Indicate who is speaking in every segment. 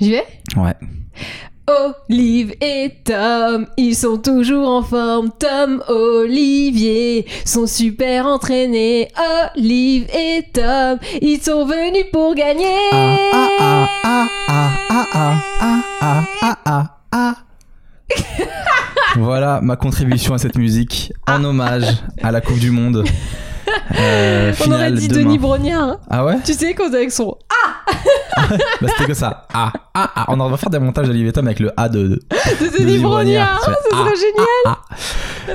Speaker 1: J'y vais
Speaker 2: Ouais.
Speaker 1: Olive et Tom, ils sont toujours en forme. Tom, Olivier sont super entraînés. Olive et Tom, ils sont venus pour gagner.
Speaker 2: Ah ah ah ah ah ah ah ah ah ah ah. Voilà ma contribution à cette musique en hommage à la Coupe du Monde. Euh,
Speaker 1: On aurait dit
Speaker 2: demain.
Speaker 1: Denis Brognard.
Speaker 2: Ah ouais
Speaker 1: Tu sais, quand avec son
Speaker 2: Bah c'était que ça. Ah ah ah. On va faire des montages d'Olivier Tom avec le A de. de-
Speaker 1: serait génial.
Speaker 2: ah.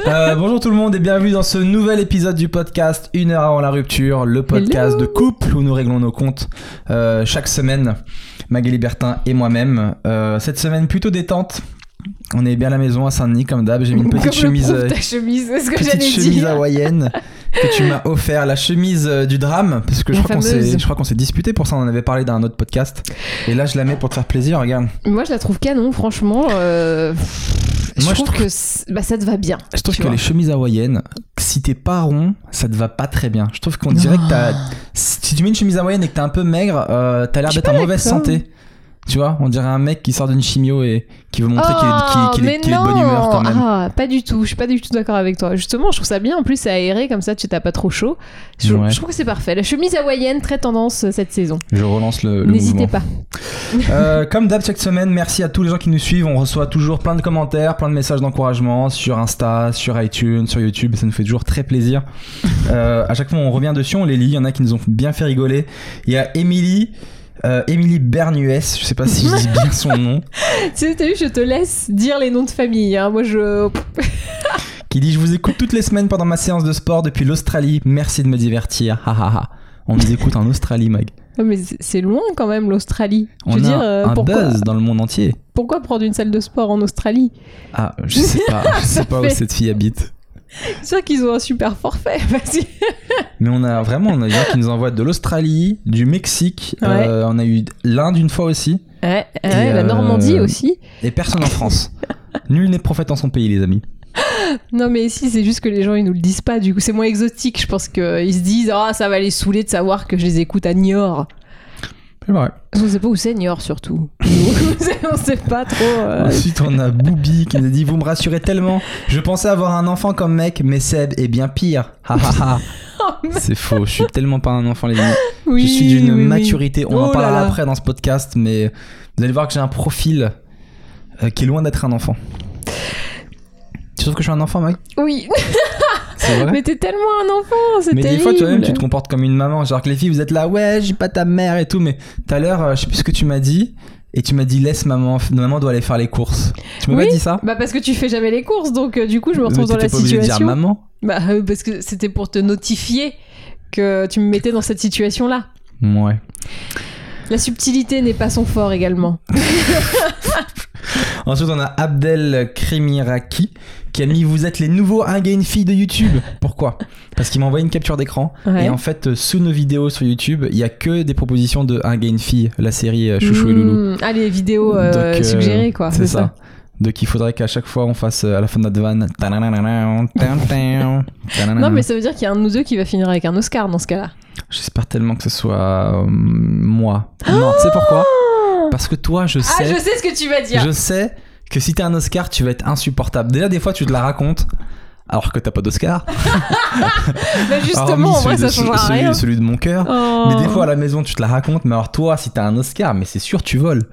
Speaker 2: Euh, bonjour tout le monde et bienvenue dans ce nouvel épisode du podcast Une heure avant la rupture, le podcast
Speaker 1: Hello.
Speaker 2: de couple où nous réglons nos comptes euh, chaque semaine. Magali Bertin et moi-même. Euh, cette semaine plutôt détente. On est bien à la maison à Saint-Denis comme d'hab. J'ai mis une petite
Speaker 1: Comme
Speaker 2: chemise. euh,
Speaker 1: ta chemise, c'est ce que
Speaker 2: petite chemise
Speaker 1: dire.
Speaker 2: hawaïenne que tu m'as offert, la chemise euh, du drame, parce que je crois qu'on s'est, je crois qu'on s'est disputé pour ça, on en avait parlé dans un autre podcast. Et là, je la mets pour te faire plaisir, regarde.
Speaker 1: Moi, je la trouve canon, franchement. euh, Je
Speaker 2: Moi, je
Speaker 1: trouve que bah, ça te va bien.
Speaker 2: Je trouve que
Speaker 1: vois.
Speaker 2: les chemises hawaïennes, si t'es pas rond, ça te va pas très bien. Je trouve qu'on dirait que t'as, si tu mets une chemise hawaïenne et que t'es un peu maigre, euh, t'as l'air d'être en mauvaise santé. Tu vois, on dirait un mec qui sort d'une chimio et qui veut montrer qu'il est,
Speaker 1: Oh,
Speaker 2: est- est de bonne humeur quand même.
Speaker 1: Ah, pas du tout. Je suis pas du tout d'accord avec toi. Justement, je trouve ça bien. En plus, c'est aéré comme ça, tu t'as pas trop chaud. Je,
Speaker 2: Ouais.
Speaker 1: je trouve que c'est parfait. La chemise hawaïenne, très tendance euh, cette saison.
Speaker 2: Je relance le, le
Speaker 1: N'hésitez pas.
Speaker 2: Euh, comme d'hab chaque semaine, merci à tous les gens qui nous suivent. On reçoit toujours plein de commentaires, plein de messages d'encouragement sur Insta, sur iTunes, sur YouTube. Ça nous fait toujours très plaisir. Euh, à chaque fois, on revient dessus, on les lit. Il y en a qui nous ont bien fait rigoler. Il y a Émilie. Euh, Émilie Bernuès, je sais pas si je dis bien son nom,
Speaker 1: tu sais, t'as vu, je te laisse dire les noms de famille. hein. Moi, je.
Speaker 2: qui dit Je vous écoute toutes les semaines pendant ma séance de sport depuis l'Australie. Merci de me divertir. Ha, ha, ha. On nous écoute en Australie, Mag.
Speaker 1: Ah, Mais c'est loin quand même, l'Australie. Je
Speaker 2: On
Speaker 1: veux
Speaker 2: a
Speaker 1: dire, euh,
Speaker 2: un
Speaker 1: pourquoi,
Speaker 2: buzz dans le monde entier.
Speaker 1: pourquoi prendre une salle de sport en Australie?
Speaker 2: Ah, je sais pas, je sais pas où cette fille habite.
Speaker 1: C'est sûr qu'ils ont un super forfait. Vas-y.
Speaker 2: Mais on a vraiment, on a des gens qui nous envoient de l'Australie, du Mexique,
Speaker 1: Ouais.
Speaker 2: euh, on a eu l'Inde une fois aussi,
Speaker 1: Ouais, la
Speaker 2: euh,
Speaker 1: Normandie aussi.
Speaker 2: et personne en France. Nul n'est prophète en son pays, les amis.
Speaker 1: Non mais si, c'est juste que les gens ils nous le disent pas. Du coup, c'est moins exotique. Je pense qu'ils se disent ah ça va les saouler de savoir que je les écoute à Niort.
Speaker 2: C'est vrai.
Speaker 1: Qu'on sait pas où c'est Niort surtout. on sait pas trop. euh,
Speaker 2: Ensuite, on a Boubi qui nous dit Vous me rassurez tellement. Je pensais avoir un enfant comme mec, mais Seb est bien pire. Ha ha ha. C'est faux, je suis tellement pas un enfant, les amis.
Speaker 1: oui,
Speaker 2: je suis d'une
Speaker 1: oui, oui.
Speaker 2: maturité. On
Speaker 1: Oh
Speaker 2: en
Speaker 1: là
Speaker 2: parlera
Speaker 1: là.
Speaker 2: après dans ce podcast, mais vous allez voir que j'ai un profil euh, qui est loin d'être un enfant. Tu trouves que je suis un enfant, mec
Speaker 1: Oui,
Speaker 2: vrai
Speaker 1: mais t'es tellement un enfant, c'est
Speaker 2: Mais
Speaker 1: terrible.
Speaker 2: des fois, toi-même, tu te comportes comme une maman. Genre que les filles, vous êtes là, ouais, j'ai pas ta mère et tout. Mais tout à l'heure, euh, je sais plus ce que tu m'as dit. Et tu m'as dit, laisse maman, maman doit aller faire les courses. Tu m'as
Speaker 1: Oui.
Speaker 2: pas dit ça
Speaker 1: Bah parce que tu fais jamais les courses, donc euh, du coup je me retrouve
Speaker 2: Mais
Speaker 1: dans la
Speaker 2: pas obligé de dire
Speaker 1: situation.
Speaker 2: maman.
Speaker 1: Bah euh, parce que c'était pour te notifier que tu me mettais dans cette situation-là.
Speaker 2: Ouais.
Speaker 1: La subtilité n'est pas son fort également.
Speaker 2: Ensuite, on a Abdel Kremiraki qui a mis Vous êtes les nouveaux un gars une fille de YouTube. Pourquoi? Parce qu'il m'a envoyé une capture d'écran.
Speaker 1: Ouais.
Speaker 2: Et en fait, euh, sous nos vidéos sur YouTube, il y a que des propositions de un gars une fille, la série euh, Chouchou et Loulou.
Speaker 1: Mmh. Ah les vidéos euh,
Speaker 2: Donc, euh,
Speaker 1: suggérées quoi.
Speaker 2: C'est ça. Donc il faudrait qu'à chaque fois on fasse à la fin de notre van.
Speaker 1: Non mais ça veut dire qu'il y a un de nous deux qui va finir avec un Oscar dans ce cas-là.
Speaker 2: J'espère tellement que ce soit euh, moi. non, tu sais pourquoi? Parce que toi, je
Speaker 1: Ah
Speaker 2: sais,
Speaker 1: je sais ce que tu vas dire.
Speaker 2: je sais que si t'as un Oscar, tu vas être insupportable. Déjà, des fois, tu te la racontes. Alors que t'as pas d'Oscar.
Speaker 1: Bah justement, en vrai ça
Speaker 2: de-
Speaker 1: changera
Speaker 2: celui,
Speaker 1: rien.
Speaker 2: celui de mon cœur.
Speaker 1: Oh.
Speaker 2: Mais des fois, à la maison, tu te la racontes. Mais alors, toi, si t'as un Oscar, mais c'est sûr, tu voles.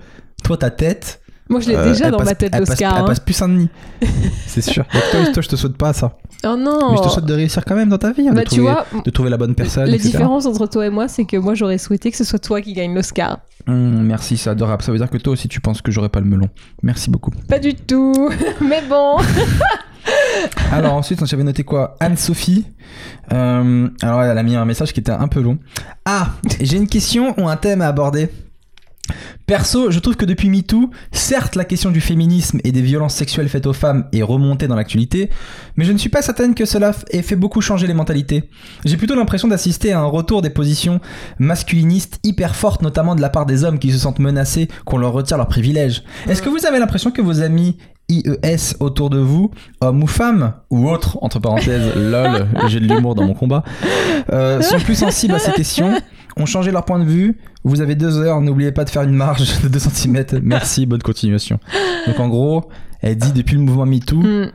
Speaker 2: Toi, ta tête.
Speaker 1: Moi je l'ai
Speaker 2: euh,
Speaker 1: déjà dans
Speaker 2: passe-
Speaker 1: ma tête
Speaker 2: elle passe-
Speaker 1: l'Oscar.
Speaker 2: Elle
Speaker 1: hein.
Speaker 2: passe plus Saint-Denis. c'est sûr. Donc, toi, toi, je te souhaite pas ça.
Speaker 1: Oh non.
Speaker 2: Mais je te souhaite de réussir quand même dans ta vie. hein,
Speaker 1: Bah
Speaker 2: de,
Speaker 1: tu
Speaker 2: trouver,
Speaker 1: vois,
Speaker 2: de trouver la bonne personne.
Speaker 1: la
Speaker 2: etc.
Speaker 1: différence entre toi et moi c'est que moi j'aurais souhaité que ce soit toi qui gagne l'Oscar.
Speaker 2: Hum, merci, c'est adorable. Ça veut dire que toi aussi, tu penses que j'aurais pas le melon. Merci beaucoup.
Speaker 1: Pas du tout. Mais bon.
Speaker 2: Alors ensuite, j'avais noté quoi? Anne-Sophie. Euh, alors elle a mis un message qui était un peu long. Ah, j'ai une question ou un thème à aborder? Perso, je trouve que depuis MeToo, certes la question du féminisme et des violences sexuelles faites aux femmes est remontée dans l'actualité, mais je ne suis pas certaine que cela ait fait beaucoup changer les mentalités. J'ai plutôt l'impression d'assister à un retour des positions masculinistes hyper fortes, notamment de la part des hommes qui se sentent menacés qu'on leur retire leurs privilèges. Est-ce que vous avez l'impression que vos amis IES autour de vous, hommes ou femmes, ou autres, entre parenthèses, lol, j'ai de l'humour dans mon combat, euh, sont plus sensibles à ces questions ont changé leur point de vue. Vous avez deux heures, n'oubliez pas de faire une marge de 2 cm. Merci, bonne continuation. Donc en gros, elle dit depuis le mouvement MeToo,
Speaker 1: Mm.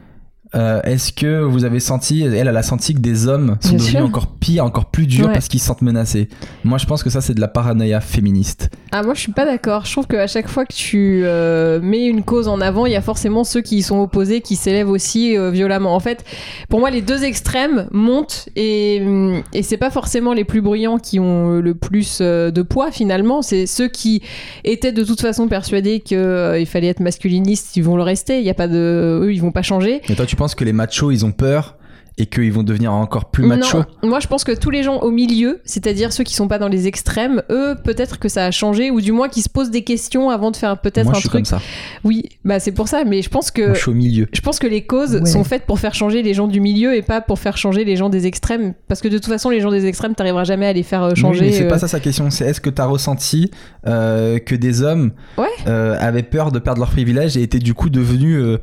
Speaker 2: Euh, est-ce que vous avez senti, elle, elle a senti que des hommes sont
Speaker 1: Bien
Speaker 2: devenus
Speaker 1: sûr.
Speaker 2: encore pires, encore plus durs
Speaker 1: Ouais.
Speaker 2: parce qu'ils se sentent menacés? Moi, je pense que ça, c'est de la paranoïa féministe.
Speaker 1: Ah moi je suis pas d'accord. Je trouve qu'à chaque fois que tu euh, mets une cause en avant, il y a forcément ceux qui y sont opposés qui s'élèvent aussi euh, violemment. En fait, pour moi les deux extrêmes montent et, hum, et c'est pas forcément les plus bruyants qui ont le plus de poids finalement. C'est ceux qui étaient de toute façon persuadés qu'il fallait être masculiniste, ils vont le rester. Il y a pas de, eux ils vont pas changer.
Speaker 2: Et toi, tu penses que les machos, ils ont peur et qu'ils vont devenir encore plus machos
Speaker 1: Non, moi je pense que tous les gens au milieu, c'est-à-dire ceux qui sont pas dans les extrêmes, eux peut-être que ça a changé ou du moins qui se posent des questions avant de faire peut-être un
Speaker 2: je suis
Speaker 1: truc.
Speaker 2: comme ça.
Speaker 1: Oui, bah c'est pour ça, mais je pense que
Speaker 2: Moi, je suis au milieu.
Speaker 1: je pense que les causes
Speaker 2: Ouais.
Speaker 1: sont faites pour faire changer les gens du milieu et pas pour faire changer les gens des extrêmes parce que de toute façon les gens des extrêmes t'arriveras jamais à les faire euh, changer.
Speaker 2: Oui, mais c'est
Speaker 1: euh.
Speaker 2: pas ça sa question. C'est est-ce que t'as ressenti euh, que des hommes
Speaker 1: Ouais.
Speaker 2: euh, avaient peur de perdre leurs privilèges et étaient du coup devenus euh,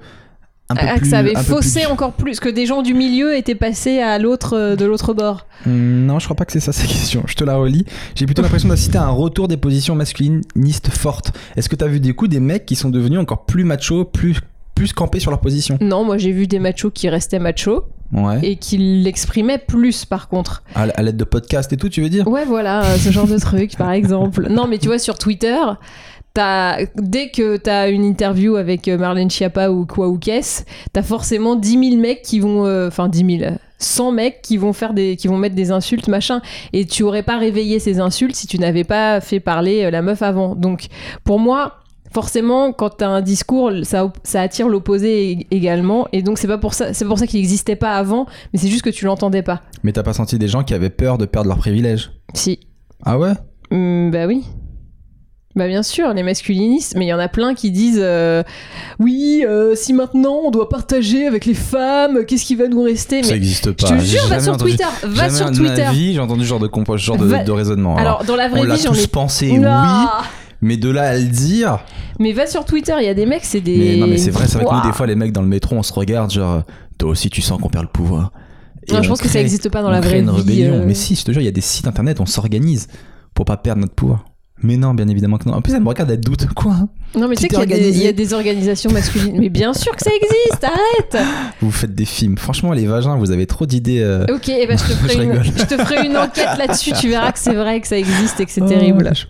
Speaker 2: un peu
Speaker 1: Ah,
Speaker 2: plus.
Speaker 1: que ça avait faussé
Speaker 2: plus-
Speaker 1: encore plus, que des gens du milieu étaient passés à l'autre euh, de l'autre bord.
Speaker 2: Hum, Non, je crois pas que c'est ça sa question. Je te la relis. J'ai plutôt l'impression d'assister à un retour des positions masculinistes fortes. Est-ce que t'as vu des coups des mecs qui sont devenus encore plus machos, plus plus campés sur leur position?
Speaker 1: Non, moi j'ai vu des machos qui restaient machos
Speaker 2: Ouais.
Speaker 1: et qui l'exprimaient plus par contre.
Speaker 2: À, à l'aide de podcasts et tout, tu veux dire?
Speaker 1: Ouais, voilà, euh, ce genre de truc, par exemple. Non, mais tu vois, sur Twitter, dès que t'as une interview avec euh, Marlène Schiappa ou quoi ou qu'est-ce, t'as forcément 10 000 mecs qui vont. euh, Enfin, 10 000. 100 mecs qui vont faire des qui vont mettre des insultes machin et tu aurais pas réveillé ces insultes si tu n'avais pas fait parler euh, la meuf avant donc pour moi forcément quand t'as un discours ça, ça attire l'opposé ég- également et donc c'est pas pour ça c'est pour ça qu'il n'existait pas avant mais c'est juste que tu l'entendais pas
Speaker 2: Mais t'as pas senti des gens qui avaient peur de perdre leurs privilèges?
Speaker 1: Si
Speaker 2: Ah ouais?
Speaker 1: Hum, bah oui. Bah bien sûr, les masculinistes, mais il y en a plein qui disent euh, oui, euh, si maintenant on doit partager avec les femmes, qu'est-ce qui va nous rester?
Speaker 2: Ça
Speaker 1: Mais
Speaker 2: existe
Speaker 1: je
Speaker 2: pas.
Speaker 1: te jure, va sur
Speaker 2: entendu-
Speaker 1: Twitter, va sur Twitter.
Speaker 2: ma vie, j'ai entendu ce genre de, compo- genre de,
Speaker 1: Va-
Speaker 2: de raisonnement. Alors,
Speaker 1: dans la
Speaker 2: on
Speaker 1: vraie
Speaker 2: l'a
Speaker 1: vie, j'en
Speaker 2: tous
Speaker 1: ai.
Speaker 2: pensé,
Speaker 1: Non.
Speaker 2: oui, mais de là à le dire.
Speaker 1: Mais va sur Twitter, il y a des mecs, c'est des.
Speaker 2: Mais non, mais c'est vrai, c'est vrai que nous, des fois, les mecs dans le métro, on se regarde, genre, toi aussi, tu sens qu'on perd le pouvoir. Et
Speaker 1: Non, je
Speaker 2: on
Speaker 1: pense que ça n'existe pas dans
Speaker 2: on
Speaker 1: la vraie
Speaker 2: une
Speaker 1: vie.
Speaker 2: rébellion.
Speaker 1: euh.
Speaker 2: Mais si, je te jure, il y a des sites internet, on s'organise pour pas perdre notre pouvoir. Mais non, bien évidemment que non. En plus, elle me regarde, elle doute. Quoi
Speaker 1: Non, mais tu sais qu'il y, a des-
Speaker 2: organisé
Speaker 1: il y a des organisations masculines. mais bien sûr que ça existe, arrête
Speaker 2: Vous faites des films. Franchement, les vagins, vous avez trop d'idées. euh,
Speaker 1: Ok, eh ben, je, te
Speaker 2: Je
Speaker 1: ferai une,
Speaker 2: rigole.
Speaker 1: je te ferai une enquête là-dessus, tu verras que c'est vrai, que ça existe et que c'est
Speaker 2: Oh,
Speaker 1: terrible.
Speaker 2: lâche.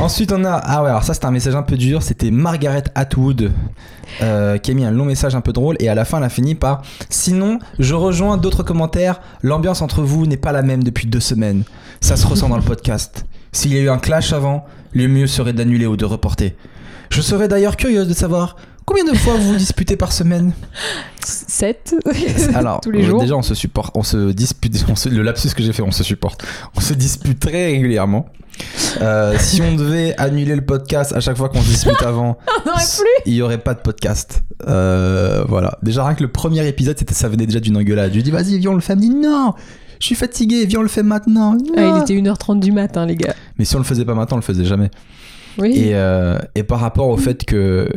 Speaker 2: Ensuite, on a. Ah ouais, alors ça, c'était un message un peu dur. C'était Margaret Atwood euh, qui a mis un long message un peu drôle. Et à la fin, elle a fini par Sinon, je rejoins d'autres commentaires. L'ambiance entre vous n'est pas la même depuis deux semaines. Ça se ressent dans le podcast. S'il y a eu un clash avant, le mieux serait d'annuler ou de reporter. Je serais d'ailleurs curieuse de savoir combien de fois vous vous disputez par semaine
Speaker 1: 7
Speaker 2: Alors,
Speaker 1: tous les jours.
Speaker 2: déjà, on se supporte, on se dispute, on se- le lapsus que j'ai fait, on se supporte. On se dispute très régulièrement. Euh, si on devait annuler le podcast à chaque fois qu'on se dispute avant, il y aurait pas de podcast. Euh, voilà. Déjà, rien que le premier épisode, ça venait déjà d'une engueulade. Je lui dis, vas-y, viens, on le fait. Elle me dit, non, je suis fatigué, viens, on le fait maintenant.
Speaker 1: Ah, il était 1h30 du matin, les gars.
Speaker 2: Mais si on le faisait pas maintenant, on le faisait jamais.
Speaker 1: Oui.
Speaker 2: Et, euh, et par rapport au fait que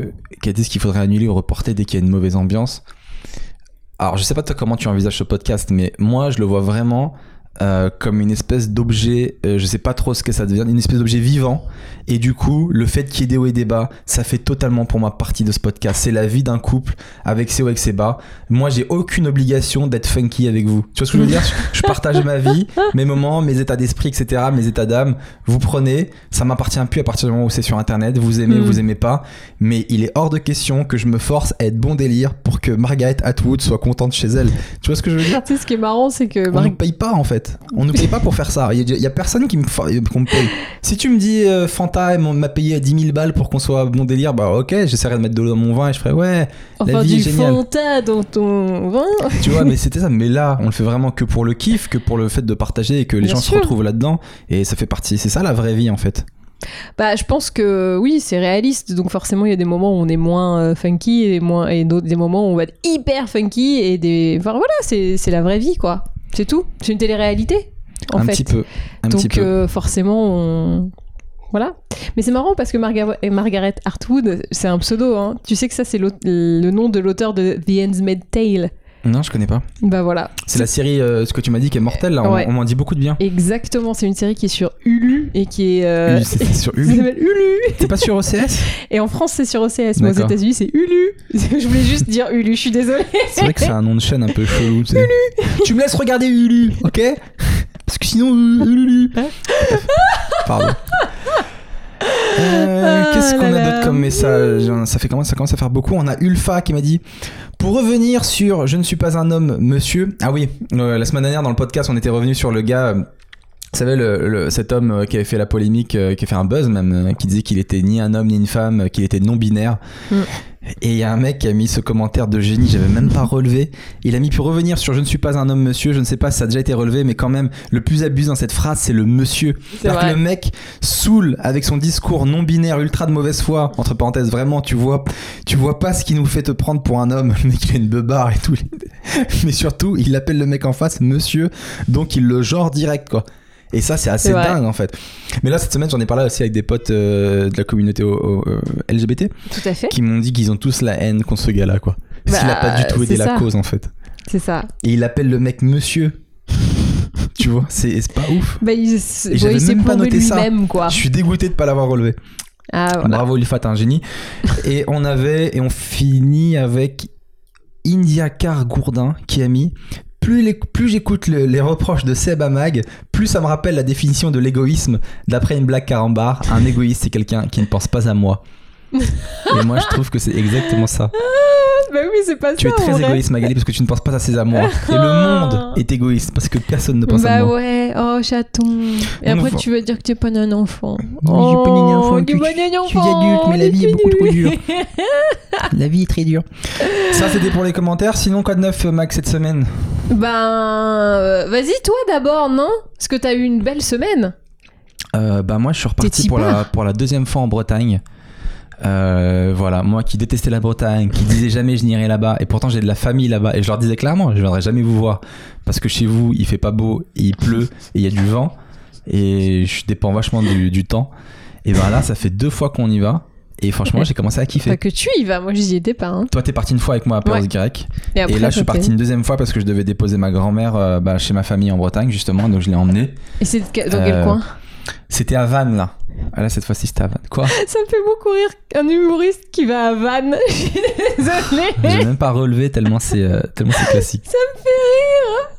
Speaker 2: qu'elle dise qu'il faudrait annuler ou reporter dès qu'il y a une mauvaise ambiance. Alors je sais pas toi comment tu envisages ce podcast, mais moi je le vois vraiment euh, comme une espèce d'objet, euh, je sais pas trop ce que ça devient, une espèce d'objet vivant. Et du coup, le fait qu'il y ait des hauts et des bas, ça fait totalement pour moi partie de ce podcast. C'est la vie d'un couple avec ses hauts et ses bas. Moi, j'ai aucune obligation d'être funky avec vous. Tu vois ce que je veux dire? Je, je partage ma vie, mes moments, mes états d'esprit, etc., mes états d'âme. Vous prenez, ça m'appartient plus à partir du moment où c'est sur Internet. Vous aimez,
Speaker 1: Mm.
Speaker 2: vous aimez pas. Mais il est hors de question que je me force à être bon délire pour que Margaret Atwood soit contente chez elle. Tu vois ce que je veux dire?
Speaker 1: Tu sais, ce qui est marrant, c'est que.
Speaker 2: on
Speaker 1: Mar-
Speaker 2: nous paye pas en fait. On nous paye pas pour faire ça. Il y, a- il y a personne qui me, paye. Si tu me dis euh, Fanta m'a payé 10 000 balles pour qu'on soit bon délire, bah ok, j'essaierai de mettre de l'eau dans mon vin et je ferai ouais,
Speaker 1: Enfin,
Speaker 2: vie
Speaker 1: du
Speaker 2: est géniale.
Speaker 1: Fanta dans ton vin.
Speaker 2: tu vois, mais c'était ça. Mais là, on le fait vraiment que pour le kiff, que pour le fait de partager et que les
Speaker 1: Bien
Speaker 2: gens
Speaker 1: sûr.
Speaker 2: se retrouvent là-dedans. Et ça fait partie. C'est ça la vraie vie en fait.
Speaker 1: Bah, je pense que oui, c'est réaliste. Donc, forcément, il y a des moments où on est moins euh, funky et, moins, et d'autres, des moments où on va être hyper funky. Et des. Enfin, voilà, c'est la vraie vie, quoi. C'est tout. C'est une télé-réalité, en
Speaker 2: un
Speaker 1: fait.
Speaker 2: petit peu. Un
Speaker 1: Donc
Speaker 2: petit peu.
Speaker 1: euh, forcément, on... voilà. Mais c'est marrant parce que Marga- Margaret Hartwood, c'est un pseudo. Hein. Tu sais que ça, c'est le nom de l'auteur de The Handmaid's Tale.
Speaker 2: Non, je connais pas.
Speaker 1: Bah voilà.
Speaker 2: C'est la série, euh, ce que tu m'as dit, qui est mortelle, là. On-
Speaker 1: Ouais.
Speaker 2: On, m'en dit beaucoup de bien.
Speaker 1: Exactement, c'est une série qui est sur Hulu et qui est. euh,
Speaker 2: Hulu, c'est- c'est sur
Speaker 1: Ça
Speaker 2: Hulu.
Speaker 1: s'appelle Hulu.
Speaker 2: T'es pas sur OCS
Speaker 1: Et en France, c'est sur OCS, mais aux. États-Unis, c'est Hulu. Je voulais juste dire Hulu, je suis désolée.
Speaker 2: C'est vrai que c'est un nom de chaîne un peu chelou. tu sais. Tu me laisses regarder Hulu, ok? Parce que sinon, Hulu. Pardon. Euh,
Speaker 1: Ah
Speaker 2: Qu'est-ce qu'on a d'autre comme message Ça fait comment Ça commence à faire beaucoup. On a Ulfa qui m'a dit pour revenir sur Je ne suis pas un homme, monsieur. Ah oui, euh, la semaine dernière dans le podcast, on était revenu sur le gars. Vous savez, le, le- cet homme euh, qui avait fait la polémique, euh, qui a fait un buzz même, euh, qui disait qu'il était ni un homme ni une femme, qu'il était non-binaire.
Speaker 1: Mm.
Speaker 2: Et il y a un mec qui a mis ce commentaire de génie, j'avais même pas relevé. Il a mis pour revenir sur Je ne suis pas un homme, monsieur. Je ne sais pas si ça a déjà été relevé, mais quand même, le plus abusé dans cette phrase, c'est le monsieur.
Speaker 1: C'est
Speaker 2: que le mec saoule avec son discours non binaire ultra de mauvaise foi. Entre parenthèses, vraiment, tu vois, tu vois pas ce qui nous fait te prendre pour un homme. Le mec, il a une beubare et tout. Mais surtout, il appelle le mec en face monsieur, donc il le genre direct, quoi. Et ça, c'est assez dingue, en fait. Mais là, cette semaine, j'en ai parlé aussi avec des potes euh, de la communauté au- au- euh, LGBT
Speaker 1: Tout à fait.
Speaker 2: qui m'ont dit qu'ils ont tous la haine contre ce gars-là, quoi. Parce
Speaker 1: Bah,
Speaker 2: qu'il a pas du tout aidé la cause, en fait.
Speaker 1: C'est ça.
Speaker 2: Et il appelle le mec monsieur. tu vois, c'est pas ouf.
Speaker 1: Bah, il, ouais, s'est
Speaker 2: même pas noté ça.
Speaker 1: quoi.
Speaker 2: Je suis dégoûté de pas l'avoir relevé.
Speaker 1: Ah, voilà.
Speaker 2: Bravo t'es un génie. et on avait et on finit avec India Car Gourdin qui a mis plus, les- plus j'écoute le- les reproches de Seb à Mag, plus ça me rappelle la définition de l'égoïsme d'après une blague carambar. Un égoïste, c'est quelqu'un qui ne pense pas à moi. et moi, je trouve que c'est exactement ça.
Speaker 1: Bah oui, c'est pas
Speaker 2: Tu
Speaker 1: ça.
Speaker 2: es très égoïste, Magali, parce que tu ne penses pas assez à moi. Et le monde est égoïste parce que personne ne pense à
Speaker 1: Bah
Speaker 2: moi.
Speaker 1: ouais, oh chaton. Et après, tu vas dire que t'es pas un enfant.
Speaker 2: Oui, j'ai pas un enfant,
Speaker 1: Oh,
Speaker 2: que
Speaker 1: t'es pas
Speaker 2: je-
Speaker 1: un
Speaker 2: je suis
Speaker 1: enfant,
Speaker 2: adulte, mais la vie est beaucoup trop dure. La vie est très dure. Ça, c'était pour les commentaires. Sinon, quoi de neuf, Max, cette semaine?
Speaker 1: Ben, euh, vas-y, toi d'abord, non? Parce que t'as eu une belle semaine.
Speaker 2: Euh, bah moi je suis reparti pour la, pour la deuxième fois en Bretagne. Euh, voilà, moi qui détestais la Bretagne, qui disais jamais je n'irai là-bas, et pourtant j'ai de la famille là-bas, et je leur disais clairement, je viendrai jamais vous voir, parce que chez vous il fait pas beau, et il pleut, et il y a du vent, et je dépends vachement du, du temps. Et ben là, ça fait deux fois qu'on y va, et franchement j'ai commencé à kiffer.
Speaker 1: Que tu y vas, moi j'y étais pas. Hein.
Speaker 2: Toi t'es parti une fois avec moi à Perth. Grec,
Speaker 1: Et,
Speaker 2: et
Speaker 1: après,
Speaker 2: là je suis parti une deuxième fois parce que je devais déposer ma grand-mère euh, bah, chez ma famille en Bretagne justement, donc je l'ai emmenée.
Speaker 1: Et c'est dans quel
Speaker 2: Euh,
Speaker 1: coin?
Speaker 2: C'était à Vannes là. Ah là cette fois-ci c'était à Vannes. Quoi?
Speaker 1: Ça me fait beaucoup rire un humoriste qui va à Vannes. Je suis désolée.
Speaker 2: J'ai même pas relevé tellement c'est euh, tellement c'est classique.
Speaker 1: Ça me fait rire.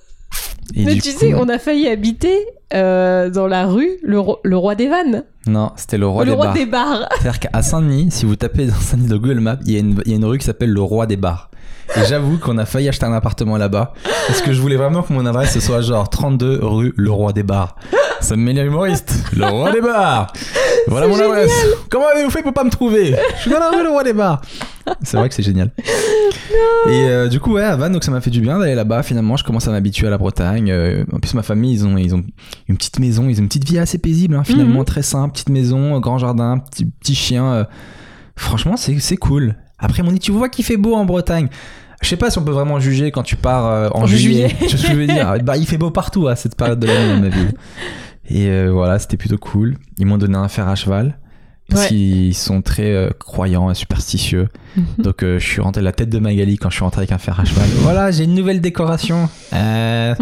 Speaker 2: Et
Speaker 1: Mais tu
Speaker 2: coup-
Speaker 1: sais, on a failli habiter euh, dans la rue le, ro- le roi des vannes.
Speaker 2: Non, c'était le roi
Speaker 1: le
Speaker 2: des
Speaker 1: roi
Speaker 2: bars.
Speaker 1: des bars.
Speaker 2: C'est-à-dire qu'à Saint-Denis, si vous tapez dans Saint-Denis dans Google Maps, il y, a une- il y a une rue qui s'appelle le roi des bars. Et j'avoue qu'on a failli acheter un appartement là-bas parce que je voulais vraiment que mon adresse soit genre 32 rue le roi des bars. Ça me met l'humoriste. Le roi des bars. Voilà mon adresse. Comment avez-vous fait pour pas me trouver? Je suis dans la rue le roi des bars. C'est vrai que c'est génial. Et euh, du coup, ouais, à Vannes, donc ça m'a fait du bien d'aller là-bas. Finalement, je commence à m'habituer à la Bretagne. Euh, en plus, ma famille, ils ont, ils ont une petite maison, ils ont une petite vie assez paisible, hein, finalement,
Speaker 1: Mhm.
Speaker 2: très simple. Petite maison, grand jardin, petit, petit chien. euh. Franchement, c'est cool. Après, on dit, tu vois qu'il fait beau en Bretagne? Je sais pas si on peut vraiment juger quand tu pars en
Speaker 1: En
Speaker 2: juillet.
Speaker 1: juillet.
Speaker 2: Je veux dire Bah, il fait beau partout à cette période de l'année dans ma ville. Et euh, voilà, c'était plutôt cool. Ils m'ont donné un fer à cheval. Parce
Speaker 1: Ouais.
Speaker 2: qu'ils sont très euh, croyants et superstitieux. Donc euh, je suis rentré la tête de Magali quand je suis rentré avec un fer à cheval. Voilà, j'ai une nouvelle décoration. Euh,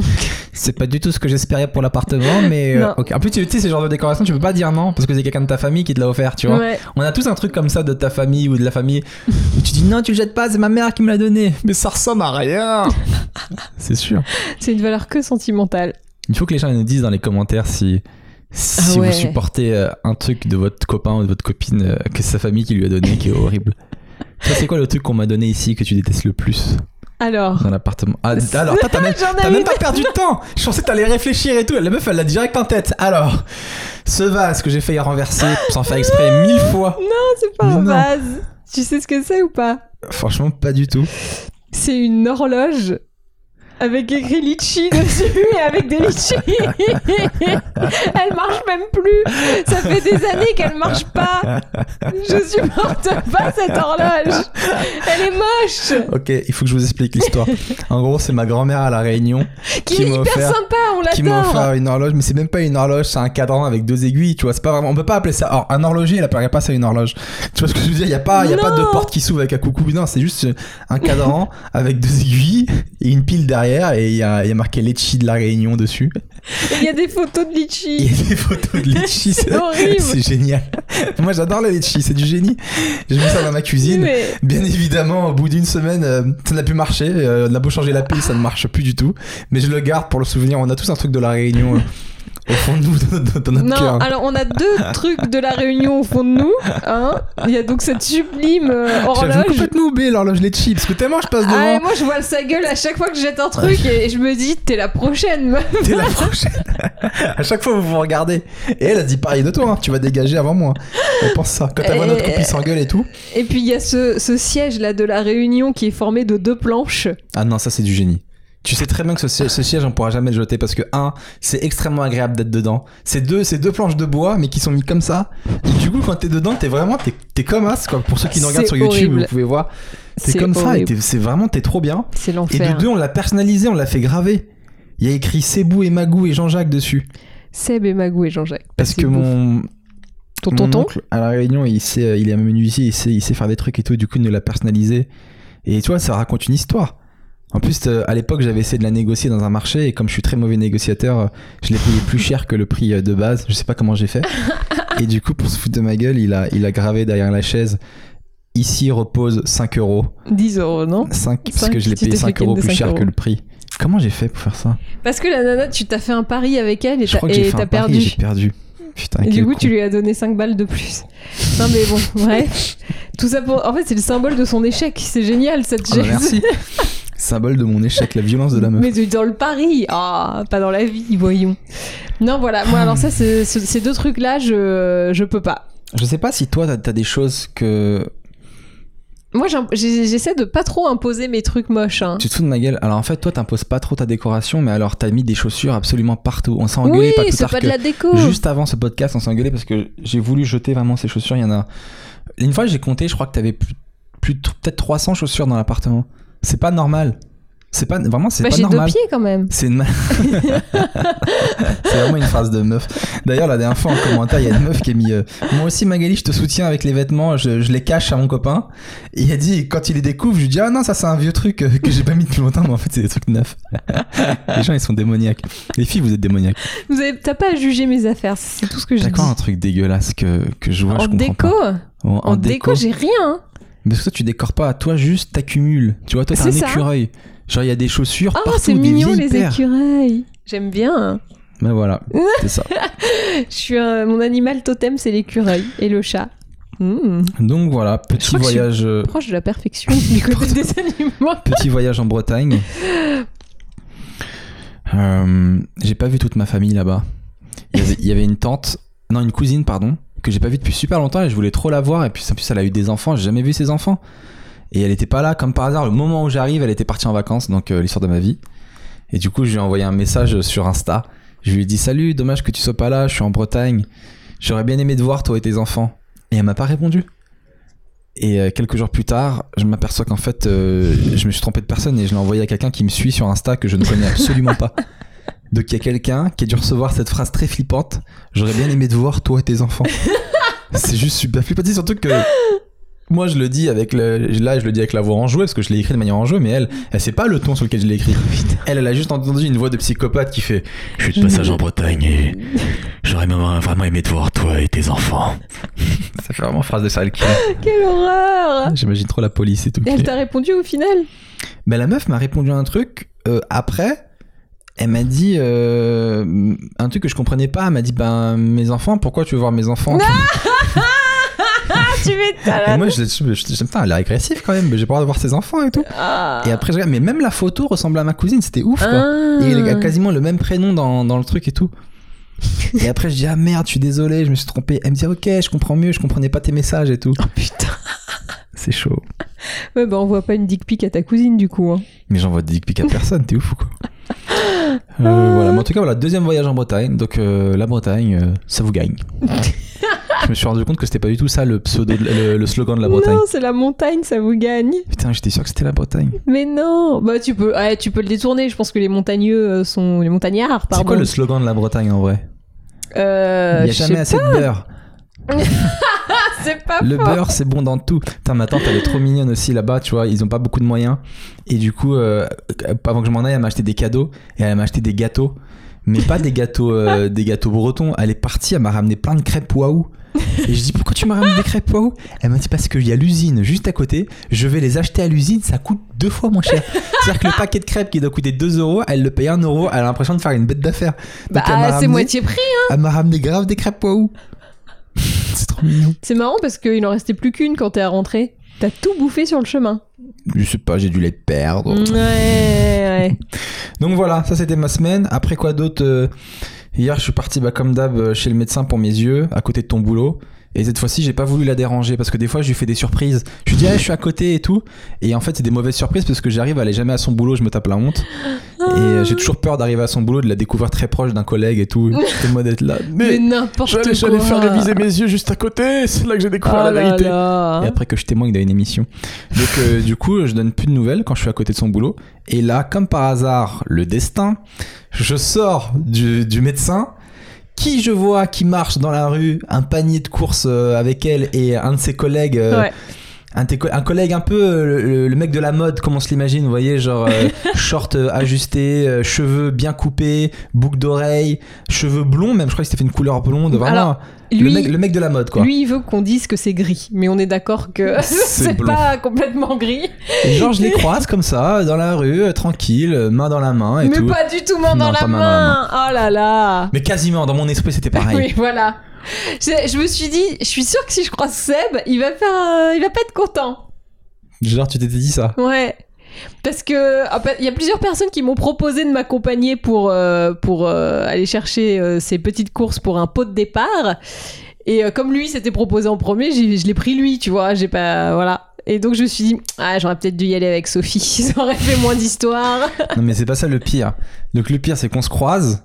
Speaker 2: c'est pas du tout ce que j'espérais pour l'appartement, mais euh. En plus, tu sais, ces genres de décoration, tu peux pas dire non parce que c'est quelqu'un de ta famille qui te l'a offert, tu vois.
Speaker 1: Ouais.
Speaker 2: On a tous un truc comme ça de ta famille ou de la famille où tu dis non, tu le jettes pas, c'est ma mère qui me l'a donné. Mais ça ressemble à rien. c'est sûr.
Speaker 1: C'est une valeur que sentimentale.
Speaker 2: Il faut que les gens nous disent dans les commentaires si. Si
Speaker 1: Ah ouais.
Speaker 2: vous supportez euh, un truc de votre copain ou de votre copine euh, que sa famille qui lui a donné qui est horrible. Toi, c'est quoi le truc qu'on m'a donné ici que tu détestes le plus?
Speaker 1: Alors,
Speaker 2: dans l'appartement Ah, alors, t'as même, pas perdu de temps Je pensais que t'allais réfléchir et tout. La meuf, elle l'a direct en tête. Alors, ce vase que j'ai failli renverser sans faire exprès mille fois.
Speaker 1: c'est pas un
Speaker 2: non.
Speaker 1: vase. Tu sais ce que c'est ou pas?
Speaker 2: Franchement, pas du tout.
Speaker 1: C'est une horloge avec écrit litchi dessus et avec des litchis. elle marche même plus. Ça fait des années qu'elle marche pas. Je supporte pas cette horloge. Elle est moche.
Speaker 2: Ok, il faut que je vous explique l'histoire. En gros, c'est ma grand-mère à La Réunion
Speaker 1: Qui,
Speaker 2: Qui
Speaker 1: est hyper
Speaker 2: offert-
Speaker 1: sympa, on
Speaker 2: qui m'a
Speaker 1: l'adore.
Speaker 2: offert une horloge, mais c'est même pas une horloge, c'est un cadran avec deux aiguilles, tu vois. C'est pas vraiment, on peut pas appeler ça. Alors, un horloger, il appellerait pas ça une horloge. Tu vois ce que je veux dire? Il y a pas, il y a pas de porte qui s'ouvre avec un coucou. Non, c'est juste un cadran avec deux aiguilles et une pile derrière et il y a, il y a marqué Litchi de La Réunion dessus.
Speaker 1: Il y a des photos de
Speaker 2: Il y
Speaker 1: litchi.
Speaker 2: a des photos de litchi,
Speaker 1: C'est horrible.
Speaker 2: c'est génial. Moi j'adore le litchi, c'est du génie. J'ai mis ça dans ma cuisine.
Speaker 1: Mais
Speaker 2: Bien évidemment, au bout d'une semaine, euh, ça n'a plus marché. Euh, on a beau changer la pile, ça ne marche plus du tout. Mais je le garde pour le souvenir. On a tous un truc de la Réunion euh, au fond de nous, dans, notre
Speaker 1: non,
Speaker 2: cœur.
Speaker 1: alors on a deux trucs de la Réunion au fond de nous. Hein. Il y a donc cette sublime euh, horloge.
Speaker 2: complètement oublié l'horloge litchi parce que tellement je passe devant.
Speaker 1: Ah, moi je vois sa gueule à chaque fois que je jette un truc et je me dis t'es la prochaine meuf.
Speaker 2: T'es la prochaine. à chaque fois, vous vous regardez. Et elle, se dit pareil de toi. hein. Tu vas dégager avant moi. Elle pense ça. Quand elle voit notre copine s'engueule et tout.
Speaker 1: Et puis il y a ce, ce siège là de la Réunion qui est formé de deux planches.
Speaker 2: Ah non, ça c'est du génie. Tu sais très bien que ce, siège- ce siège, on pourra jamais le jeter parce que, un, c'est extrêmement agréable d'être dedans. C'est deux, c'est deux planches de bois, mais qui sont mis comme ça. Et du coup, quand t'es dedans, t'es vraiment, t'es, t'es comme as, quoi. Pour ceux qui nous regardent sur YouTube, vous pouvez voir. T'es
Speaker 1: C'est
Speaker 2: comme ça et c'est vraiment, t'es trop bien.
Speaker 1: C'est
Speaker 2: Et
Speaker 1: l'enfer.
Speaker 2: de deux, on l'a personnalisé, on l'a fait graver. Il y a écrit Sebou et Magou et Jean-Jacques dessus.
Speaker 1: Seb et Magou et Jean-Jacques.
Speaker 2: Parce que mon,
Speaker 1: Ton
Speaker 2: mon
Speaker 1: tonton
Speaker 2: oncle, à la Réunion, il sait, euh, il est menuisier, il sait, il sait faire des trucs et tout. Du coup, il nous l'a personnalisé. Et tu vois, ça raconte une histoire. En plus, euh, à l'époque, j'avais essayé de la négocier dans un marché et comme je suis très mauvais négociateur, euh, je l'ai payé plus cher que le prix euh, de base. Je sais pas comment j'ai fait. et du coup, pour se foutre de ma gueule, il a, il a gravé derrière la chaise. Ici repose 5 euros.
Speaker 1: 10 euros, non
Speaker 2: 5, parce que je l'ai payé
Speaker 1: t'es fait
Speaker 2: 5 euros plus
Speaker 1: 5
Speaker 2: cher
Speaker 1: euros.
Speaker 2: que le prix. Comment j'ai fait pour faire ça
Speaker 1: Parce que la nana, tu t'as fait un pari avec elle et t'as
Speaker 2: pari
Speaker 1: perdu.
Speaker 2: et j'ai perdu. Putain,
Speaker 1: Et du coup, tu lui as donné 5 balles de plus. Non, mais bon, bref. Tout ça pour. En fait, c'est le symbole de son échec. C'est génial, cette
Speaker 2: bah,
Speaker 1: chaise.
Speaker 2: merci. Symbole de mon échec, la violence de la meuf.
Speaker 1: Mais dans le pari. Ah, pas dans la vie, voyons. Non, voilà. Moi, alors, ça, c'est- ce- ces deux trucs-là, je, je peux pas.
Speaker 2: Je sais pas si toi, t'as as des choses que.
Speaker 1: Moi, j'essaie de pas trop imposer mes trucs moches. hein.
Speaker 2: Tu te fous de ma gueule. Alors en fait, toi, t'imposes pas trop ta décoration, mais alors t'as mis des chaussures absolument partout. On s'est engueulé
Speaker 1: Oui,
Speaker 2: pas plus
Speaker 1: c'est
Speaker 2: tard
Speaker 1: pas
Speaker 2: que.
Speaker 1: de la déco.
Speaker 2: Juste avant ce podcast, on s'est engueulé parce que j'ai voulu jeter vraiment ces chaussures. Il y en a. Une fois, j'ai compté, je crois que t'avais plus, plus de- peut-être 300 chaussures dans l'appartement. C'est pas normal. C'est pas vraiment, c'est
Speaker 1: Bah,
Speaker 2: pas
Speaker 1: j'ai deux
Speaker 2: normal.
Speaker 1: pieds quand même.
Speaker 2: C'est une... c'est vraiment une phrase de meuf. D'ailleurs, la dernière fois en commentaire, il y a une meuf qui a mis euh, Moi aussi, Magali, je te soutiens avec les vêtements, je, je les cache à mon copain. Et il a dit Quand il les découvre, je lui dis Ah non, ça c'est un vieux truc euh, que j'ai pas mis depuis longtemps, mais en fait, c'est des trucs neufs. les gens, ils sont démoniaques. Les filles, vous êtes démoniaques.
Speaker 1: Vous avez... T'as pas à juger mes affaires, c'est tout ce que j'ai
Speaker 2: quoi un truc dégueulasse que, que je vois,
Speaker 1: en
Speaker 2: je comprends
Speaker 1: déco?
Speaker 2: Pas En,
Speaker 1: En, déco, j'ai rien. Hein.
Speaker 2: Mais parce que toi, tu décores pas. Toi, juste, t'accumules. Tu vois, toi, t'as un
Speaker 1: ça.
Speaker 2: écureuil. Genre, il y a des chaussures
Speaker 1: Oh,
Speaker 2: partout,
Speaker 1: c'est mignon les
Speaker 2: paires.
Speaker 1: écureuils. J'aime bien.
Speaker 2: Mais voilà, c'est ça.
Speaker 1: Je suis un- Mon animal totem, c'est l'écureuil et le chat. Hmm.
Speaker 2: Donc voilà, petit voyage. euh,
Speaker 1: Proche de la perfection du côté des animaux.
Speaker 2: Petit voyage en Bretagne. Euh, j'ai pas vu toute ma famille là-bas. Il y avait une tante, non une cousine pardon, que j'ai pas vue depuis super longtemps et je voulais trop la voir et puis en plus elle a eu des enfants, j'ai jamais vu ses enfants. Et elle était pas là comme par hasard, le moment où j'arrive, elle était partie en vacances, donc euh, l'histoire de ma vie. Et du coup, je lui ai envoyé un message sur Insta. Je lui ai dit salut, dommage que tu sois pas là, je suis en Bretagne. J'aurais bien aimé te voir toi et tes enfants. Et elle m'a pas répondu. Et euh, quelques jours plus tard, je m'aperçois qu'en fait, euh, je me suis trompé de personne et je l'ai envoyé à quelqu'un qui me suit sur Insta que je ne connais absolument pas. Donc il y a quelqu'un qui a dû recevoir cette phrase très flippante. J'aurais bien aimé te voir, toi et tes enfants. C'est juste super flippant. Surtout que moi je le dis avec le, là je le dis avec la voix enjouée parce que je l'ai écrit de manière enjouée, mais elle, elle sait pas le ton sur lequel je l'ai écrit. Elle, elle a juste entendu une voix de psychopathe qui fait Je suis de passage en Bretagne et j'aurais vraiment, vraiment aimé te voir, toi et tes enfants. Ça fait vraiment phrase de killer.
Speaker 1: Quelle horreur
Speaker 2: J'imagine trop la police et tout.
Speaker 1: Et elle t'a répondu au final?
Speaker 2: Mais la meuf m'a répondu un truc euh, après. Elle m'a dit euh, un truc que je comprenais pas. Elle m'a dit ben mes enfants, pourquoi tu veux voir mes enfants?
Speaker 1: Ah, tu m'étonnes
Speaker 2: moi je, je, je, je- putain, elle est agressive quand même. Mais j'ai pas le droit de voir ses enfants et tout.
Speaker 1: Ah.
Speaker 2: Et après je regarde, mais même la photo ressemble à ma cousine. C'était ouf quoi.
Speaker 1: Ah.
Speaker 2: Et il a quasiment le même prénom dans, dans le truc et tout. Et après je dis ah merde, je suis désolé, je me suis trompé. Elle me dit ok, je comprends mieux, je comprenais pas tes messages et tout.
Speaker 1: Oh putain.
Speaker 2: C'est chaud.
Speaker 1: Ouais, bah, on voit pas une dick pic à ta cousine, du coup. hein.
Speaker 2: Mais j'envoie des dick pics à personne, t'es ouf ou quoi
Speaker 1: Ah.
Speaker 2: Voilà, mais en tout cas, voilà, deuxième voyage en Bretagne. Donc euh, la Bretagne, euh, ça vous gagne. Je me suis rendu compte que c'était pas du tout ça le pseudo, le, le slogan de la Bretagne.
Speaker 1: Non, c'est la montagne, ça vous gagne.
Speaker 2: Putain, j'étais sûr que c'était la Bretagne.
Speaker 1: Mais non Bah, tu peux, ouais, tu peux le détourner. Je pense que les montagneux euh, sont... Les montagnards, pardon.
Speaker 2: C'est quoi le slogan de la Bretagne en vrai?
Speaker 1: Euh,
Speaker 2: Il y a jamais assez de beurre.
Speaker 1: pas, c'est pas
Speaker 2: Le beurre, c'est bon dans tout. Putain, ma tante, elle est trop mignonne aussi là-bas, tu vois. Ils ont pas beaucoup de moyens. Et du coup, euh, avant que je m'en aille, elle m'a acheté des cadeaux et elle m'a acheté des gâteaux. Mais pas des gâteaux, euh, des gâteaux bretons. Elle est partie, elle m'a ramené plein de crêpes waouh. Et je dis pourquoi tu m'as ramené des crêpes waouh? Elle m'a dit parce qu'il y a l'usine juste à côté. Je vais les acheter à l'usine, ça coûte deux fois moins cher. C'est-à-dire que le paquet de crêpes qui doit coûter 2 euros, elle le paye 1 euro. Elle a l'impression de faire une bête d'affaires.
Speaker 1: Bah, c'est moitié prix.
Speaker 2: Elle m'a ramené grave des crêpes waouh. C'est trop mignon.
Speaker 1: C'est marrant parce qu'il en restait plus qu'une quand t'es à rentrer. T'as tout bouffé sur le chemin.
Speaker 2: Je sais pas, j'ai dû les perdre.
Speaker 1: Ouais, ouais.
Speaker 2: Donc voilà, ça c'était ma semaine. Après quoi d'autre euh, Hier, je suis parti bah, comme d'hab euh, chez le médecin pour mes yeux, à côté de ton boulot. Et cette fois-ci, j'ai pas voulu la déranger parce que des fois, je lui fais des surprises. Je lui dis, ah, je suis à côté et tout. Et en fait, c'est des mauvaises surprises parce que j'arrive à aller jamais à son boulot, je me tape la honte. Et euh, j'ai toujours peur d'arriver à son boulot, de la découvrir très proche d'un collègue et tout. J'étais moi d'être là.
Speaker 1: Mais, n'importe quoi.
Speaker 2: j'allais faire réviser mes yeux juste à côté. C'est là que j'ai découvert
Speaker 1: Oh
Speaker 2: la
Speaker 1: là
Speaker 2: vérité.
Speaker 1: là.
Speaker 2: Et après que je témoigne d'une émission. Donc euh, du coup, je donne plus de nouvelles quand je suis à côté de son boulot. Et là, comme par hasard, le destin, je sors du, du médecin. Qui je vois qui marche dans la rue, un panier de courses euh, avec elle et un de ses collègues, euh. Un, collègue un peu euh, le, le mec de la mode, comme on se l'imagine, vous voyez, genre euh, short euh, ajusté, euh, cheveux bien coupés, boucle d'oreille, cheveux blonds, même je crois que c'était fait une couleur blonde, vraiment
Speaker 1: Alors,
Speaker 2: le, mec, le mec de la mode quoi.
Speaker 1: lui, il veut qu'on dise que c'est gris, mais on est d'accord que
Speaker 2: C'est
Speaker 1: pas complètement gris.
Speaker 2: Et genre, je les croise comme ça, dans la rue, euh, tranquille, main dans la main et
Speaker 1: mais
Speaker 2: tout.
Speaker 1: pas du tout main
Speaker 2: Non,
Speaker 1: dans la main.
Speaker 2: main dans la
Speaker 1: Oh là là.
Speaker 2: Mais quasiment, dans mon esprit, c'était pareil.
Speaker 1: Oui, voilà. Je, je me suis dit, je suis sûre que si je croise Seb, il va faire, il va pas être content.
Speaker 2: Genre, tu t'étais dit ça.
Speaker 1: Ouais. Parce que il y a plusieurs personnes qui m'ont proposé de m'accompagner pour, euh, pour euh, aller chercher euh, ces petites courses pour un pot de départ. Et euh, comme lui s'était proposé en premier, je l'ai pris lui, tu vois. J'ai pas. Voilà. Et donc je me suis dit, ah, j'aurais peut-être dû y aller avec Sophie. Ça aurait fait moins d'histoire.
Speaker 2: Non, mais c'est pas ça le pire. Donc, le pire, c'est qu'on se croise.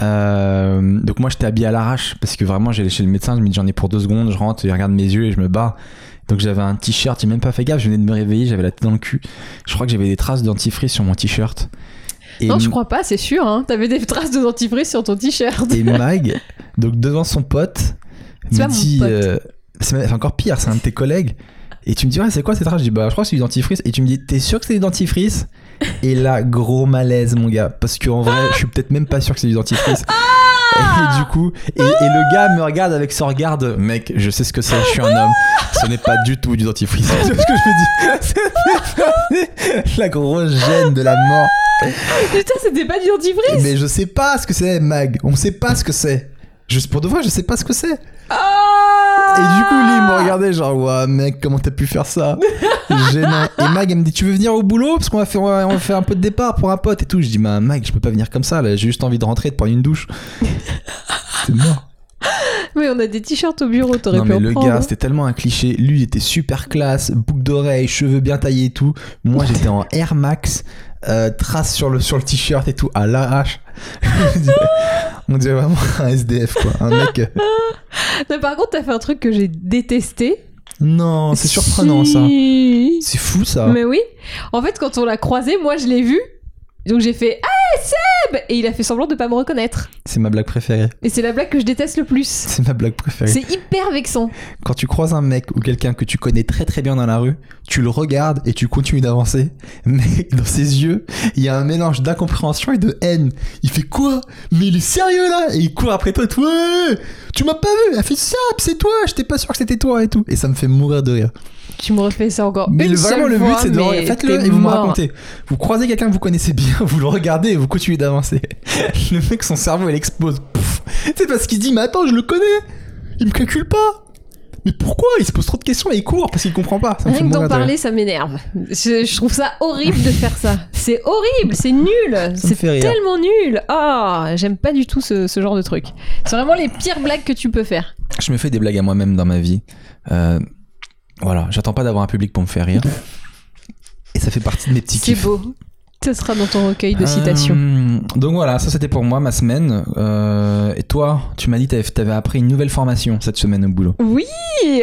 Speaker 2: Euh, donc, moi, j'étais habillé à l'arrache parce que vraiment, j'allais chez le médecin. Je me dis, j'en ai pour deux secondes. Je rentre, il regarde mes yeux et je me bats. Donc, j'avais un t-shirt. J'ai même pas fait gaffe. Je venais de me réveiller. J'avais la tête dans le cul. Je crois que j'avais des traces dentifrice sur mon t-shirt. Et
Speaker 1: non, je crois pas, c'est sûr. Hein. T'avais des traces de dentifrice sur ton t-shirt.
Speaker 2: Et Mag, donc devant son pote,
Speaker 1: C'est
Speaker 2: me dit. euh, c'est encore pire, c'est un de tes collègues. Et tu me dis, ouais, c'est quoi cette trace Je dis, bah, je crois que c'est du dentifrice. Et tu me dis, t'es sûr que c'est du dentifrice? Et là, gros malaise, mon gars. Parce qu'en vrai, je suis peut-être même pas sûr que c'est du dentifrice. Et du coup, et, et le gars me regarde avec son regard de mec, je sais ce que c'est, je suis un homme. Ce n'est pas du tout du dentifrice. C'est ce que je me dis. La grosse gêne de la mort.
Speaker 1: Putain, c'était pas du dentifrice.
Speaker 2: Mais je sais pas ce que c'est, Mag. On sait pas ce que c'est. Juste pour de vrai, je sais pas ce que c'est.
Speaker 1: Ah
Speaker 2: Et du coup, lui, il me regardait genre, ouais, mec, comment t'as pu faire ça? Gênant. Et Mag, elle me dit, tu veux venir au boulot? Parce qu'on va faire, on va faire un peu de départ pour un pote et tout. Je dis, bah, Mag, je peux pas venir comme ça, là. J'ai juste envie de rentrer, de prendre une douche. C'est mort.
Speaker 1: Oui, on a des t-shirts au bureau, t'aurais
Speaker 2: Non,
Speaker 1: pu
Speaker 2: mais
Speaker 1: en
Speaker 2: le
Speaker 1: prendre.
Speaker 2: gars, c'était tellement un cliché. Lui, il était super classe, boucle d'oreille, cheveux bien taillés et tout. Moi, j'étais en Air Max, euh, trace sur le, sur le t-shirt et tout, à l'arrache. On dirait vraiment un SDF, quoi. Un mec. euh,
Speaker 1: Non, par contre, t'as fait un truc que j'ai détesté.
Speaker 2: Non, c'est surprenant, ça. C'est fou, ça.
Speaker 1: Mais oui. En fait, quand on l'a croisé, moi, je l'ai vu. Donc j'ai fait Hey Seb Et il a fait semblant de pas me reconnaître.
Speaker 2: C'est ma blague préférée.
Speaker 1: Et c'est la blague que je déteste le plus.
Speaker 2: C'est ma blague préférée.
Speaker 1: C'est hyper vexant.
Speaker 2: Quand tu croises un mec ou quelqu'un que tu connais très très bien dans la rue, tu le regardes et tu continues d'avancer. Mais dans ses yeux, il y a un mélange d'incompréhension et de haine. Il fait quoi? Mais il est sérieux là? Et il court après toi et tout. Ouais Tu m'as pas vu Elle fait ça, c'est toi J'étais pas sûr que c'était toi et tout. Et ça me fait mourir de rire.
Speaker 1: Tu me refais ça encore
Speaker 2: Mais
Speaker 1: une
Speaker 2: le, vraiment,
Speaker 1: seule
Speaker 2: le but c'est de
Speaker 1: mais
Speaker 2: faites-le
Speaker 1: t'es
Speaker 2: et vous me racontez. Vous croisez quelqu'un que vous connaissez bien, vous le regardez et vous continuez d'avancer. Le mec, son cerveau il explose. C'est parce qu'il se dit Mais attends, je le connais Il me calcule pas Mais pourquoi Il se pose trop de questions et il court parce qu'il comprend pas? Ça
Speaker 1: Rien que d'en parler, ça m'énerve. Je, je trouve ça horrible de faire ça. C'est horrible, c'est nul. C'est tellement nul. Ah, j'aime pas du tout ce, ce genre de truc. C'est vraiment les pires blagues que tu peux faire.
Speaker 2: Je me fais des blagues à moi-même dans ma vie. Euh, voilà, j'attends pas d'avoir un public pour me faire rire. Et ça fait partie de mes petits
Speaker 1: C'est
Speaker 2: kiffs.
Speaker 1: beau. Ce sera dans ton recueil de citations.
Speaker 2: Euh, donc voilà, ça c'était pour moi ma semaine. Euh, et toi, tu m'as dit que t'avais appris une nouvelle formation cette semaine au boulot.
Speaker 1: Oui,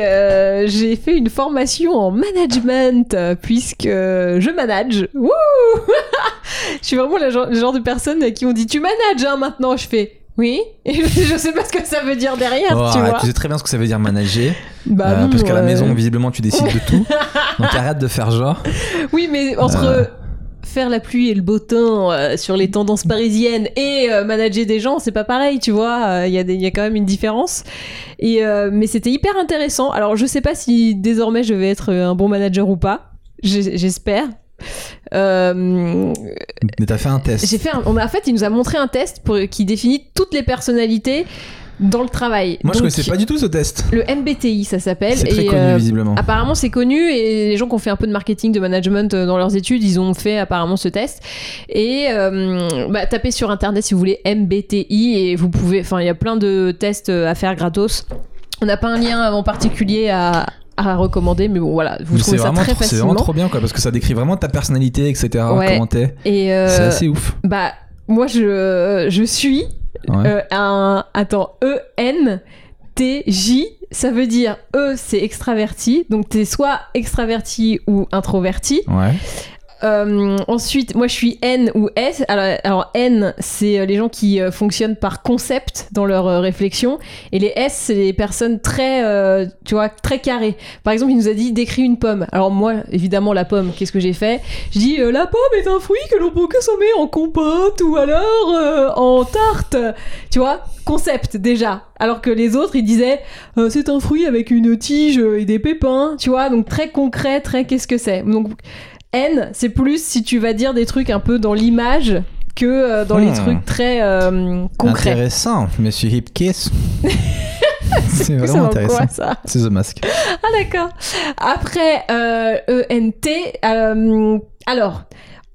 Speaker 1: euh, j'ai fait une formation en management puisque je manage. Wouh je suis vraiment le genre, le genre de personne qui ont dit tu manages hein, maintenant. Je fais oui et je sais pas ce que ça veut dire derrière,
Speaker 2: Oh,
Speaker 1: tu vois.
Speaker 2: tu sais très bien ce que ça veut dire manager.
Speaker 1: Bah
Speaker 2: euh,
Speaker 1: non,
Speaker 2: parce qu'à la
Speaker 1: euh,
Speaker 2: maison, visiblement, tu décides de tout. Donc arrête de faire genre.
Speaker 1: Oui, mais entre
Speaker 2: Euh.
Speaker 1: faire la pluie et le beau temps sur les tendances parisiennes et manager des gens, c'est pas pareil, tu vois. Il y, a y quand même une différence. Et, mais c'était hyper intéressant. Alors, je sais pas si désormais je vais être un bon manager ou pas. J'espère. Euh,
Speaker 2: Mais t'as fait un test.
Speaker 1: j'ai fait un- on a, en fait, il nous a montré un test pour, qui définit toutes les personnalités dans le travail.
Speaker 2: Moi, je
Speaker 1: Donc,
Speaker 2: connaissais pas du tout ce test.
Speaker 1: Le MBTI, ça s'appelle.
Speaker 2: C'est très
Speaker 1: et,
Speaker 2: connu,
Speaker 1: euh,
Speaker 2: visiblement.
Speaker 1: Apparemment, c'est connu et les gens qui ont fait un peu de marketing, de management euh, dans leurs études, ils ont fait apparemment ce test. Et euh, bah, tapez sur internet si vous voulez MBTI et vous pouvez. Enfin, il y a plein de tests à faire gratos. On n'a pas un lien en particulier à, à recommander, mais bon, voilà, vous
Speaker 2: Mais
Speaker 1: trouvez ça très
Speaker 2: trop- c'est vraiment
Speaker 1: facilement.
Speaker 2: trop bien, quoi, parce que ça décrit vraiment ta personnalité, etc.
Speaker 1: Ouais.
Speaker 2: Comment t'es.
Speaker 1: Et euh,
Speaker 2: C'est assez ouf.
Speaker 1: bah, moi, je, je suis
Speaker 2: Ouais.
Speaker 1: euh, un. Attends, E-N-T-J. Ça veut dire E, c'est extraverti. Donc, t'es soit extraverti ou introverti.
Speaker 2: Ouais.
Speaker 1: Euh, ensuite, moi je suis N ou S. Alors, N, c'est euh, les gens qui euh, fonctionnent par concept dans leur euh, réflexion, et les S, c'est les personnes très, tu vois, très carrées. Par exemple, il nous a dit décris une pomme. Alors moi, évidemment, la pomme, qu'est-ce que j'ai fait? Je dis la pomme est un fruit que l'on peut consommer en compote ou alors en tarte. Tu vois, concept déjà. Alors que les autres, ils disaient c'est un fruit avec une tige et des pépins. Tu vois, donc très concret, très qu'est-ce que c'est? Donc N, c'est plus si tu vas dire des trucs un peu dans l'image que euh, dans les
Speaker 2: Hmm.
Speaker 1: trucs très euh, concrets.
Speaker 2: Intéressant, monsieur Hipkiss. c'est vraiment intéressant.
Speaker 1: quoi, ça
Speaker 2: C'est The Mask.
Speaker 1: Ah d'accord. Après euh, ENT, euh, alors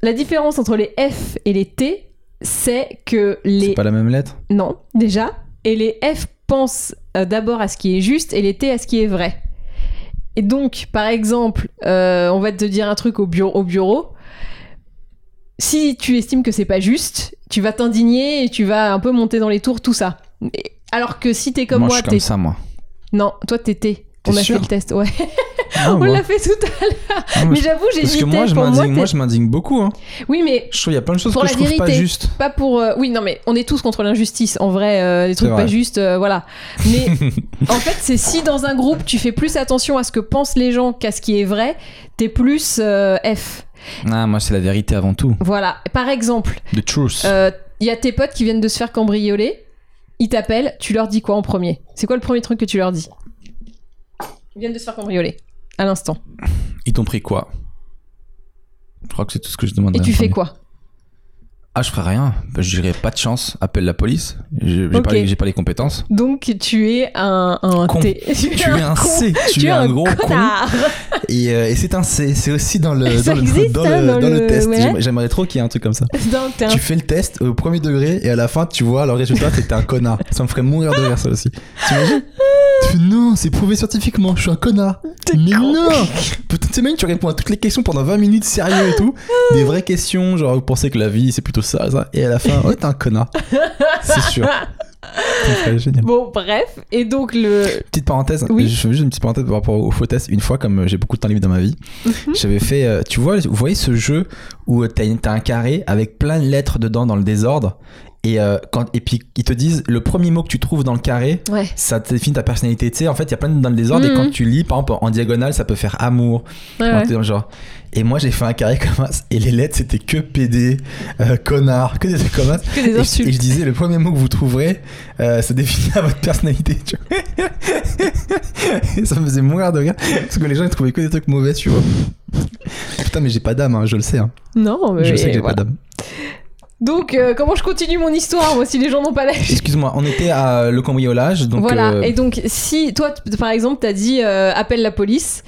Speaker 1: la différence entre les F et les T, c'est que les
Speaker 2: C'est pas la même lettre?
Speaker 1: Non déjà et les F pensent d'abord à ce qui est juste et les T à ce qui est vrai. Et donc, par exemple, euh, on va te dire un truc au bureau, au bureau. Si tu estimes que c'est pas juste, tu vas t'indigner et tu vas un peu monter dans les tours, tout ça. Alors que si t'es comme
Speaker 2: moi,
Speaker 1: moi,
Speaker 2: je suis comme ça, moi.
Speaker 1: non, toi t'étais. On a fait le test, ouais.
Speaker 2: Ah,
Speaker 1: On l'a fait tout à l'heure.
Speaker 2: Ah,
Speaker 1: Mais j'avoue, j'ai
Speaker 2: Parce que moi, je m'indigne, moi, je m'indigne beaucoup. Hein.
Speaker 1: Oui, mais
Speaker 2: Je trouve qu'il y a plein de choses
Speaker 1: Pour
Speaker 2: que
Speaker 1: la
Speaker 2: je trouve pas
Speaker 1: vérité.
Speaker 2: justes.
Speaker 1: pas pour. euh, Oui, non, mais on est tous contre l'injustice. En vrai, euh, les trucs
Speaker 2: vrai.
Speaker 1: pas justes, euh, voilà. Mais en fait, c'est si dans un groupe tu fais plus attention à ce que pensent les gens qu'à ce qui est vrai, t'es plus euh, F.
Speaker 2: Ah, moi, c'est la vérité avant tout.
Speaker 1: Voilà. Par exemple,
Speaker 2: The truth.
Speaker 1: il y a tes potes qui viennent de se faire cambrioler. Ils t'appellent. Tu leur dis quoi en premier? C'est quoi le premier truc que tu leur dis? Ils viennent de se faire cambrioler. À l'instant.
Speaker 2: Ils t'ont pris quoi? Je crois que c'est tout ce que je demande.
Speaker 1: Et tu fais quoi?
Speaker 2: Ah, je ferai rien. Bah, je dirais pas de chance. Appelle la police. J'ai j'ai
Speaker 1: Ok.
Speaker 2: pas, les- j'ai pas les compétences.
Speaker 1: Donc tu es un, un
Speaker 2: Con.
Speaker 1: T.
Speaker 2: Tu es un
Speaker 1: con.
Speaker 2: C. Tu,
Speaker 1: Tu
Speaker 2: es un, gros con.
Speaker 1: connard.
Speaker 2: Et, euh, et c'est un C. C'est aussi dans le, dans le, dans
Speaker 1: hein,
Speaker 2: le,
Speaker 1: dans
Speaker 2: dans le
Speaker 1: le-
Speaker 2: test.
Speaker 1: ouais.
Speaker 2: J'aimerais- trop qu'il y ait un truc comme ça.
Speaker 1: Un
Speaker 2: Tu fais le test au premier degré et à la fin, tu vois le résultat, t'es un connard. Ça me ferait mourir de rire, ça aussi. T'imagines Tu fais non, c'est prouvé scientifiquement, je suis un connard. Mais non Putain, tu sais, même, tu réponds à toutes les questions pendant 20 minutes sérieux et tout. Des vraies questions, genre vous pensez que la vie c'est plutôt ça, ça. Et à la fin, oh, t'es un connard. C'est sûr. Génial.
Speaker 1: Bon, bref. Et donc, le.
Speaker 2: Petite parenthèse,
Speaker 1: Oui.
Speaker 2: je fais juste une petite parenthèse par rapport au faux test. Une fois, comme euh, j'ai beaucoup de temps libre dans ma vie,
Speaker 1: Mhm.
Speaker 2: j'avais fait, euh, tu vois, vous voyez ce jeu où euh, t'as un carré avec plein de lettres dedans dans le désordre. Et, euh, quand, et puis ils te disent le premier mot que tu trouves dans le carré,
Speaker 1: Ouais.
Speaker 2: ça définit ta personnalité. Tu sais, en fait, il y a plein de dans le désordre. Et
Speaker 1: Mhm.
Speaker 2: quand tu lis, par exemple, en diagonale, ça peut faire amour.
Speaker 1: Ouais,
Speaker 2: un
Speaker 1: ouais.
Speaker 2: truc dans le genre. Et moi, j'ai fait un carré comme ça. Et les lettres, c'était que PD, euh, connard, que des trucs comme ça.
Speaker 1: Que des
Speaker 2: Et je,
Speaker 1: insultes.
Speaker 2: et je disais, le premier mot que vous trouverez, euh, ça définit votre personnalité. Tu vois. et ça me faisait mourir de rire. Parce que les gens, ils trouvaient que des trucs mauvais, tu vois. Putain, mais j'ai pas d'âme, hein, je le sais. hein.
Speaker 1: Non, mais.
Speaker 2: Je sais que j'ai
Speaker 1: voilà.
Speaker 2: pas d'âme.
Speaker 1: Donc, euh, comment je continue mon histoire, moi, si les gens n'ont pas la.
Speaker 2: Excuse-moi, on était à le cambriolage. Donc,
Speaker 1: voilà.
Speaker 2: euh,
Speaker 1: Et donc, si toi, par exemple, t'as dit euh, appelle la police.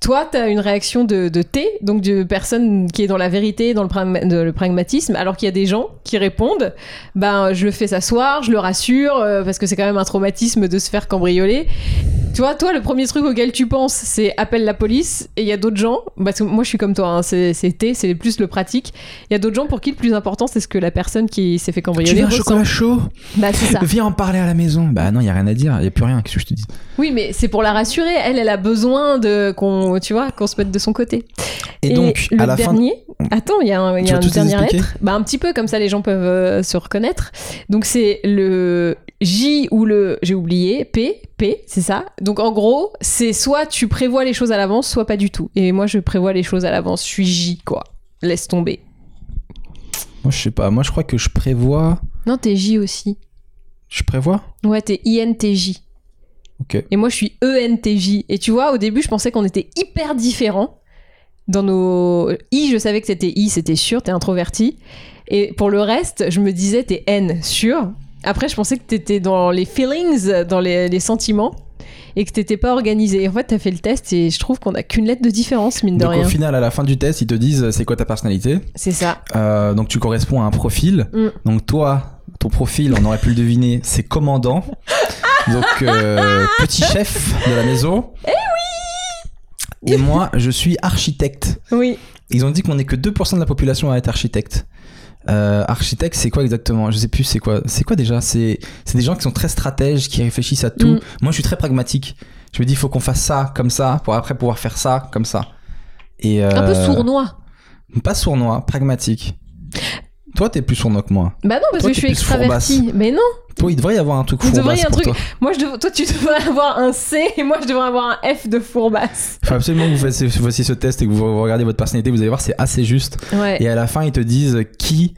Speaker 1: Toi, t'as une réaction de, de T, donc de personne qui est dans la vérité, dans le, pragma- de- le pragmatisme, alors qu'il y a des gens qui répondent ben, je le fais s'asseoir, je le rassure, euh, parce que c'est quand même un traumatisme de se faire cambrioler. Tu vois, toi, le premier truc auquel tu penses, c'est appelle la police. Et il y a d'autres gens, parce que moi je suis comme toi, hein, c'est T, c'est plus le pratique. Il y a d'autres gens pour qui le plus important, c'est ce que la personne qui s'est fait
Speaker 2: Tu
Speaker 1: cambrioler
Speaker 2: veux un
Speaker 1: ressent.
Speaker 2: chocolat chaud
Speaker 1: Bah, c'est ça.
Speaker 2: Viens en parler à la maison. Bah non, il y a rien à dire, il y a plus rien. Qu'est-ce que je te dis?
Speaker 1: Oui, mais c'est pour la rassurer. Elle, elle a besoin de qu'on, tu vois, qu'on se mette de son côté.
Speaker 2: Et, donc,
Speaker 1: le
Speaker 2: à la fin.
Speaker 1: dernier, attends, il y a, un- y
Speaker 2: Tu
Speaker 1: a une dernière lettre. Bah un petit peu comme ça, les gens peuvent euh, se reconnaître. Donc c'est le J ou le, j'ai oublié, P, P, c'est ça? Donc en gros, c'est soit tu prévois les choses à l'avance, soit pas du tout. Et moi, je prévois les choses à l'avance. Je suis J, quoi. Laisse tomber.
Speaker 2: Moi, je sais pas. Moi, je crois que je prévois.
Speaker 1: Non, t'es J aussi.
Speaker 2: Je prévois?
Speaker 1: Ouais, t'es INTJ.
Speaker 2: Ok.
Speaker 1: Et moi, je suis ENTJ. Et tu vois, au début, je pensais qu'on était hyper différents. Dans nos I, je savais que c'était I, c'était sûr, t'es introverti. Et pour le reste, je me disais, t'es N, sûr. Après, je pensais que t'étais dans les feelings, dans les, les sentiments, et que t'étais pas organisé. Et en fait, t'as fait le test, et je trouve qu'on a qu'une lettre de différence, mine de
Speaker 2: Donc,
Speaker 1: rien.
Speaker 2: au final, à la fin du test, ils te disent euh, c'est quoi ta personnalité?
Speaker 1: C'est ça.
Speaker 2: Euh, donc, tu corresponds à un profil.
Speaker 1: Mm.
Speaker 2: Donc, toi, ton profil, on aurait pu le deviner, c'est commandant. Donc, euh, petit chef de la maison. Eh oui Et moi, je suis architecte.
Speaker 1: Oui.
Speaker 2: Ils ont dit qu'on est que 2% de la population à être architecte. Euh, architecte, c'est quoi exactement? Je sais plus, c'est quoi C'est quoi déjà? C'est c'est des gens qui sont très stratèges, qui réfléchissent à tout.
Speaker 1: Mm.
Speaker 2: Moi, je suis très pragmatique. Je me dis, il faut qu'on fasse ça comme ça, pour après pouvoir faire ça comme ça. Et
Speaker 1: Un peu
Speaker 2: euh,
Speaker 1: sournois.
Speaker 2: Pas sournois, pragmatique. Toi, t'es plus sournois que moi.
Speaker 1: Bah non, parce
Speaker 2: toi,
Speaker 1: que je suis extraverti. Mais non.
Speaker 2: Toi, il devrait y avoir un truc fourbasse pour
Speaker 1: truc-
Speaker 2: toi.
Speaker 1: Moi, je dev- toi, tu devrais avoir un C, et moi, je devrais avoir un F de fourbasse.
Speaker 2: Il faut absolument que vous fassiez, fassiez ce test et que vous regardez votre personnalité. Vous allez voir, c'est assez juste.
Speaker 1: Ouais.
Speaker 2: Et à la fin, ils te disent qui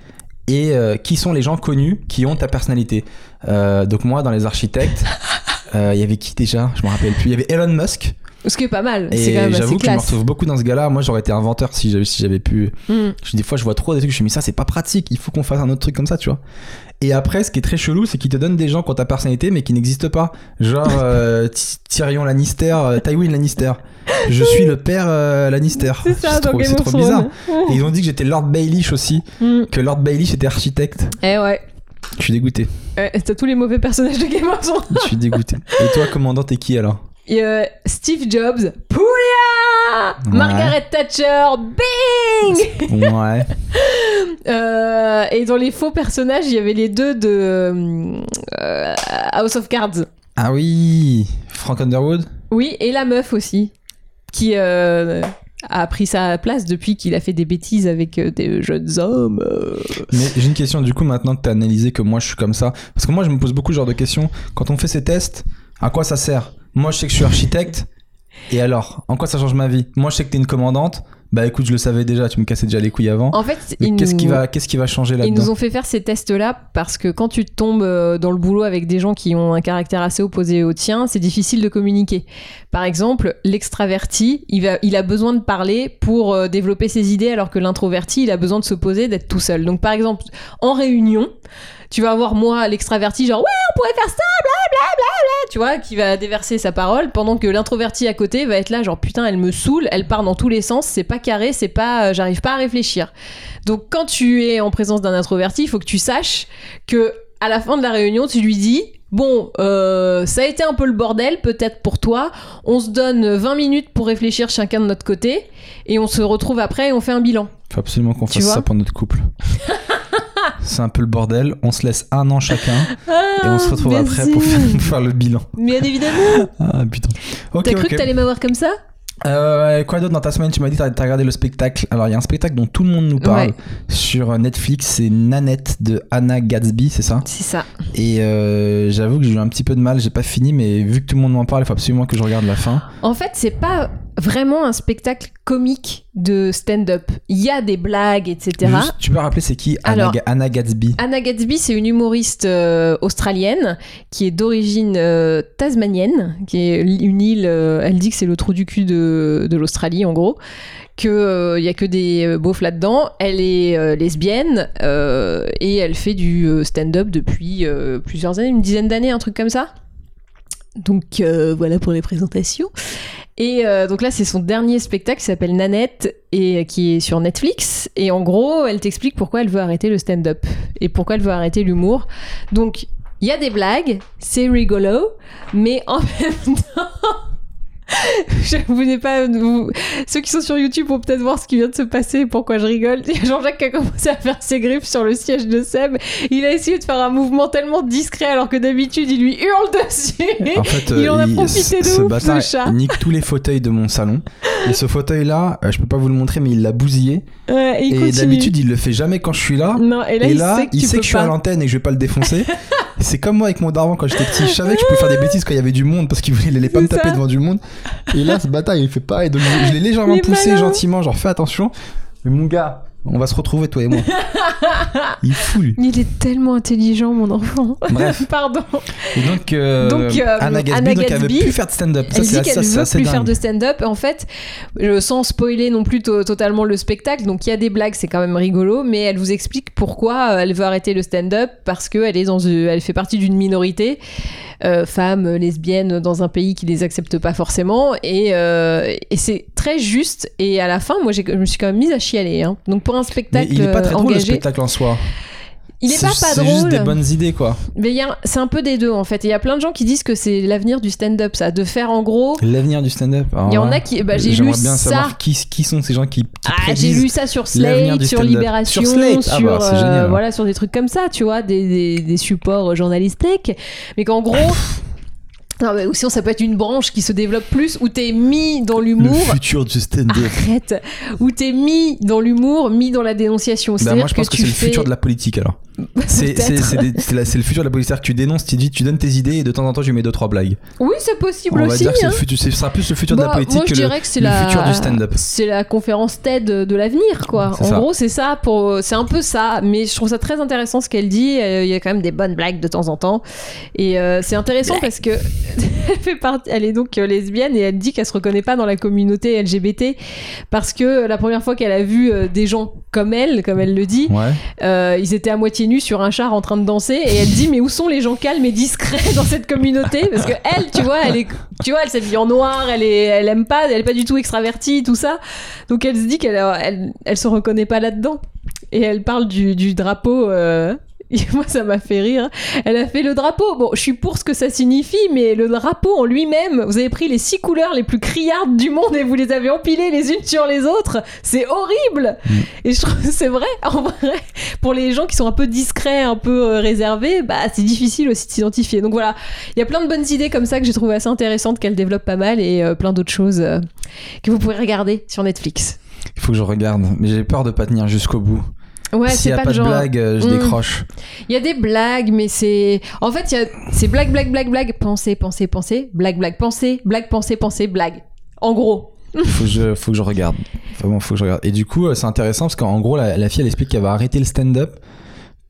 Speaker 2: et euh, qui sont les gens connus qui ont ta personnalité. Euh, donc moi, dans les architectes, euh, il y avait qui déjà? Je me rappelle plus. Il y avait Elon Musk.
Speaker 1: Ce qui est pas mal.
Speaker 2: Et
Speaker 1: C'est quand même
Speaker 2: j'avoue que je me
Speaker 1: classe.
Speaker 2: retrouve beaucoup dans ce gars-là. Moi, j'aurais été inventeur si j'avais si j'avais pu.
Speaker 1: Hmm.
Speaker 2: Je- Des fois, je vois trop des trucs. Je me suis mais ça, c'est pas pratique. Il faut qu'on fasse un autre truc comme ça, tu vois. Et après, ce qui est très chelou, c'est qu'ils te donnent des gens qui ont ta personnalité, mais qui n'existent pas. Genre euh, Ty- Tyrion Lannister, euh, Tywin Lannister. Je suis le père euh, Lannister.
Speaker 1: C'est ça,
Speaker 2: trop, c'est bizarre. Et ils ont dit que j'étais Lord Baelish aussi,
Speaker 1: Hmm.
Speaker 2: que Lord Baelish était architecte.
Speaker 1: Eh ouais.
Speaker 2: Je suis dégoûté.
Speaker 1: Ouais, T'as tous les mauvais personnages de Game of Thrones.
Speaker 2: Je suis dégoûté. Et toi, commandant, t'es qui alors?
Speaker 1: Euh, Steve Jobs. Poulia
Speaker 2: Ouais.
Speaker 1: Margaret Thatcher. Bing
Speaker 2: Ouais.
Speaker 1: Euh, Et dans les faux personnages, il y avait les deux de euh, House of Cards.
Speaker 2: Ah oui, Frank Underwood.
Speaker 1: Oui, et la meuf aussi. Qui a pris sa place depuis qu'il a fait des bêtises avec des jeunes hommes.
Speaker 2: Mais j'ai une question du coup maintenant que t'as analysé que moi je suis comme ça. Parce que moi je me pose beaucoup ce genre de questions. Quand on fait ces tests, à quoi ça sert? Moi je sais que je suis architecte. Et alors En quoi ça change ma vie? Moi je sais que t'es une commandante. Bah écoute, je le savais déjà, tu me cassais déjà les couilles avant.
Speaker 1: En fait, ils
Speaker 2: qu'est-ce qui, va, qu'est-ce qui va changer
Speaker 1: Ils
Speaker 2: là-dedans?
Speaker 1: nous ont fait faire ces tests-là parce que quand tu tombes euh, dans le boulot avec des gens qui ont un caractère assez opposé au tien, c'est difficile de communiquer. Par exemple, l'extraverti, il, va, il a besoin de parler pour euh, développer ses idées, alors que l'introverti, il a besoin de se poser, d'être tout seul. Donc, par exemple, en réunion, tu vas avoir moi, l'extraverti, genre ouais, on pourrait faire ça, blablabla, tu vois, qui va déverser sa parole, pendant que l'introverti à côté va être là, genre putain, elle me saoule, elle part dans tous les sens, c'est pas carré, c'est pas, euh, j'arrive pas à réfléchir. Donc quand tu es en présence d'un introverti, il faut que tu saches que à la fin de la réunion, tu lui dis Bon, euh, ça a été un peu le bordel, peut-être pour toi. On se donne 20 minutes pour réfléchir chacun de notre côté et on se retrouve après et on fait un bilan.
Speaker 2: Faut absolument qu'on fasse ça pour notre couple. C'est un peu le bordel. On se laisse un an chacun et on se retrouve
Speaker 1: Ah,
Speaker 2: après pour faire, pour faire le bilan.
Speaker 1: Bien évidemment.
Speaker 2: Ah putain.
Speaker 1: T'as cru que t'allais m'avoir comme ça?
Speaker 2: Euh, quoi d'autre? Dans ta semaine Tu m'as dit que t'as t'as regardé le spectacle. Alors il y a un spectacle dont tout le monde nous parle
Speaker 1: Ouais.
Speaker 2: sur Netflix, c'est Nanette de Anna Gatsby, c'est ça?
Speaker 1: C'est ça.
Speaker 2: Et euh, j'avoue que j'ai eu un petit peu de mal, j'ai pas fini, mais vu que tout le monde m'en parle, il faut absolument que je regarde la fin.
Speaker 1: En fait, c'est pas vraiment un spectacle comique de stand-up. Il y a des blagues, etc.
Speaker 2: Juste, tu peux rappeler c'est qui? Anna,
Speaker 1: Alors-
Speaker 2: Anna Gatsby
Speaker 1: Anna Gatsby, c'est une humoriste euh, australienne qui est d'origine euh, tasmanienne, qui est une île. euh, elle dit que c'est le trou du cul de, de l'Australie, en gros. Qu'il n'y a que des beaufs là-dedans. Elle est lesbienne et elle fait du stand-up depuis plusieurs années, une dizaine d'années, un truc comme ça. Donc voilà pour les présentations. Et euh, donc là, c'est son dernier spectacle qui s'appelle Nanette et qui est sur Netflix. Et en gros, elle t'explique pourquoi elle veut arrêter le stand-up et pourquoi elle veut arrêter l'humour. Donc il y a des blagues, c'est rigolo, mais en même temps. Je vous n'ai pas. vous- Ceux qui sont sur YouTube vont peut-être voir ce qui vient de se passer, pourquoi je rigole. Il y a Jean-Jacques qui a commencé à faire ses griffes sur le siège de Seb. Il a essayé de faire un mouvement tellement discret alors que d'habitude il lui hurle dessus.
Speaker 2: En fait,
Speaker 1: Il en a
Speaker 2: euh,
Speaker 1: profité de
Speaker 2: ce
Speaker 1: ouf,
Speaker 2: bâtard
Speaker 1: le chat.
Speaker 2: nique tous les fauteuils de mon salon. Et ce fauteuil-là, euh, je peux pas vous le montrer, mais il l'a bousillé.
Speaker 1: Ouais, et
Speaker 2: et d'habitude, il le fait jamais quand je suis là.
Speaker 1: Non, et là,
Speaker 2: et
Speaker 1: il
Speaker 2: là,
Speaker 1: sait que
Speaker 2: il sait que je suis à l'antenne et que je vais pas le défoncer. c'est comme moi avec mon daron quand j'étais petit. Je savais que je pouvais faire des bêtises quand il y avait du monde parce qu'il voulait allait pas me taper
Speaker 1: ça.
Speaker 2: devant du monde. Et là, ce bâtard, il fait pareil. Donc, je, je l'ai légèrement poussé gentiment, genre fais attention. Mais mon gars, on va se retrouver, toi et moi. il est fou, lui.
Speaker 1: Il est tellement intelligent, mon enfant.
Speaker 2: Bref.
Speaker 1: Pardon.
Speaker 2: Et donc, euh,
Speaker 1: Donc, euh,
Speaker 2: Anna Gatsby,
Speaker 1: Anna
Speaker 2: donc, elle veut plus faire de stand-up. Ça,
Speaker 1: Elle
Speaker 2: c'est
Speaker 1: dit qu'elle veut plus
Speaker 2: dingue.
Speaker 1: faire de stand-up. En fait, euh, sans spoiler non plus to- totalement le spectacle, donc il y a des blagues, c'est quand même rigolo, mais elle vous explique pourquoi euh, elle veut arrêter le stand-up parce qu'elle est dans, une- elle fait partie d'une minorité, euh, femmes lesbiennes dans un pays qui les accepte pas forcément, et, euh, et c'est très juste. Et à la fin, moi, je me suis quand même mise à chialer. hein. Donc pour un
Speaker 2: Mais
Speaker 1: spectacle
Speaker 2: il est pas très
Speaker 1: euh,
Speaker 2: drôle le
Speaker 1: engagé,
Speaker 2: spectacle en soi.
Speaker 1: il est pas pas
Speaker 2: C'est
Speaker 1: drôle.
Speaker 2: juste des bonnes idées quoi.
Speaker 1: Mais il y a- c'est un peu des deux en fait. Il y a plein de gens qui disent que c'est l'avenir du stand-up, ça, de faire en gros.
Speaker 2: L'avenir du stand-up. alors
Speaker 1: Il y en a qui. Bah, j'ai lu
Speaker 2: bien
Speaker 1: ça.
Speaker 2: savoir qui, qui sont ces gens qui, qui
Speaker 1: Ah, j'ai lu ça sur Slate, sur. Libération,
Speaker 2: Sur Slate Ah
Speaker 1: sur,
Speaker 2: bah, c'est
Speaker 1: euh, voilà, sur des trucs comme ça, tu vois, des, des, des supports journalistiques. Mais qu'en gros. Non, mais ou sinon, ça peut être une branche qui se développe plus, où t'es mis dans
Speaker 2: le
Speaker 1: l'humour.
Speaker 2: futur du stand-up.
Speaker 1: Arrête Où t'es mis dans l'humour, mis dans la dénonciation.
Speaker 2: Bah, moi je pense que, c'est le futur de la politique alors. C'est le futur de la politique. C'est-à-dire que tu dénonces, tu dis, tu donnes tes idées et de temps en temps tu mets deux trois blagues.
Speaker 1: Oui, c'est possible
Speaker 2: On va
Speaker 1: aussi.
Speaker 2: dire que
Speaker 1: hein.
Speaker 2: futur, ce sera plus le futur de la politique
Speaker 1: moi, je
Speaker 2: que le,
Speaker 1: que c'est
Speaker 2: le
Speaker 1: la...
Speaker 2: futur du stand-up.
Speaker 1: C'est la conférence TED de l'avenir, quoi. En
Speaker 2: ça.
Speaker 1: gros, c'est ça. Pour... C'est un peu ça. Mais je trouve ça très intéressant ce qu'elle dit. Euh, Il y a quand même des bonnes blagues de temps en temps. Et euh, c'est intéressant parce que elle fait partie. Elle est donc euh, lesbienne et elle dit qu'elle se reconnaît pas dans la communauté LGBT parce que la première fois qu'elle a vu des gens comme elle, comme elle le dit,
Speaker 2: Ouais.
Speaker 1: euh, ils étaient à moitié sur un char en train de danser et elle dit mais où sont les gens calmes et discrets dans cette communauté? Parce que elle tu vois elle est tu vois elle s'habille en noir elle est elle aime pas elle est pas du tout extravertie tout ça. Donc elle se dit qu'elle elle, elle se reconnaît pas là-dedans. Et elle parle du, du drapeau euh, moi, ça m'a fait rire. Elle a fait le drapeau. Bon, je suis pour ce que ça signifie, mais le drapeau en lui-même, vous avez pris les six couleurs les plus criardes du monde et vous les avez empilées les unes sur les autres. C'est horrible. Et je trouve que c'est vrai, en vrai, pour les gens qui sont un peu discrets, un peu euh, réservés, bah c'est difficile aussi de s'identifier. Donc voilà, il y a plein de bonnes idées comme ça que j'ai trouvé assez intéressantes, qu'elle développe pas mal et euh, plein d'autres choses euh, que vous pouvez regarder sur Netflix.
Speaker 2: Il faut que je regarde, mais j'ai peur de pas tenir jusqu'au bout.
Speaker 1: Ouais,
Speaker 2: S'il
Speaker 1: c'est
Speaker 2: y a
Speaker 1: pas,
Speaker 2: de
Speaker 1: genre.
Speaker 2: blague, euh, je
Speaker 1: Mm.
Speaker 2: décroche.
Speaker 1: Il y a des blagues, mais c'est. En fait, a... c'est blague, blague, blague, blague, pensée, pensée, pensée, blague, blague, pensée, blague, pensée, pensée, blague. En gros.
Speaker 2: Faut que je, faut que je regarde. Vraiment, faut que je regarde. Et du coup, euh, c'est intéressant parce qu'en gros, la, la fille, elle explique qu'elle va arrêter le stand-up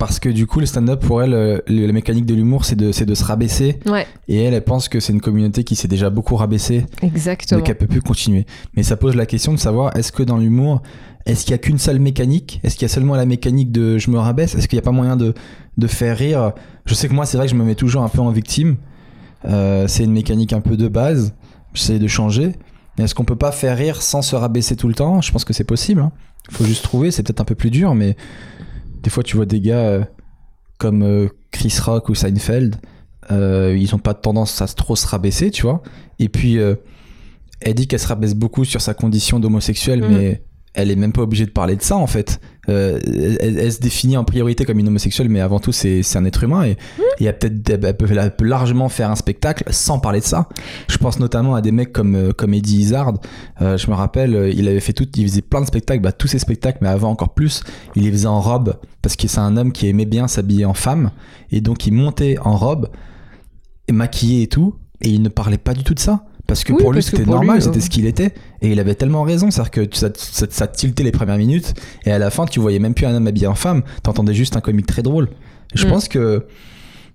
Speaker 2: parce que du coup, le stand-up pour elle, euh, le- la mécanique de l'humour, c'est de, c'est de se rabaisser.
Speaker 1: Ouais,
Speaker 2: Et elle, elle pense que c'est une communauté qui s'est déjà beaucoup rabaissée,
Speaker 1: exactement.
Speaker 2: donc elle peut plus continuer. Mais ça pose la question de savoir est-ce que dans l'humour, est-ce qu'il y a qu'une seule mécanique? Est-ce qu'il y a seulement la mécanique de je me rabaisse? Est-ce qu'il n'y a pas moyen de, de faire rire? Je sais que moi, c'est vrai que je me mets toujours un peu en victime. Euh, c'est une mécanique un peu de base. J'essaie de changer. Mais est-ce qu'on peut pas faire rire sans se rabaisser tout le temps? Je pense que c'est possible. hein. Faut juste trouver. C'est peut-être un peu plus dur, mais des fois, tu vois des gars euh, comme euh, Chris Rock ou Seinfeld. euh, ils ont pas tendance à trop se rabaisser, tu vois. Et puis, elle dit qu'elle se rabaisse beaucoup sur sa condition d'homosexuel,
Speaker 1: Mhm.
Speaker 2: mais elle est même pas obligée de parler de ça en fait. Euh, elle, elle se définit en priorité comme une homosexuelle, mais avant tout c'est un être humain et a peut-être elle peut, elle peut largement faire un spectacle sans parler de ça. Je pense notamment à des mecs comme euh, comme Eddie Izzard. Euh, je me rappelle, il avait fait tout, il faisait plein de spectacles, bah, tous ces spectacles, mais avant encore plus, il les faisait en robe parce que c'est un homme qui aimait bien s'habiller en femme et donc il montait en robe et maquillé et tout et il ne parlait pas du tout de ça. Parce que
Speaker 1: Oui,
Speaker 2: pour lui, c'était normal,
Speaker 1: euh,
Speaker 2: c'était ce qu'il était. Et il avait tellement raison, c'est-à-dire que ça, ça, ça tiltait les premières minutes, et à la fin, tu voyais même plus un homme habillé en femme, t'entendais juste un comique très drôle. Je
Speaker 1: Mm.
Speaker 2: pense que.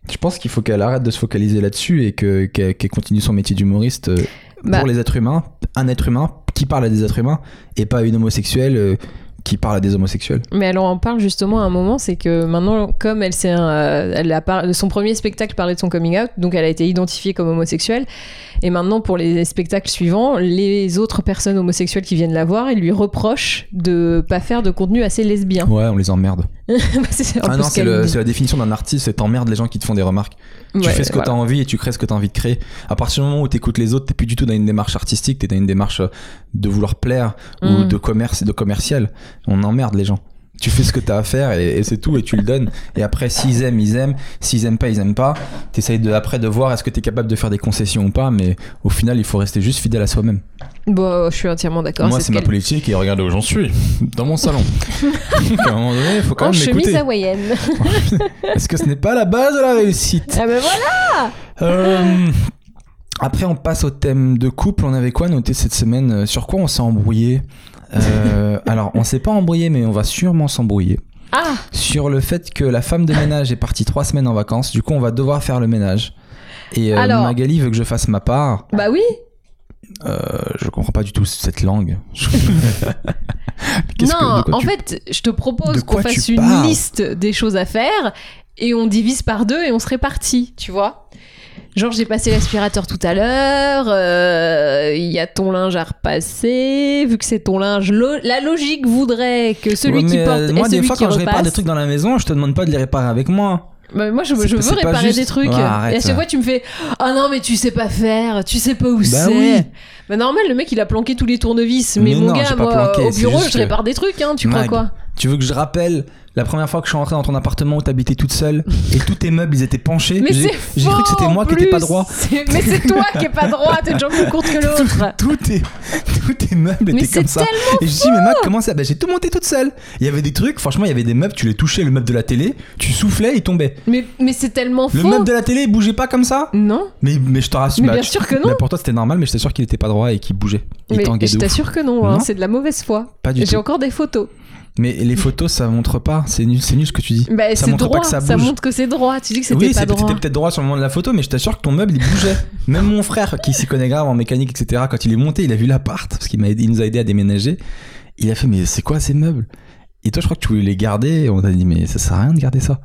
Speaker 2: Je pense qu'il faut qu'elle arrête de se focaliser là-dessus et que- qu'elle qu'elle continue son métier d'humoriste euh,
Speaker 1: Bah.
Speaker 2: pour les êtres humains, un être humain qui parle à des êtres humains, et pas une homosexuelle euh, qui parle à des homosexuels.
Speaker 1: Mais elle en parle justement à un moment, c'est que maintenant, comme elle s'est, euh, elle a par- son premier spectacle parlait de son coming out, donc elle a été identifiée comme homosexuelle. Et maintenant, pour les spectacles suivants, les autres personnes homosexuelles qui viennent la voir, elles lui reprochent de pas faire de contenu assez lesbien.
Speaker 2: Ouais, on les emmerde.
Speaker 1: Bah, c'est
Speaker 2: Ah non,
Speaker 1: ce
Speaker 2: c'est le- c'est la définition d'un artiste, c'est t'emmerdes les gens qui te font des remarques. tu
Speaker 1: Ouais,
Speaker 2: fais ce que
Speaker 1: voilà.
Speaker 2: t'as envie et tu crées ce que t'as envie de créer. À partir du moment où t'écoutes les autres, t'es plus du tout dans une démarche artistique, t'es dans une démarche euh, de vouloir plaire ou
Speaker 1: Mm.
Speaker 2: de commerce et de commercial. On emmerde les gens. Tu fais ce que t'as à faire et, et c'est tout et tu le donnes. Et après, s'ils aiment, ils aiment. S'ils aiment pas, ils aiment pas. T'essayes de, après de voir est-ce que t'es capable de faire des concessions ou pas, mais au final, il faut rester juste fidèle à soi-même.
Speaker 1: Bon, je suis entièrement d'accord.
Speaker 2: Moi,
Speaker 1: ce
Speaker 2: c'est ma politique et regardez où j'en suis. Dans mon salon. à un moment donné, il faut quand
Speaker 1: En
Speaker 2: même
Speaker 1: chemise hawaïenne.
Speaker 2: Est-ce que ce n'est pas la base de la réussite?
Speaker 1: Ah ben voilà
Speaker 2: Euh, Après, on passe au thème de couple. On avait quoi noté cette semaine? Euh, Sur quoi on s'est embrouillé? Euh, Alors, on s'est pas embrouillé, mais on va sûrement s'embrouiller.
Speaker 1: Ah
Speaker 2: Sur le fait que la femme de ménage est partie trois semaines en vacances. Du coup, on va devoir faire le ménage. Et euh,
Speaker 1: Alors-
Speaker 2: Magali veut que je fasse ma part.
Speaker 1: Bah oui
Speaker 2: Euh, je comprends pas du tout cette langue. Qu'est-ce que-
Speaker 1: Non,
Speaker 2: quoi
Speaker 1: en
Speaker 2: tu-
Speaker 1: fait, je te
Speaker 2: de
Speaker 1: propose
Speaker 2: quoi
Speaker 1: qu'on
Speaker 2: tu
Speaker 1: fasse une
Speaker 2: parles
Speaker 1: liste des choses à faire et on divise par deux et on se répartit, tu vois. Genre, j'ai passé l'aspirateur tout à l'heure, euh, il y a ton linge à repasser, vu que c'est ton linge, lo- la logique voudrait que celui
Speaker 2: Ouais,
Speaker 1: qui porte
Speaker 2: euh,
Speaker 1: et
Speaker 2: moi, des fois,
Speaker 1: qui
Speaker 2: quand je répare des trucs dans la maison, je te demande pas de les réparer avec moi.
Speaker 1: Bah, moi, je, veux réparer
Speaker 2: juste.
Speaker 1: des trucs.
Speaker 2: Ouais, arrête,
Speaker 1: et à chaque fois, tu me fais Ah non, mais tu sais pas faire, tu sais pas où
Speaker 2: Bah
Speaker 1: c'est.
Speaker 2: oui.
Speaker 1: Bah, normal, le mec, il a planqué tous les tournevis. Mais,
Speaker 2: Mais
Speaker 1: mon
Speaker 2: non,
Speaker 1: gars, moi,
Speaker 2: planqué,
Speaker 1: au bureau, je répare des trucs, hein, tu crois quoi?
Speaker 2: Tu veux que je rappelle la première fois que je suis rentré dans ton appartement où t'habitais toute seule et tous tes meubles ils étaient penchés J'ai j'ai cru que c'était moi qui étais pas droit.
Speaker 1: Mais c'est toi qui est pas droit, t'es jambe plus courte que l'autre.
Speaker 2: Tous tes, tous tes meubles
Speaker 1: Mais
Speaker 2: étaient comme ça. Et je dis, mais Mac, comment ça? Bah, J'ai tout monté toute seule. Il y avait des trucs, franchement, il y avait des meubles, tu les touchais, le meuble de la télé, tu soufflais, il tombait.
Speaker 1: Mais, mais c'est tellement
Speaker 2: Le
Speaker 1: faux.
Speaker 2: meuble de la télé, il bougeait pas comme ça?
Speaker 1: Non,
Speaker 2: mais, mais je te rassure.
Speaker 1: Mais
Speaker 2: bah,
Speaker 1: bien sûr que non.
Speaker 2: bah, pour toi, c'était normal, mais je t'assure qu'il était pas droit et qu'il bougeait. Il
Speaker 1: mais je t'assure que non, hein, c'est de la mauvaise foi.
Speaker 2: Pas du
Speaker 1: J'ai
Speaker 2: tout.
Speaker 1: encore des photos.
Speaker 2: Mais les photos, ça montre pas. C'est nul, c'est nul ce que tu dis.
Speaker 1: Bah,
Speaker 2: ça
Speaker 1: c'est
Speaker 2: montre
Speaker 1: droit,
Speaker 2: pas que ça
Speaker 1: ça,
Speaker 2: bouge.
Speaker 1: montre que c'est droit. Tu dis que c'était
Speaker 2: Oui,
Speaker 1: pas
Speaker 2: c'est-
Speaker 1: droit.
Speaker 2: t'étais peut-être droit sur le moment de la photo, mais je t'assure que ton meuble il bougeait. Même mon frère, qui s'y connaît grave en mécanique, etc., quand il est monté, il a vu l'appart, parce qu'il m'a aidé- il nous a aidé à déménager. Il a fait, mais c'est quoi ces meubles? Et toi, je crois que tu voulais les garder, et on t'a dit, mais ça sert à rien de garder ça.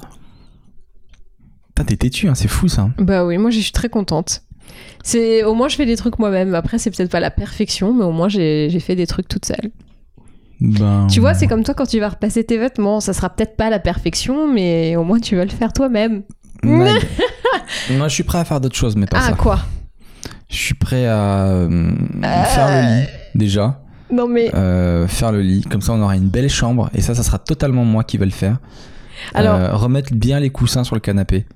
Speaker 2: Putain, t'es têtu, hein, c'est fou ça.
Speaker 1: Bah oui, moi je suis très contente. C'est au moins je fais des trucs moi-même. Après c'est peut-être pas la perfection, mais au moins j'ai j'ai fait des trucs toute seule.
Speaker 2: Ben...
Speaker 1: Tu vois, c'est comme toi quand tu vas repasser tes vêtements. Ça sera peut-être pas la perfection, mais au moins tu vas le faire toi-même.
Speaker 2: Moi, je suis prêt à faire d'autres choses, mais pas
Speaker 1: Ah
Speaker 2: ça.
Speaker 1: quoi
Speaker 2: Je suis prêt à euh, faire le lit, déjà.
Speaker 1: Non mais
Speaker 2: Euh, faire le lit, comme ça on aura une belle chambre, et ça, ça sera totalement moi qui vais le faire.
Speaker 1: alors
Speaker 2: Euh, remettre bien les coussins sur le canapé.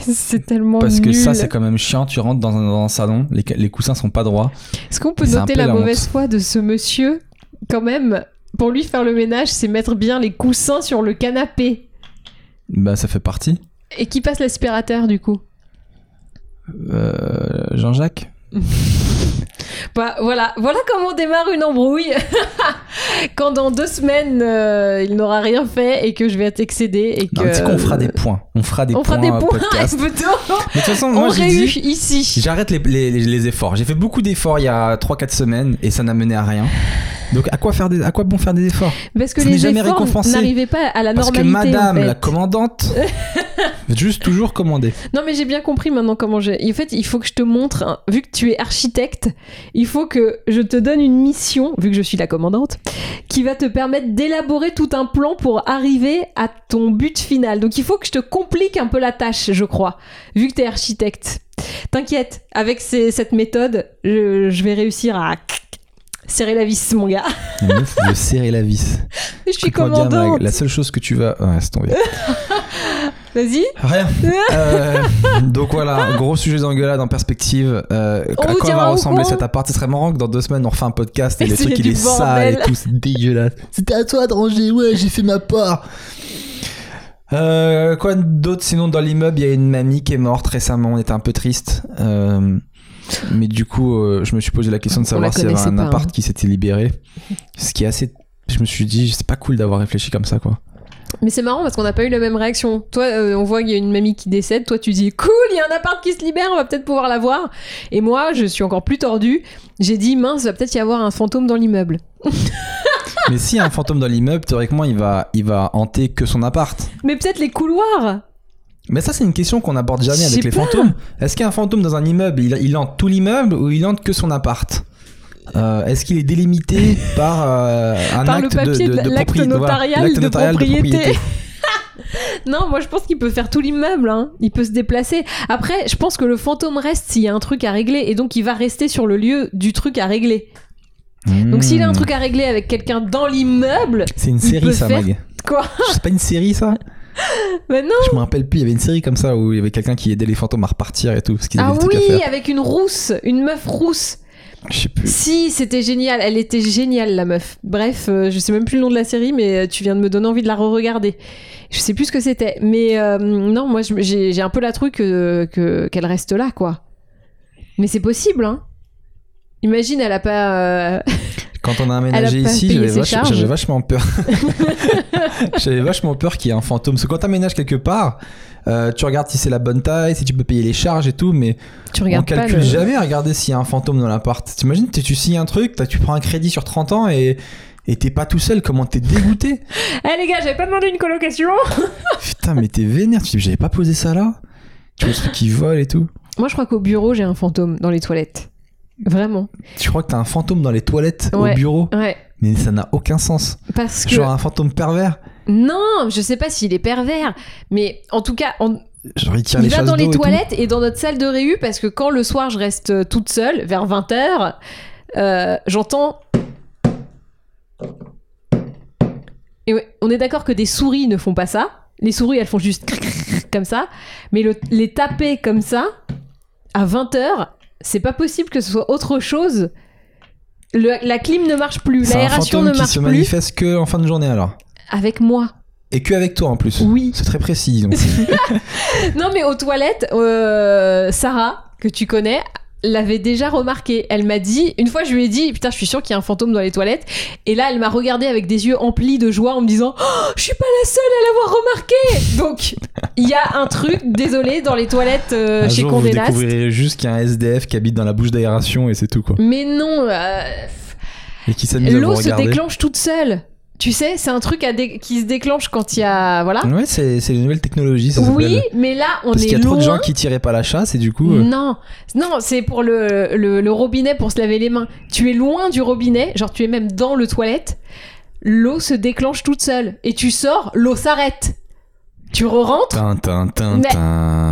Speaker 1: c'est tellement
Speaker 2: Parce que
Speaker 1: nul.
Speaker 2: ça, c'est quand même chiant. Tu rentres dans un, dans un salon, les, les coussins sont pas droits.
Speaker 1: Est-ce qu'on peut noter la,
Speaker 2: la
Speaker 1: mauvaise foi de ce monsieur quand même? Pour lui faire le ménage, c'est mettre bien les coussins sur le canapé
Speaker 2: Bah, ça fait partie.
Speaker 1: et qui passe l'aspirateur du coup?
Speaker 2: Euh, Jean-Jacques
Speaker 1: Bah, voilà, voilà comment on démarre une embrouille. Quand dans deux semaines euh, il n'aura rien fait et que je vais être excédée et que
Speaker 2: Non, Tu sais qu'on fera des points. On fera des
Speaker 1: on
Speaker 2: points.
Speaker 1: fera des
Speaker 2: euh,
Speaker 1: points
Speaker 2: podcast.
Speaker 1: plutôt.
Speaker 2: Mais de toute façon,
Speaker 1: on
Speaker 2: moi,
Speaker 1: ici.
Speaker 2: J'arrête les, les, les- les efforts. J'ai fait beaucoup d'efforts il y a 3-4 semaines et ça n'a mené à rien. Donc à quoi, faire des, à quoi bon faire des efforts
Speaker 1: Parce que
Speaker 2: Ça
Speaker 1: les
Speaker 2: jamais
Speaker 1: efforts n'arrivaient pas à la
Speaker 2: Parce que
Speaker 1: normalité. en
Speaker 2: madame
Speaker 1: fait.
Speaker 2: la commandante juste toujours commander.
Speaker 1: Non mais j'ai bien compris maintenant comment j'ai. En fait, il faut que je te montre, hein, vu que tu es architecte, il faut que je te donne une mission, vu que je suis la commandante, qui va te permettre d'élaborer tout un plan pour arriver à ton but final. Donc il faut que je te complique un peu la tâche, je crois, vu que tu es architecte. T'inquiète, avec ces- cette méthode, je, je vais réussir à serrer la vis, mon gars.
Speaker 2: La meuf veut serrer la vis.
Speaker 1: Je suis
Speaker 2: bien,
Speaker 1: commandante.
Speaker 2: La seule chose que tu vas. Ouais, c'est tombé.
Speaker 1: Vas-y.
Speaker 2: Rien. Euh, donc voilà, gros sujet d'engueulade en perspective. Euh,
Speaker 1: On
Speaker 2: à
Speaker 1: vous
Speaker 2: quoi va ressembler cet appart Ce serait marrant que dans deux semaines on refait un podcast et
Speaker 1: Et
Speaker 2: les
Speaker 1: c'est
Speaker 2: trucs il est sale et tout, c'est dégueulasse. C'était à toi de ranger, ouais, j'ai fait ma part. Euh, quoi d'autre? Sinon, dans l'immeuble, il y a une mamie qui est morte récemment. On était un peu triste. Euh, mais du coup, euh, je me suis posé la question de savoir s'il y avait un
Speaker 1: pas,
Speaker 2: appart
Speaker 1: hein.
Speaker 2: qui s'était libéré. Ce qui est assez. Je me suis dit, c'est pas cool d'avoir réfléchi comme ça, quoi.
Speaker 1: Mais c'est marrant parce qu'on n'a pas eu la même réaction. Toi, euh, on voit qu'il y a une mamie qui décède. Toi, tu dis cool, il y a un appart qui se libère, on va peut-être pouvoir la voir. Et moi, je suis encore plus tordue. J'ai dit mince, il va peut-être y avoir un fantôme dans l'immeuble.
Speaker 2: mais s'il y a un fantôme dans l'immeuble, théoriquement, il va, il va hanter que son appart.
Speaker 1: Mais peut-être les couloirs.
Speaker 2: Mais ça, c'est une question qu'on n'aborde jamais avec les fantômes. Est-ce qu'il y a un fantôme dans un immeuble il, il hante tout l'immeuble ou il hante que son appart? Euh, Est-ce qu'il est délimité par euh, un
Speaker 1: Par le
Speaker 2: acte
Speaker 1: papier
Speaker 2: de,
Speaker 1: de
Speaker 2: de, de
Speaker 1: l'acte
Speaker 2: propriété- voilà,
Speaker 1: notarial de propriété. Non, moi je pense qu'il peut faire tout l'immeuble, hein. il peut se déplacer. Après, je pense que le fantôme reste s'il y a un truc à régler, et donc il va rester sur le lieu du truc à régler. Donc s'il a un
Speaker 2: Hmm.
Speaker 1: truc à régler avec quelqu'un dans l'immeuble,
Speaker 2: C'est une série, ça,
Speaker 1: faire-
Speaker 2: Mag.
Speaker 1: quoi?
Speaker 2: C'est pas une série, ça?
Speaker 1: Mais non
Speaker 2: Je me rappelle plus. Il y avait une série comme ça où il y avait quelqu'un qui aidait les fantômes à repartir et tout. Parce
Speaker 1: Ah
Speaker 2: trucs à
Speaker 1: oui,
Speaker 2: faire.
Speaker 1: avec une rousse, une meuf rousse.
Speaker 2: Je sais plus.
Speaker 1: Si, c'était génial, elle était géniale la meuf. Bref, euh, je sais même plus le nom de la série, mais euh, tu viens de me donner envie de la re-regarder. Je sais plus ce que c'était, mais euh, non, moi j'ai un peu la truc que que- qu'elle reste là, quoi. Mais c'est possible, hein. Imagine, elle a pas. euh,
Speaker 2: Quand on a aménagé
Speaker 1: a
Speaker 2: ici, vach- j'avais vachement peur. j'avais vachement peur qu'il y ait un fantôme. Parce que quand t'aménages quelque part, euh, tu regardes si c'est la bonne taille, si tu peux payer les charges et tout, mais
Speaker 1: tu
Speaker 2: on calcule
Speaker 1: le-
Speaker 2: jamais à regarder s'il y a un fantôme dans l'appart. T'imagines, tu tu signes un truc, t'as- tu prends un crédit sur 30 ans et et t'es pas tout seul, comment t'es dégoûté
Speaker 1: Eh les gars, j'avais pas demandé une colocation.
Speaker 2: Putain, mais t'es vénère, tu dis j'avais pas posé ça là Tu vois ceux qui volent et tout.
Speaker 1: Moi, je crois qu'au bureau, j'ai un fantôme dans les toilettes. Vraiment.
Speaker 2: Tu crois que t'as un fantôme dans les toilettes
Speaker 1: Ouais.
Speaker 2: au bureau
Speaker 1: Ouais.
Speaker 2: Mais ça n'a aucun sens.
Speaker 1: Parce que.
Speaker 2: Genre un fantôme pervers,
Speaker 1: Non, je sais pas s'il est pervers, mais en tout cas, on-
Speaker 2: genre il
Speaker 1: il
Speaker 2: les
Speaker 1: va dans les
Speaker 2: et
Speaker 1: toilettes et, dans notre salle de réu parce que quand le soir je reste euh, toute seule vers 20h, j'entends. Et ouais, on est d'accord que des souris ne font pas ça. Les souris elles font juste comme ça, mais le- les taper comme ça à 20h, c'est pas possible que ce soit autre chose. Le- la clim ne marche plus,
Speaker 2: C'est un
Speaker 1: l'aération ne
Speaker 2: qui
Speaker 1: marche
Speaker 2: se
Speaker 1: plus
Speaker 2: manifeste que en fin de journée alors.
Speaker 1: avec moi.
Speaker 2: Et que avec toi en plus.
Speaker 1: Oui.
Speaker 2: C'est très précis. Donc.
Speaker 1: Non, mais aux toilettes, euh, Sarah, que tu connais, l'avait déjà remarqué. Elle m'a dit, une fois je lui ai dit, putain, je suis sûre qu'il y a un fantôme dans les toilettes. Et là, elle m'a regardé avec des yeux emplis de joie en me disant, oh, je suis pas la seule à l'avoir remarqué. Donc, il y a un truc, désolé, dans les toilettes euh,
Speaker 2: un
Speaker 1: chez
Speaker 2: jour, vous
Speaker 1: Condé Nast.
Speaker 2: découvrirez juste qu'il y a un SDF qui habite dans la bouche d'aération et c'est tout quoi.
Speaker 1: Mais non, euh,
Speaker 2: Et qui s'amuse à vous
Speaker 1: l'eau se déclenche toute seule. Tu sais, c'est un truc à dé- qui se déclenche quand il y a, voilà.
Speaker 2: Ouais, c'est les nouvelles technologies. Ça
Speaker 1: Oui, mais là, on
Speaker 2: Parce
Speaker 1: est
Speaker 2: qu'il y a
Speaker 1: loin.
Speaker 2: trop de gens qui tiraient pas la chasse et du coup. euh,
Speaker 1: Non, non, c'est pour le, le, le robinet pour se laver les mains. Tu es loin du robinet, genre tu es même dans le toilette. L'eau se déclenche toute seule et tu sors, l'eau s'arrête. Tu re-rentres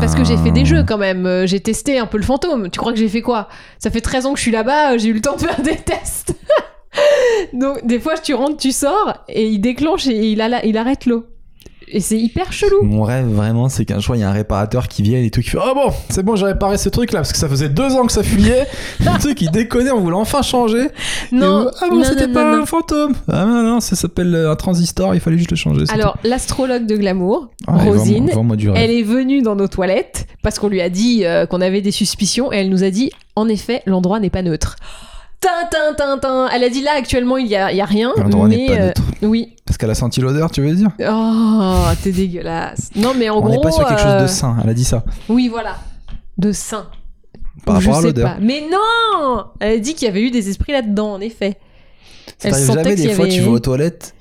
Speaker 1: parce que j'ai fait des jeux quand même. Euh, J'ai testé un peu le fantôme. Tu crois que j'ai fait quoi? Ça fait 13 ans que je suis là-bas, euh, j'ai eu le temps de faire des tests. Donc des fois tu rentres, tu sors et il déclenche et il, a il arrête l'eau. Et c'est hyper chelou.
Speaker 2: Mon rêve vraiment, c'est qu'un jour il y a un réparateur qui vienne et tout qui fait Oh bon, c'est bon, j'ai réparé ce truc là parce que ça faisait deux ans que ça fuyait. le truc il déconnait, on voulait enfin changer.
Speaker 1: Non,
Speaker 2: vous, ah bon, c'était pas
Speaker 1: non,
Speaker 2: un fantôme. Ah non, non, ça s'appelle euh, un transistor, il fallait juste le changer.
Speaker 1: Alors l'astrologue de glamour.
Speaker 2: Ouais,
Speaker 1: Rosine,
Speaker 2: du.
Speaker 1: Elle est venue dans nos toilettes parce qu'on lui a dit euh, qu'on avait des suspicions et elle nous a dit en effet l'endroit n'est pas neutre. Tintin, tintin. Elle a dit là actuellement il y a, il y a rien.
Speaker 2: L'endroit
Speaker 1: mais,
Speaker 2: n'est pas
Speaker 1: euh,
Speaker 2: neutre.
Speaker 1: oui.
Speaker 2: Parce qu'elle a senti l'odeur, tu veux dire?
Speaker 1: Oh, t'es dégueulasse. Non mais en
Speaker 2: On
Speaker 1: gros.
Speaker 2: n'est pas sur quelque chose
Speaker 1: euh,
Speaker 2: de sain, elle a dit ça.
Speaker 1: Oui voilà. De sain.
Speaker 2: Par
Speaker 1: Je
Speaker 2: rapport à
Speaker 1: sais
Speaker 2: l'odeur.
Speaker 1: pas. Mais non Elle a dit qu'il y avait eu des esprits là-dedans en effet.
Speaker 2: Ça
Speaker 1: Elle
Speaker 2: t'arrive
Speaker 1: sentait
Speaker 2: jamais
Speaker 1: qu'il y
Speaker 2: des fois,
Speaker 1: avait-
Speaker 2: tu vas aux toilettes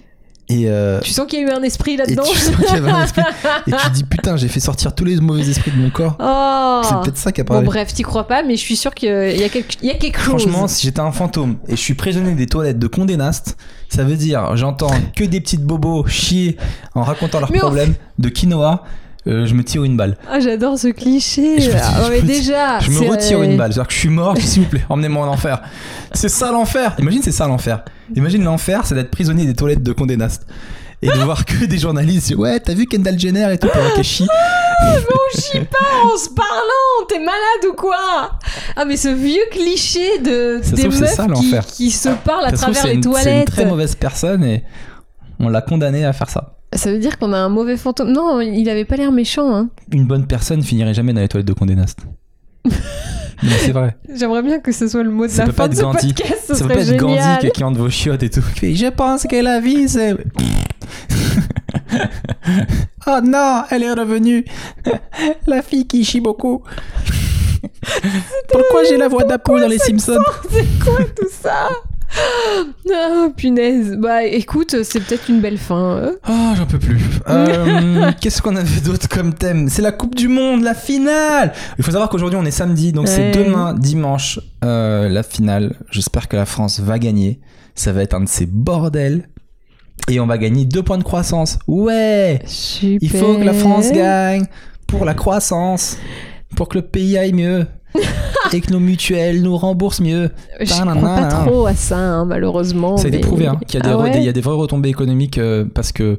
Speaker 2: et, euh,
Speaker 1: Tu sens qu'il y a eu un esprit
Speaker 2: et
Speaker 1: là-dedans
Speaker 2: tu sens qu'il y avait un esprit. et tu te dis putain, j'ai fait sortir tous les mauvais esprits de mon corps.
Speaker 1: Oh
Speaker 2: C'est peut-être ça qui a
Speaker 1: Bon
Speaker 2: parlé.
Speaker 1: bref, t'y crois pas, mais je suis sûre qu'il y a quelque, il y a quelque chose.
Speaker 2: Franchement, si j'étais un fantôme et je suis prisonnier des toilettes de Condé Nast, ça veut dire j'entends que des petites bobos chier en racontant leurs
Speaker 1: Mais on-
Speaker 2: problèmes de quinoa. Euh, je me tire une balle.
Speaker 1: Ah, j'adore ce cliché.
Speaker 2: Je me
Speaker 1: Ah,
Speaker 2: je
Speaker 1: mais
Speaker 2: me
Speaker 1: déjà.
Speaker 2: Je me retire une balle. C'est-à-dire que je suis mort, s'il vous plaît, emmenez-moi en enfer. C'est ça l'enfer. Imagine, c'est ça l'enfer. Imagine l'enfer, c'est d'être prisonnier des toilettes de Condé Nast. Et de voir que des journalistes, ouais, t'as vu Kendall Jenner et tout pendant qu'elle chie.
Speaker 1: On chie pas en se parlant. T'es malade ou quoi? Ah, mais ce vieux cliché de
Speaker 2: Ça
Speaker 1: des
Speaker 2: trouve, c'est
Speaker 1: meufs
Speaker 2: ça,
Speaker 1: qui,
Speaker 2: l'enfer.
Speaker 1: qui se parlent à
Speaker 2: Ça se trouve,
Speaker 1: travers les
Speaker 2: une, c'est une
Speaker 1: toilettes.
Speaker 2: très mauvaise personne et on l'a condamné à faire ça.
Speaker 1: Ça veut dire qu'on a un mauvais fantôme. Non, il avait pas l'air méchant. Hein.
Speaker 2: Une bonne personne finirait jamais dans les toilettes de Condé Nast. C'est vrai.
Speaker 1: J'aimerais bien que ce soit le mot de
Speaker 2: Ça
Speaker 1: la
Speaker 2: peut pas
Speaker 1: fin de
Speaker 2: Gandhi.
Speaker 1: podcast. Ce
Speaker 2: ça peut
Speaker 1: serait
Speaker 2: pas être Gandhi
Speaker 1: génial.
Speaker 2: qui, qui entre vos chiottes et tout. Je pense que la vie c'est. oh non, elle est revenue. la fille qui chie beaucoup. Pourquoi j'ai la voix d'Apu dans les Simpsons
Speaker 1: C'est quoi tout ça? Oh punaise. Bah écoute, c'est peut-être une belle fin. hein.
Speaker 2: Oh, j'en peux plus. Euh, Qu'est-ce qu'on avait d'autre comme thème? C'est la Coupe du Monde, la finale Il faut savoir qu'aujourd'hui on est samedi, donc c'est demain, dimanche, euh, la finale. J'espère que la France va gagner. Ça va être un de ces bordels. Et on va gagner 2 points de croissance. Ouais
Speaker 1: Super.
Speaker 2: Il faut que la France gagne pour la croissance, pour que le pays aille mieux. et que nos mutuelles nous remboursent mieux.
Speaker 1: Je crois pas trop à ça, hein, malheureusement.
Speaker 2: Ça a été
Speaker 1: mais-
Speaker 2: prouvé, hein, qu'il y a des,
Speaker 1: Ah
Speaker 2: re-
Speaker 1: ouais
Speaker 2: des- il y a des vraies retombées économiques euh, parce que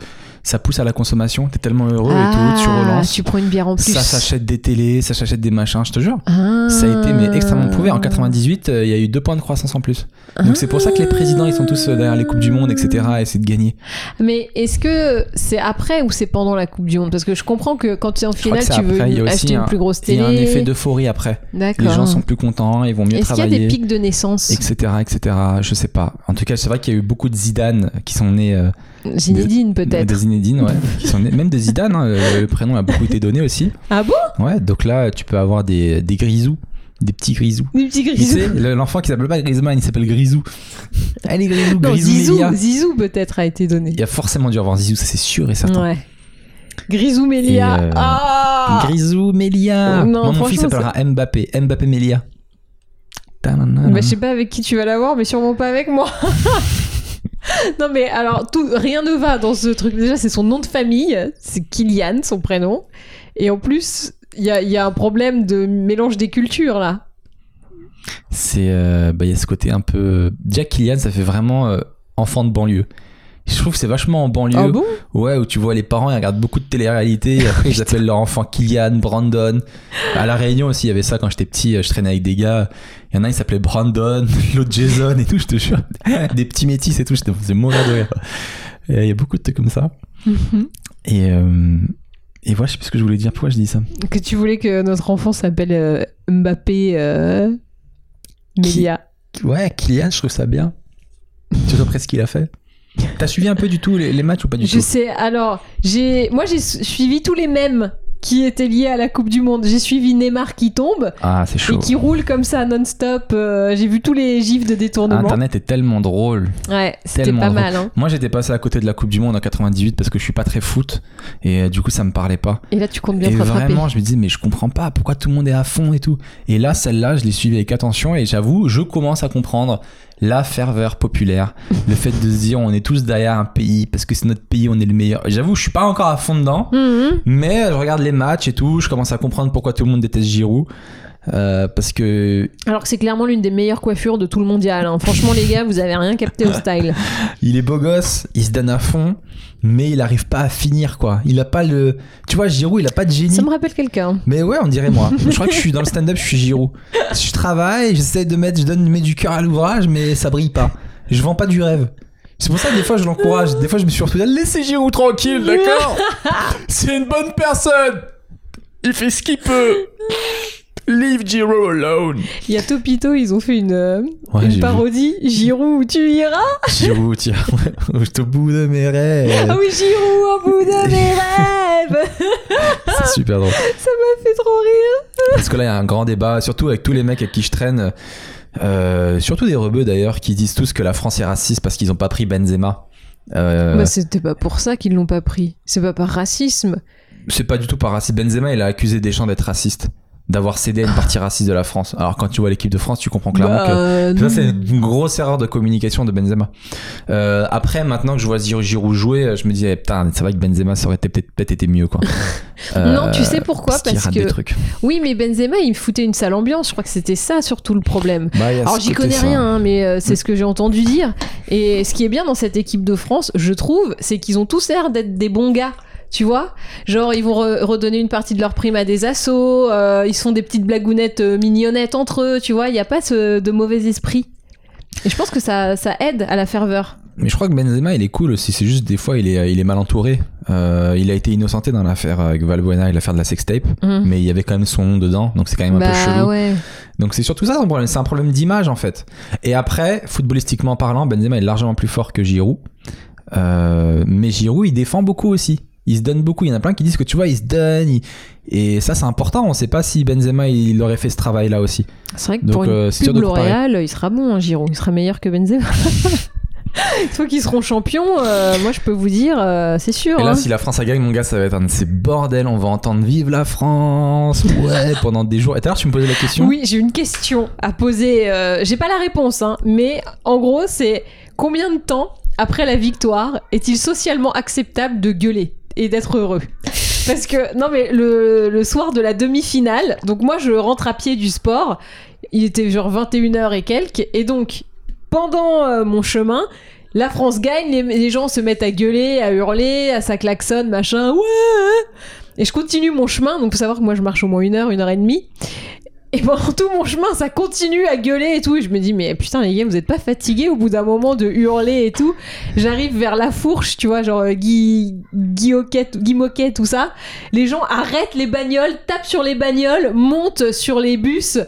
Speaker 2: ça pousse à la consommation. T'es tellement heureux
Speaker 1: ah,
Speaker 2: et tout, tu relances.
Speaker 1: tu prends une bière en plus.
Speaker 2: Ça s'achète des télés, ça s'achète des machins, je te jure.
Speaker 1: Ah.
Speaker 2: Ça a été mais extrêmement prouvé. En 98, euh, il y a eu deux points de croissance en plus. Donc c'est pour ça que les présidents, ils sont tous euh, derrière les Coupes du Monde, etc. à essayer de gagner.
Speaker 1: Mais est-ce que c'est après ou c'est pendant la Coupe du Monde? Parce que je comprends que quand tu es en finale, tu veux
Speaker 2: après. Il
Speaker 1: acheter une
Speaker 2: un-
Speaker 1: plus grosse
Speaker 2: Il
Speaker 1: télé.
Speaker 2: y a un effet d'euphorie après. Les gens sont plus contents, ils vont mieux
Speaker 1: Est-ce qu'il y a
Speaker 2: travailler.
Speaker 1: des pics de naissance?
Speaker 2: etc etc je sais pas en tout cas c'est vrai qu'il y a eu beaucoup de Zidane qui sont nés euh,
Speaker 1: Zinedine peut-être.
Speaker 2: de Zinedine ouais sont même de Zidane hein, le, le prénom a beaucoup été donné aussi
Speaker 1: Ah bon?
Speaker 2: Ouais donc là tu peux avoir des, des grisous des petits grisous
Speaker 1: Des petits grisous.
Speaker 2: l'enfant qui s'appelle pas Griezmann, il s'appelle Grisou. Allez, Grisou,
Speaker 1: Non,
Speaker 2: Grisou
Speaker 1: Zizou. Zizou peut-être a été donné.
Speaker 2: Il y a forcément dû avoir Zizou, ça c'est sûr et certain.
Speaker 1: Ouais. Grisou Mélia.
Speaker 2: Euh,
Speaker 1: Ah
Speaker 2: Grisou Mélia.
Speaker 1: Non,
Speaker 2: Moi, mon fils s'appellera Mbappé. Mbappé Mélia.
Speaker 1: Bah, je sais pas avec qui tu vas l'avoir, mais sûrement pas avec moi. non, mais alors, tout, rien ne va dans ce truc. Déjà, c'est son nom de famille, c'est Kylian, son prénom. Et en plus, il y a, un problème de mélange des cultures, là.
Speaker 2: C'est, euh, bah, il y a ce côté un peu. Déjà, Kylian, ça fait vraiment euh, enfant de banlieue. Je trouve que c'est vachement en banlieue.
Speaker 1: Ah bon?
Speaker 2: Ouais, où tu vois les parents, ils regardent beaucoup de télé-réalité. Et après, ils appellent leur enfant Kylian, Brandon. À La Réunion aussi, il y avait ça quand j'étais petit. Je traînais avec des gars. Il y en a, il s'appelait Brandon, l'autre Jason et tout, je te jure. Des petits métis et tout, je te faisais mourir de rire. Il y a beaucoup de trucs comme ça. Et, euh, et voilà, je sais plus ce que je voulais dire. Pourquoi je dis ça?
Speaker 1: Que tu voulais que notre enfant s'appelle euh, Mbappé euh, Mélia.
Speaker 2: Ouais, Kylian, je trouve ça bien. Tu sais après ce qu'il a fait? T'as suivi un peu du tout les, les matchs ou pas du
Speaker 1: Je
Speaker 2: tout
Speaker 1: sais, alors, j'ai, moi j'ai su- suivi tous les mêmes qui étaient liés à la Coupe du Monde. J'ai suivi Neymar qui tombe
Speaker 2: Ah, c'est chaud.
Speaker 1: et qui roule comme ça non-stop. Euh, j'ai vu tous les gifs de détournement.
Speaker 2: Internet est tellement drôle.
Speaker 1: Ouais, c'était pas
Speaker 2: drôle.
Speaker 1: mal. Hein.
Speaker 2: Moi, j'étais passé à côté de la Coupe du Monde en 98 parce que je suis pas très foot et euh, du coup, ça me parlait pas.
Speaker 1: Et là, tu comptes bien
Speaker 2: et
Speaker 1: te
Speaker 2: vraiment, je me disais, mais je comprends pas pourquoi tout le monde est à fond et tout. Et là, celle-là, je l'ai suivie avec attention et j'avoue, je commence à comprendre la ferveur populaire, le fait de se dire, on est tous derrière un pays parce que c'est notre pays, on est le meilleur. J'avoue, je suis pas encore à fond dedans,
Speaker 1: Mhm.
Speaker 2: mais je regarde les matchs et tout, je commence à comprendre pourquoi tout le monde déteste Giroud. Euh, parce que
Speaker 1: Alors que c'est clairement l'une des meilleures coiffures de tout le mondial. hein. Franchement, les gars, vous avez rien capté au style.
Speaker 2: il est beau gosse, il se donne à fond, mais il arrive pas à finir quoi. Il a pas le, tu vois, Giroud, il a pas de génie.
Speaker 1: Ça me rappelle quelqu'un.
Speaker 2: Mais ouais, on dirait moi. je crois que je suis dans le stand-up, je suis Giroud. Je travaille, j'essaie de mettre, je donne mets du cœur à l'ouvrage, mais ça brille pas. Je vends pas du rêve. C'est pour ça que des fois je l'encourage. Des fois je me suis retrouvé laissez Giroud tranquille, d'accord? C'est une bonne personne. Il fait ce qu'il peut. Leave Giroud alone.
Speaker 1: Il y a Topito, ils ont fait une, euh,
Speaker 2: Ouais,
Speaker 1: une parodie. Giroud, où tu iras
Speaker 2: Giroud, tiens, ouais, au bout de mes
Speaker 1: Ah
Speaker 2: rêves.
Speaker 1: oui, Giroud, au bout de mes rêves
Speaker 2: C'est super drôle.
Speaker 1: Ça m'a fait trop rire.
Speaker 2: Parce que là, il y a un grand débat, surtout avec tous les mecs avec qui je traîne, euh, surtout des rebeux d'ailleurs, qui disent tous que la France est raciste parce qu'ils ont pas pris Benzema. Euh,
Speaker 1: Bah, c'était pas pour ça qu'ils l'ont pas pris. C'est pas par racisme.
Speaker 2: c'est pas du tout par racisme. Benzema, il a accusé Deschamps d'être raciste, d'avoir cédé à une partie raciste de la France. Alors quand tu vois l'équipe de France, tu comprends clairement
Speaker 1: Bah,
Speaker 2: que
Speaker 1: euh,
Speaker 2: ça c'est une grosse erreur de communication de Benzema. Euh, après, maintenant que je vois Giroud jouer, je me dis eh, putain, c'est vrai que Benzema ça aurait peut-être peut-être été mieux quoi.
Speaker 1: Non, tu sais pourquoi?
Speaker 2: parce
Speaker 1: Parce
Speaker 2: rate
Speaker 1: que-
Speaker 2: des trucs.
Speaker 1: Oui, mais Benzema, il me foutait une sale ambiance. Je crois que c'était ça surtout le problème.
Speaker 2: Bah,
Speaker 1: Alors j'y connais
Speaker 2: ça.
Speaker 1: rien, hein, mais euh, c'est
Speaker 2: Mm.
Speaker 1: ce que j'ai entendu dire. Et ce qui est bien dans cette équipe de France, je trouve, c'est qu'ils ont tous l'air d'être des bons gars. Tu vois Genre, ils vont re- redonner une partie de leur prime à des assos, euh, ils se font des petites blagounettes euh, mignonnettes entre eux, tu vois Il n'y a pas ce, de mauvais esprit. Et je pense que ça, ça aide à la ferveur.
Speaker 2: Mais je crois que Benzema, il est cool aussi. C'est juste des fois, il est, il est mal entouré. Euh, il a été innocenté dans l'affaire avec Valbuena et l'affaire de la sextape.
Speaker 1: Mhm.
Speaker 2: Mais il y avait quand même son nom dedans, donc c'est quand même un peu
Speaker 1: Bah
Speaker 2: chelou.
Speaker 1: ouais.
Speaker 2: Donc c'est surtout ça son problème. C'est un problème d'image en fait. Et après, footballistiquement parlant, Benzema est largement plus fort que Giroud. Euh, mais Giroud, il défend beaucoup aussi. Il se donne beaucoup. Il y en a plein qui disent que tu vois, il se donne. il- Et ça, c'est important. On sait pas si Benzema il aurait fait ce travail-là aussi.
Speaker 1: C'est vrai que
Speaker 2: Donc,
Speaker 1: pour une
Speaker 2: euh, dur
Speaker 1: pub. L'Oréal, il sera bon, hein, Giroud. Il sera meilleur que Benzema. Une fois qu'ils seront champions, euh, moi je peux vous dire, euh, c'est sûr.
Speaker 2: Et là,
Speaker 1: hein.
Speaker 2: si la France a gagné, mon gars, ça va être un de ces bordels. On va entendre Vive la France. Ouais, pendant des jours. Et tout à l'heure, tu me posais la question.
Speaker 1: Oui, j'ai une question à poser. euh, j'ai pas la réponse, hein, mais en gros, c'est combien de temps après la victoire, est-il socialement acceptable de gueuler? Et d'être heureux. Parce que, non mais le, le soir de la demi-finale, donc moi je rentre à pied du sport, il était genre 21h et quelques, et donc pendant euh, mon chemin, la France gagne, les, gens se mettent à gueuler, à hurler, à ça klaxonne, machin, ouais Et je continue mon chemin, donc faut savoir que moi je marche au moins une heure, une heure et demie. Et pendant tout mon chemin, ça continue à gueuler et tout. Et je me dis, mais putain, les gars, vous êtes pas fatigués au bout d'un moment de hurler et tout J'arrive vers la fourche, tu vois, genre euh, Guy, Guy, Hoquet- Guy Moquet, tout ça. Les gens arrêtent les bagnoles, tapent sur les bagnoles, montent sur les bus.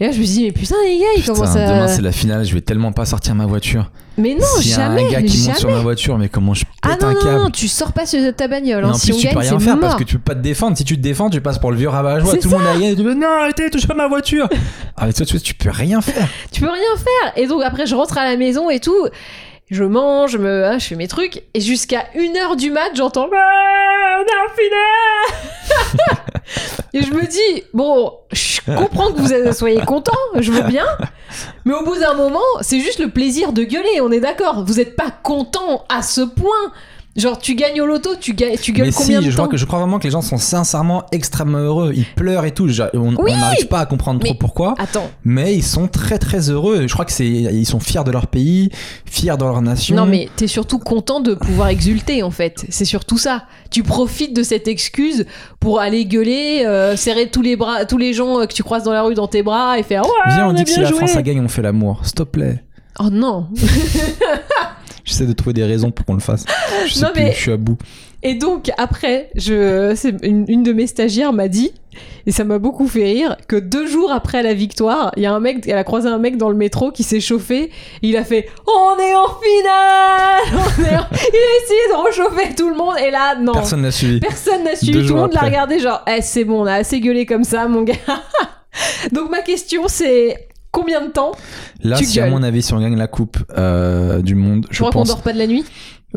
Speaker 1: Et là, je me dis, mais putain, les gars, ils
Speaker 2: Putain,
Speaker 1: commencent à.
Speaker 2: demain c'est la finale, je vais tellement pas sortir ma voiture.
Speaker 1: Mais non,
Speaker 2: S'il y a
Speaker 1: jamais.
Speaker 2: un gars qui
Speaker 1: jamais.
Speaker 2: monte sur ma voiture, mais comment je pète
Speaker 1: Ah non,
Speaker 2: un
Speaker 1: non,
Speaker 2: câble
Speaker 1: non, tu sors pas sur ta bagnole. Hein.
Speaker 2: en
Speaker 1: Si
Speaker 2: plus,
Speaker 1: on
Speaker 2: tu
Speaker 1: gagne,
Speaker 2: peux rien faire
Speaker 1: mort.
Speaker 2: parce que tu peux pas te défendre. Si tu te défends, tu passes pour le vieux rabat-joie.
Speaker 1: C'est
Speaker 2: Tout le monde a gagné. Tu dis non, arrêtez, touchez pas ma voiture. Avec toi, tu, tu peux rien faire.
Speaker 1: Tu peux rien faire. Et donc après, je rentre à la maison et tout. Je mange, je, me, hein, je fais mes trucs. Et jusqu'à 1h du mat, j'entends Et je me dis Bon, je comprends que vous soyez content, je veux bien. Mais au bout d'un moment, c'est juste le plaisir de gueuler, on est d'accord. Vous êtes pas content à ce point. Genre, tu gagnes au loto, tu, ga- tu gueules
Speaker 2: Mais si,
Speaker 1: de
Speaker 2: je
Speaker 1: temps
Speaker 2: crois, que, je crois vraiment que les gens sont sincèrement extrêmement heureux. Ils pleurent et tout. J'a- On
Speaker 1: Oui.
Speaker 2: n'arrive pas à comprendre trop pourquoi.
Speaker 1: Attends.
Speaker 2: Mais ils sont très très heureux. Je crois que c'est ils sont fiers de leur pays, fiers de leur nation.
Speaker 1: Non, mais t'es surtout content de pouvoir exulter en fait. C'est surtout ça. Tu profites de cette excuse pour aller gueuler, euh, serrer tous les bras, tous les gens euh, que tu croises dans la rue dans tes bras et faire ouais,
Speaker 2: Viens, on,
Speaker 1: on,
Speaker 2: dit que si la. France a gagné, on fait l'amour. S'il te plaît.
Speaker 1: Oh non.
Speaker 2: J'essaie de trouver des raisons pour qu'on le fasse. Je sais
Speaker 1: Non,
Speaker 2: plus,
Speaker 1: mais-
Speaker 2: je suis à bout.
Speaker 1: Et donc après, je, une, une de mes stagiaires m'a dit, et ça m'a beaucoup fait rire, que deux jours après la victoire, il y a un mec, elle a croisé un mec dans le métro qui s'est chauffé. Il a fait, on est en finale. On est en- Il a essayé de réchauffer tout le monde et là non.
Speaker 2: Personne n'a suivi.
Speaker 1: Personne n'a suivi,
Speaker 2: Deux
Speaker 1: tout le monde l'a regardé genre eh, c'est bon, on a assez gueulé comme ça mon gars. Donc ma question c'est combien de temps
Speaker 2: Là,
Speaker 1: Tu
Speaker 2: si à mon avis, si on gagne la coupe euh, du monde,
Speaker 1: Je
Speaker 2: je
Speaker 1: crois qu'on
Speaker 2: pense,
Speaker 1: dort pas de la nuit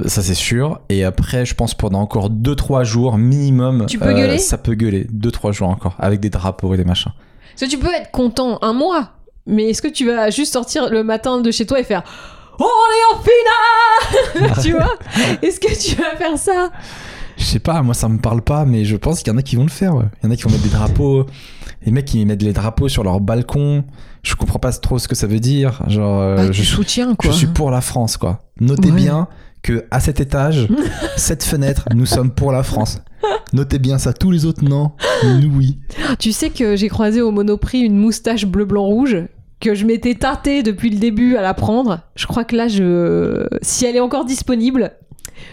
Speaker 2: ça c'est sûr. Et après, je pense pendant encore 2-3 jours minimum,
Speaker 1: Tu peux gueuler
Speaker 2: ça peut gueuler. 2-3 jours encore, avec des drapeaux et des machins.
Speaker 1: Parce que tu peux être content un mois, mais est-ce que tu vas juste sortir le matin de chez toi et faire on est en finale Tu vois? Est-ce que tu vas faire ça?
Speaker 2: Je sais pas, moi ça me parle pas, mais je pense qu'il y en a qui vont le faire. ouais. Il y en a qui vont mettre des drapeaux. Les mecs qui mettent les drapeaux sur leur balcon. Je comprends pas trop ce que ça veut dire. Genre, euh,
Speaker 1: Bah,
Speaker 2: je,
Speaker 1: soutiens quoi.
Speaker 2: je suis pour la France, quoi. Notez
Speaker 1: Ouais.
Speaker 2: bien que à cet étage, cette fenêtre, nous sommes pour la France. Notez bien ça. Tous les autres, non. Nous, oui.
Speaker 1: Tu sais que j'ai croisé au Monoprix une moustache bleu blanc rouge que je m'étais tâtée depuis le début à la prendre. Je crois que là, je... si elle est encore disponible,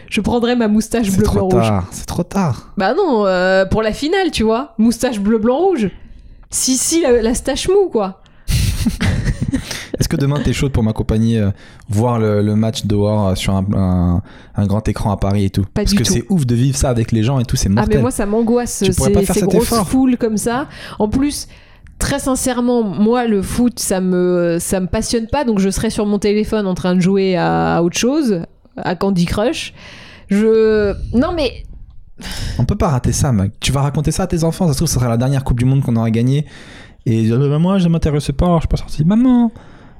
Speaker 1: je prendrai ma moustache bleu blanc rouge.
Speaker 2: C'est trop tard.
Speaker 1: Bah non, euh, pour la finale, tu vois, moustache bleu blanc rouge. Si si la, la stache mou quoi.
Speaker 2: Est-ce que demain t'es chaude pour m'accompagner euh, voir le, le match dehors euh, sur un, un- un grand écran à Paris et tout
Speaker 1: Pas
Speaker 2: Parce
Speaker 1: du
Speaker 2: que c'est ouf de vivre ça avec les gens et tout, c'est
Speaker 1: Ah
Speaker 2: mortel.
Speaker 1: mais moi ça m'angoisse ces, grosses foules comme ça. En plus, très sincèrement, moi le foot ça me ça me passionne pas donc je serais sur mon téléphone en train de jouer à, à autre chose, à Candy Crush. Je non mais
Speaker 2: On peut pas rater ça, mec. Tu vas raconter ça à tes enfants, ça se trouve, ce sera la dernière Coupe du Monde qu'on aura gagnée. Et ils Ah, moi, je m'intéresse pas, je suis pas sorti. Maman,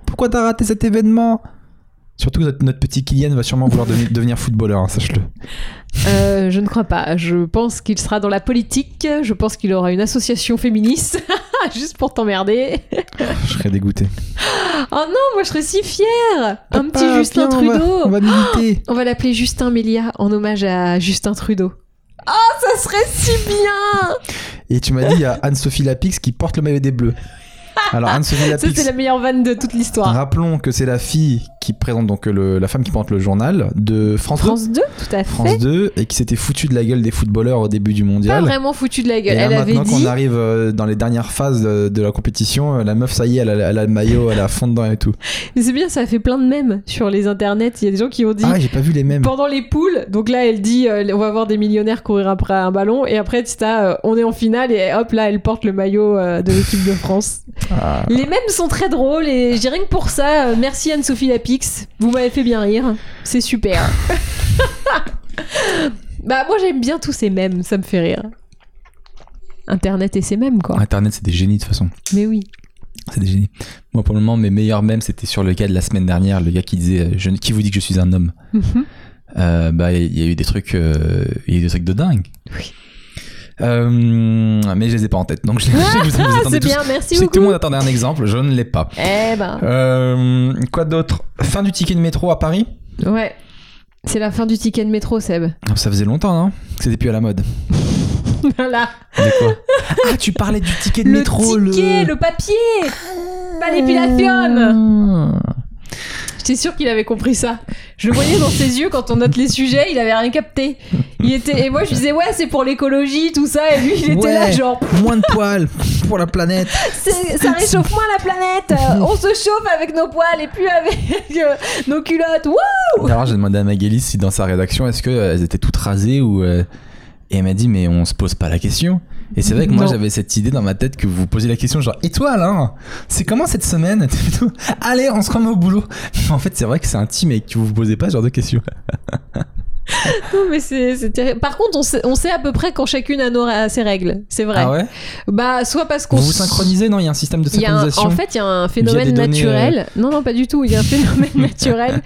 Speaker 2: pourquoi t'as raté cet événement? Surtout que notre, notre petit Kylian va sûrement vouloir devenir- devenir footballeur, hein, sache-le.
Speaker 1: euh, je ne crois pas. Je pense qu'il sera dans la politique. Je pense qu'il aura une association féministe juste pour t'emmerder.
Speaker 2: Je serais dégoûté.
Speaker 1: Oh non, moi je serais si fière. Un petit Justin
Speaker 2: viens, on va-
Speaker 1: Trudeau.
Speaker 2: On va, militer.
Speaker 1: On va l'appeler Justin Mélia en hommage à Justin Trudeau. Oh, ça serait si bien
Speaker 2: Et tu m'as dit, il y a Anne-Sophie Lapix qui porte le maillot des Bleus. Alors, Anne-Sophie Lapix,
Speaker 1: c'est la meilleure vanne de toute l'histoire.
Speaker 2: rappelons que c'est la fille qui présente, donc le- la femme qui porte le journal de France, 2.
Speaker 1: France 2, tout à fait.
Speaker 2: France 2 et qui s'était foutu de la gueule des footballeurs au début du
Speaker 1: Pas
Speaker 2: mondial.
Speaker 1: vraiment foutu de la
Speaker 2: Et
Speaker 1: gueule.
Speaker 2: là,
Speaker 1: Elle avait
Speaker 2: maintenant qu'on
Speaker 1: dit.
Speaker 2: arrive euh, dans les dernières phases de, la compétition, euh, la meuf, ça y est, elle a, elle a le maillot, elle a fond dedans et tout.
Speaker 1: Mais c'est bien, ça a fait plein de mèmes sur les internets. Il y a des gens qui ont dit.
Speaker 2: Ah, j'ai pas vu les mêmes.
Speaker 1: Pendant les poules, donc là elle dit euh, on va voir des millionnaires courir après un ballon et après tu as, euh, on est en finale et hop là elle porte le maillot euh, de l'équipe de France.
Speaker 2: Ah.
Speaker 1: Les mèmes sont très drôles et je dirais que pour ça, merci Anne-Sophie Vous m'avez fait bien rire, c'est super. bah moi j'aime bien tous ces mèmes, ça me fait rire. Internet et ces mèmes quoi.
Speaker 2: Internet, c'est des génies de toute façon.
Speaker 1: Mais oui.
Speaker 2: C'est des génies. Moi, pour le moment, mes meilleurs mèmes, c'était sur le gars de la semaine dernière, le gars qui disait euh, je, Qui vous dit que je suis un homme
Speaker 1: Mhm.
Speaker 2: Euh, Bah, il y a eu des trucs, euh, il y a eu des trucs de dingue.
Speaker 1: Oui.
Speaker 2: Euh, mais je les ai pas en tête, donc je, je- vous, vous
Speaker 1: Ah,
Speaker 2: attendez
Speaker 1: c'est
Speaker 2: tous-
Speaker 1: bien, merci
Speaker 2: Je sais que tout le monde attendait un exemple, je ne l'ai pas.
Speaker 1: Eh ben,
Speaker 2: Euh, quoi d'autre? Fin du ticket de métro à Paris?
Speaker 1: Ouais. C'est la fin du ticket de métro, Seb.
Speaker 2: Ah, Ça faisait longtemps, non Que c'était plus à la mode.
Speaker 1: voilà.
Speaker 2: De quoi? Ah, tu parlais du ticket de
Speaker 1: Le
Speaker 2: métro,
Speaker 1: ticket, le, papier, pas l'épilation. J'étais sûre qu'il avait compris ça. Je le voyais dans ses yeux quand on note les sujets, il avait rien capté. Il était et moi je disais ouais c'est pour l'écologie tout ça et lui il était
Speaker 2: Ouais.
Speaker 1: là genre
Speaker 2: Moins de poils pour la planète.
Speaker 1: Ça réchauffe moins la planète. Euh, on se chauffe avec nos poils et plus avec euh, nos culottes. Wouh
Speaker 2: Alors j'ai demandé à Magali si dans sa rédaction, est-ce qu'elles étaient toutes rasées ou... euh, Et elle m'a dit, mais on se pose pas la question. Et c'est vrai que moi j'avais cette idée dans ma tête que vous posiez la question genre, et toi Alain C'est comment cette semaine Allez, on se remet au boulot. Mais en fait c'est vrai que c'est intime et que vous vous posez pas ce genre de questions.
Speaker 1: Non mais c'est terrible. Par contre on sait, on sait à peu près quand chacune a, nos, a ses règles. C'est vrai.
Speaker 2: Ah ouais?
Speaker 1: Bah soit parce qu'on
Speaker 2: Vous vous synchronisez Non, il y a un système de
Speaker 1: un-
Speaker 2: synchronisation.
Speaker 1: en fait, il y a un phénomène naturel. Non, non, pas du tout. Il y a un phénomène naturel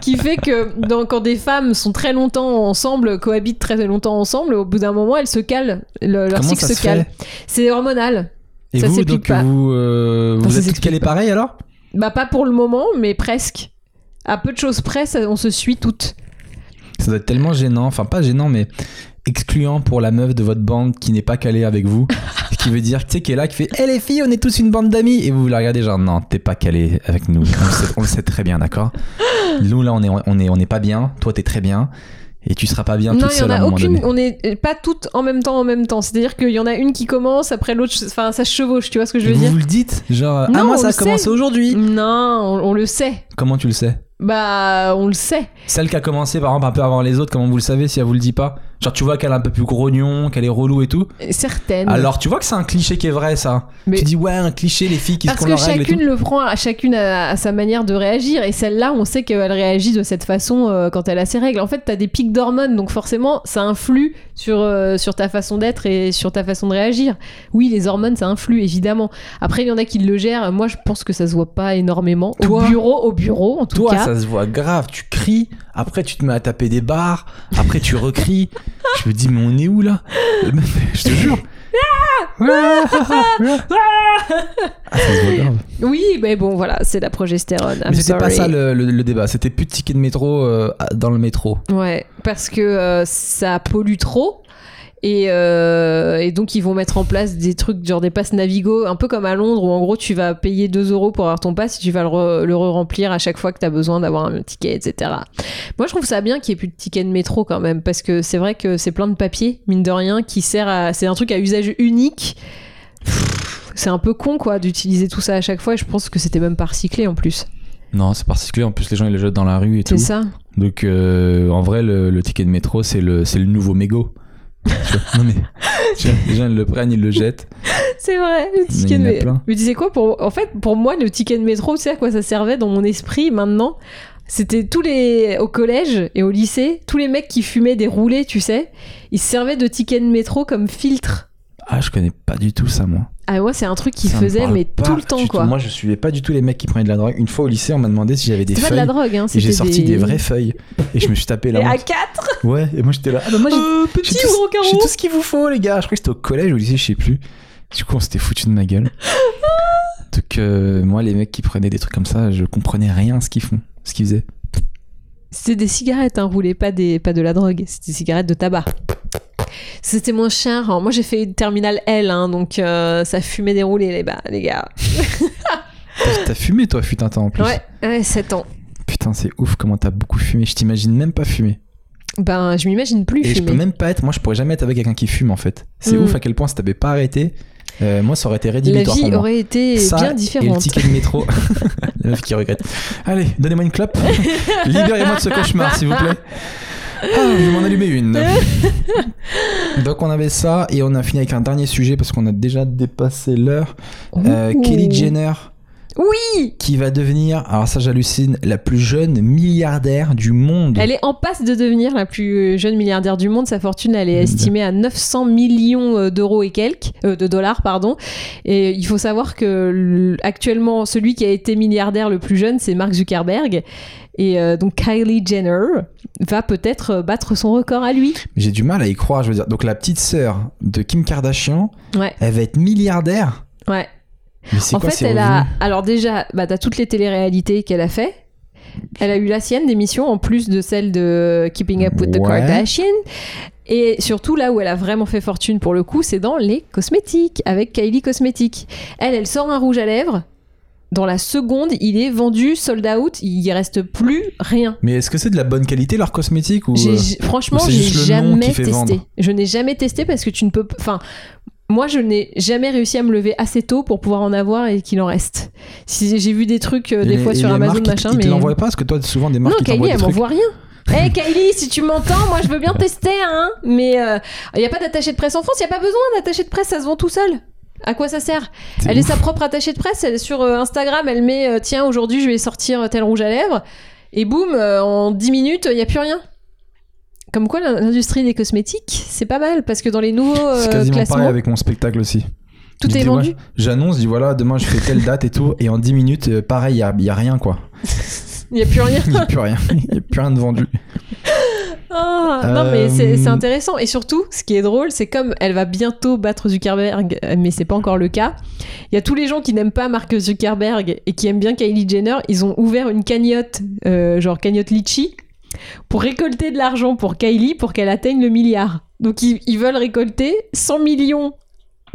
Speaker 1: qui fait que dans- quand des femmes sont très longtemps ensemble, cohabitent très longtemps ensemble, au bout d'un moment, elles se calent. Le- leur
Speaker 2: Comment
Speaker 1: cycle
Speaker 2: ça
Speaker 1: se
Speaker 2: se
Speaker 1: cale. C'est hormonal.
Speaker 2: Et
Speaker 1: ça
Speaker 2: vous, donc
Speaker 1: pas.
Speaker 2: vous, euh, vous êtes toutes calées pareil alors?
Speaker 1: Bah, pas pour le moment, mais presque. À peu de choses près, ça- on se suit toutes.
Speaker 2: Ça doit être tellement gênant, enfin pas gênant, mais excluant pour la meuf de votre bande qui n'est pas calée avec vous. Ce qui veut dire, tu sais, qui est là, qui fait Eh les filles, on est tous une bande d'amis. Et vous la regardez, genre, non, t'es pas calée avec nous. On le sait, on le sait très bien, d'accord? Nous, là, on est, on, est, on est pas bien. Toi, t'es très bien. Et tu seras pas bien
Speaker 1: non,
Speaker 2: toute
Speaker 1: il y en
Speaker 2: seule à un
Speaker 1: a
Speaker 2: moment
Speaker 1: aucune.
Speaker 2: donné.
Speaker 1: On est pas toutes en même temps, en même temps. C'est-à-dire qu'il y en a une qui commence, après l'autre. Enfin, ça se chevauche. Tu vois ce que je veux
Speaker 2: vous
Speaker 1: dire
Speaker 2: vous le dites Genre,
Speaker 1: Non,
Speaker 2: ah, moi, ça a commencé aujourd'hui.
Speaker 1: Non, on, on le sait.
Speaker 2: Comment tu le sais?
Speaker 1: Bah, on le sait.
Speaker 2: Celle qui a commencé, par exemple, un peu avant les autres, comment vous le savez si elle vous le dit pas? Genre, tu vois qu'elle est un peu plus grognon, qu'elle est relou et tout.
Speaker 1: Certaines.
Speaker 2: Alors, tu vois que c'est un cliché qui est vrai, ça.
Speaker 1: Mais-
Speaker 2: Tu dis, ouais, un cliché, les filles qui se
Speaker 1: Parce que chacune le prend à chacune à, à sa manière de réagir et celle-là on sait qu'elle réagit de cette façon euh, quand elle a ses règles. En fait t'as des pics d'hormones donc forcément ça influe sur, euh, sur ta façon d'être et sur ta façon de réagir. Oui les hormones ça influe évidemment. Après il y en a qui le gèrent. Moi je pense que ça se voit pas énormément.
Speaker 2: Toi
Speaker 1: au bureau, au bureau en tout
Speaker 2: Toi,
Speaker 1: cas.
Speaker 2: ça se voit grave. Tu cries, après tu te mets à taper des barres, après tu recries. Je me dis, mais on est où là? Je te jure. Ah, ça se voit grave.
Speaker 1: Oui mais bon voilà c'est la progestérone. I'm
Speaker 2: Mais c'était pas
Speaker 1: sorry.
Speaker 2: ça le, le- le débat. C'était plus de ticket de métro euh, dans le métro.
Speaker 1: Ouais, parce que euh, ça pollue trop. Et, euh, et donc ils vont mettre en place des trucs genre des passes Navigo, un peu comme à Londres où en gros tu vas payer 2 euros pour avoir ton pass et tu vas le, re- le remplir à chaque fois que tu as besoin d'avoir un ticket, etc. Moi je trouve ça bien qu'il n'y ait plus de ticket de métro quand même parce que c'est vrai que c'est plein de papier, mine de rien, qui sert à... C'est un truc à usage unique. C'est un peu con quoi d'utiliser tout ça à chaque fois et je pense que c'était même pas recyclé en plus.
Speaker 2: Non, c'est particulier. En plus, les gens ils le jettent dans la rue et
Speaker 1: C'est
Speaker 2: tout.
Speaker 1: ça
Speaker 2: Donc, euh, en vrai, le, le ticket de métro, c'est le, c'est le nouveau mégot. Non mais les gens ils le prennent, ils le jettent.
Speaker 1: C'est vrai, le ticket de métro. Mais tu sais quoi, pour... en fait, pour moi, le ticket de métro, tu sais à quoi ça servait dans mon esprit maintenant? C'était tous les. Au collège et au lycée, tous les mecs qui fumaient des roulés, tu sais, ils se servaient de ticket de métro comme filtre.
Speaker 2: Ah, je connais pas du tout ça, moi.
Speaker 1: Ah, moi, c'est un truc qu'ils faisaient, mais
Speaker 2: pas
Speaker 1: tout le temps, quoi.
Speaker 2: Moi, je suivais pas du tout les mecs qui prenaient de la drogue. Une fois au lycée, on m'a demandé si j'avais des
Speaker 1: C'était pas de
Speaker 2: feuilles.
Speaker 1: la drogue, hein.
Speaker 2: Et j'ai sorti des... vraies feuilles. Et je me suis tapé la
Speaker 1: Et à
Speaker 2: honte.
Speaker 1: 4
Speaker 2: Ouais, et moi j'étais là. Ah bah moi j'ai
Speaker 1: Euh, Petit
Speaker 2: tout,
Speaker 1: ou grand
Speaker 2: j'ai
Speaker 1: carreau
Speaker 2: tout ce qu'il vous faut, les gars. Je crois que c'était au collège ou au lycée, je sais plus. Du coup, on s'était foutu de ma gueule. Donc, euh, moi, les mecs qui prenaient des trucs comme ça, je comprenais rien à ce qu'ils font, ce qu'ils faisaient.
Speaker 1: C'était des cigarettes, hein, roulées, pas, des... pas de la drogue. C'était des cigarettes de tabac. C'était moins cher. hein. Moi, j'ai fait une terminale L, hein, donc euh, ça fumait des roulés, les, les gars.
Speaker 2: T'as- fumé, toi, fut un temps en plus.
Speaker 1: Ouais, ouais, 7 ans.
Speaker 2: Putain, c'est ouf comment t'as beaucoup fumé. Je t'imagine même pas fumer.
Speaker 1: Ben, je m'imagine plus
Speaker 2: Et je
Speaker 1: fumer.
Speaker 2: peux même pas être. Moi, je pourrais jamais être avec quelqu'un qui fume en fait. C'est
Speaker 1: Mm.
Speaker 2: ouf à quel point si t'avais pas arrêté. euh, moi, ça aurait été
Speaker 1: La
Speaker 2: rédhibitoire
Speaker 1: vie
Speaker 2: pour moi.
Speaker 1: aurait été
Speaker 2: Ça
Speaker 1: bien
Speaker 2: Et le
Speaker 1: différente.
Speaker 2: ticket de métro. La meuf qui regrette. Allez, donnez-moi une clope. Libérez-moi de ce cauchemar, s'il vous plaît. Ah, je m'en allumer une. Donc on avait ça et on a fini avec un dernier sujet parce qu'on a déjà dépassé l'heure. Euh. Kelly Jenner
Speaker 1: Oui
Speaker 2: qui va devenir, alors ça j'hallucine, la plus jeune milliardaire du monde.
Speaker 1: Elle est en passe de devenir la plus jeune milliardaire du monde. Sa fortune, elle est estimée à 900 millions euh, d'euros et quelques, euh, de dollars, pardon. Et il faut savoir que actuellement, celui qui a été milliardaire le plus jeune, c'est Mark Zuckerberg. Et euh, donc Kylie Jenner va peut-être euh, battre son record à lui.
Speaker 2: J'ai du mal à y croire, je veux dire. Donc la petite sœur de Kim Kardashian,
Speaker 1: Ouais,
Speaker 2: elle va être milliardaire.
Speaker 1: ouais.
Speaker 2: Mais
Speaker 1: En
Speaker 2: quoi
Speaker 1: fait, elle a. Alors, déjà, bah, t'as toutes les téléréalités qu'elle a fait. Elle a eu la sienne d'émission, en plus de celle de Keeping Up with the
Speaker 2: Ouais.
Speaker 1: Kardashians. Et surtout, là où elle a vraiment fait fortune pour le coup, c'est dans les cosmétiques, avec Kylie Cosmetics. Elle, elle sort un rouge à lèvres. Dans la seconde, il est vendu, sold out, il reste plus rien.
Speaker 2: Mais est-ce que c'est de la bonne qualité leur cosmétique ou euh,
Speaker 1: franchement, j'ai jamais testé.
Speaker 2: vendre
Speaker 1: Je n'ai jamais testé parce que tu ne peux. Enfin, moi, je n'ai jamais réussi à me lever assez tôt pour pouvoir en avoir et qu'il en reste. Si j'ai vu des trucs euh, des
Speaker 2: et
Speaker 1: fois sur Amazon
Speaker 2: marques, ils-
Speaker 1: machin,
Speaker 2: ils
Speaker 1: mais
Speaker 2: l'envoient pas? Parce que toi souvent des marques
Speaker 1: non,
Speaker 2: qui
Speaker 1: Kylie, elle m'envoie rien. Hé Kylie, si tu m'entends, moi je veux bien tester, hein. Mais il n'y a pas d'attaché de presse en France, il n'y a pas besoin d'attaché de presse, ça se vend tout seul. À quoi ça sert Elle est sa propre attachée de presse, elle est sur euh, Instagram, elle met euh, tiens, aujourd'hui je vais sortir tel rouge à lèvres, et boum, euh, en 10 minutes, il n'y a plus rien. Comme quoi l'industrie des cosmétiques, c'est pas mal, parce que dans les nouveaux
Speaker 2: C'est quasiment
Speaker 1: classements,
Speaker 2: pareil avec mon spectacle aussi.
Speaker 1: tout
Speaker 2: Je
Speaker 1: est
Speaker 2: dis,
Speaker 1: vendu.
Speaker 2: ouais, J'annonce, je dis voilà, demain je fais telle date et tout, et en 10 minutes, pareil, il y a, y a rien quoi.
Speaker 1: Il n'y a plus rien.
Speaker 2: Il n'y a plus rien. Il n'y a plus rien de vendu.
Speaker 1: Ah, Non, mais c'est
Speaker 2: Euh,
Speaker 1: intéressant. Et surtout, ce qui est drôle, c'est comme elle va bientôt battre Zuckerberg, euh, mais c'est pas encore le cas. Il y a tous les gens qui n'aiment pas Mark Zuckerberg et qui aiment bien Kylie Jenner. Ils ont ouvert une cagnotte, euh, genre cagnotte Litchi, pour récolter de l'argent pour Kylie pour qu'elle atteigne le milliard. Donc ils, ils veulent récolter 100 millions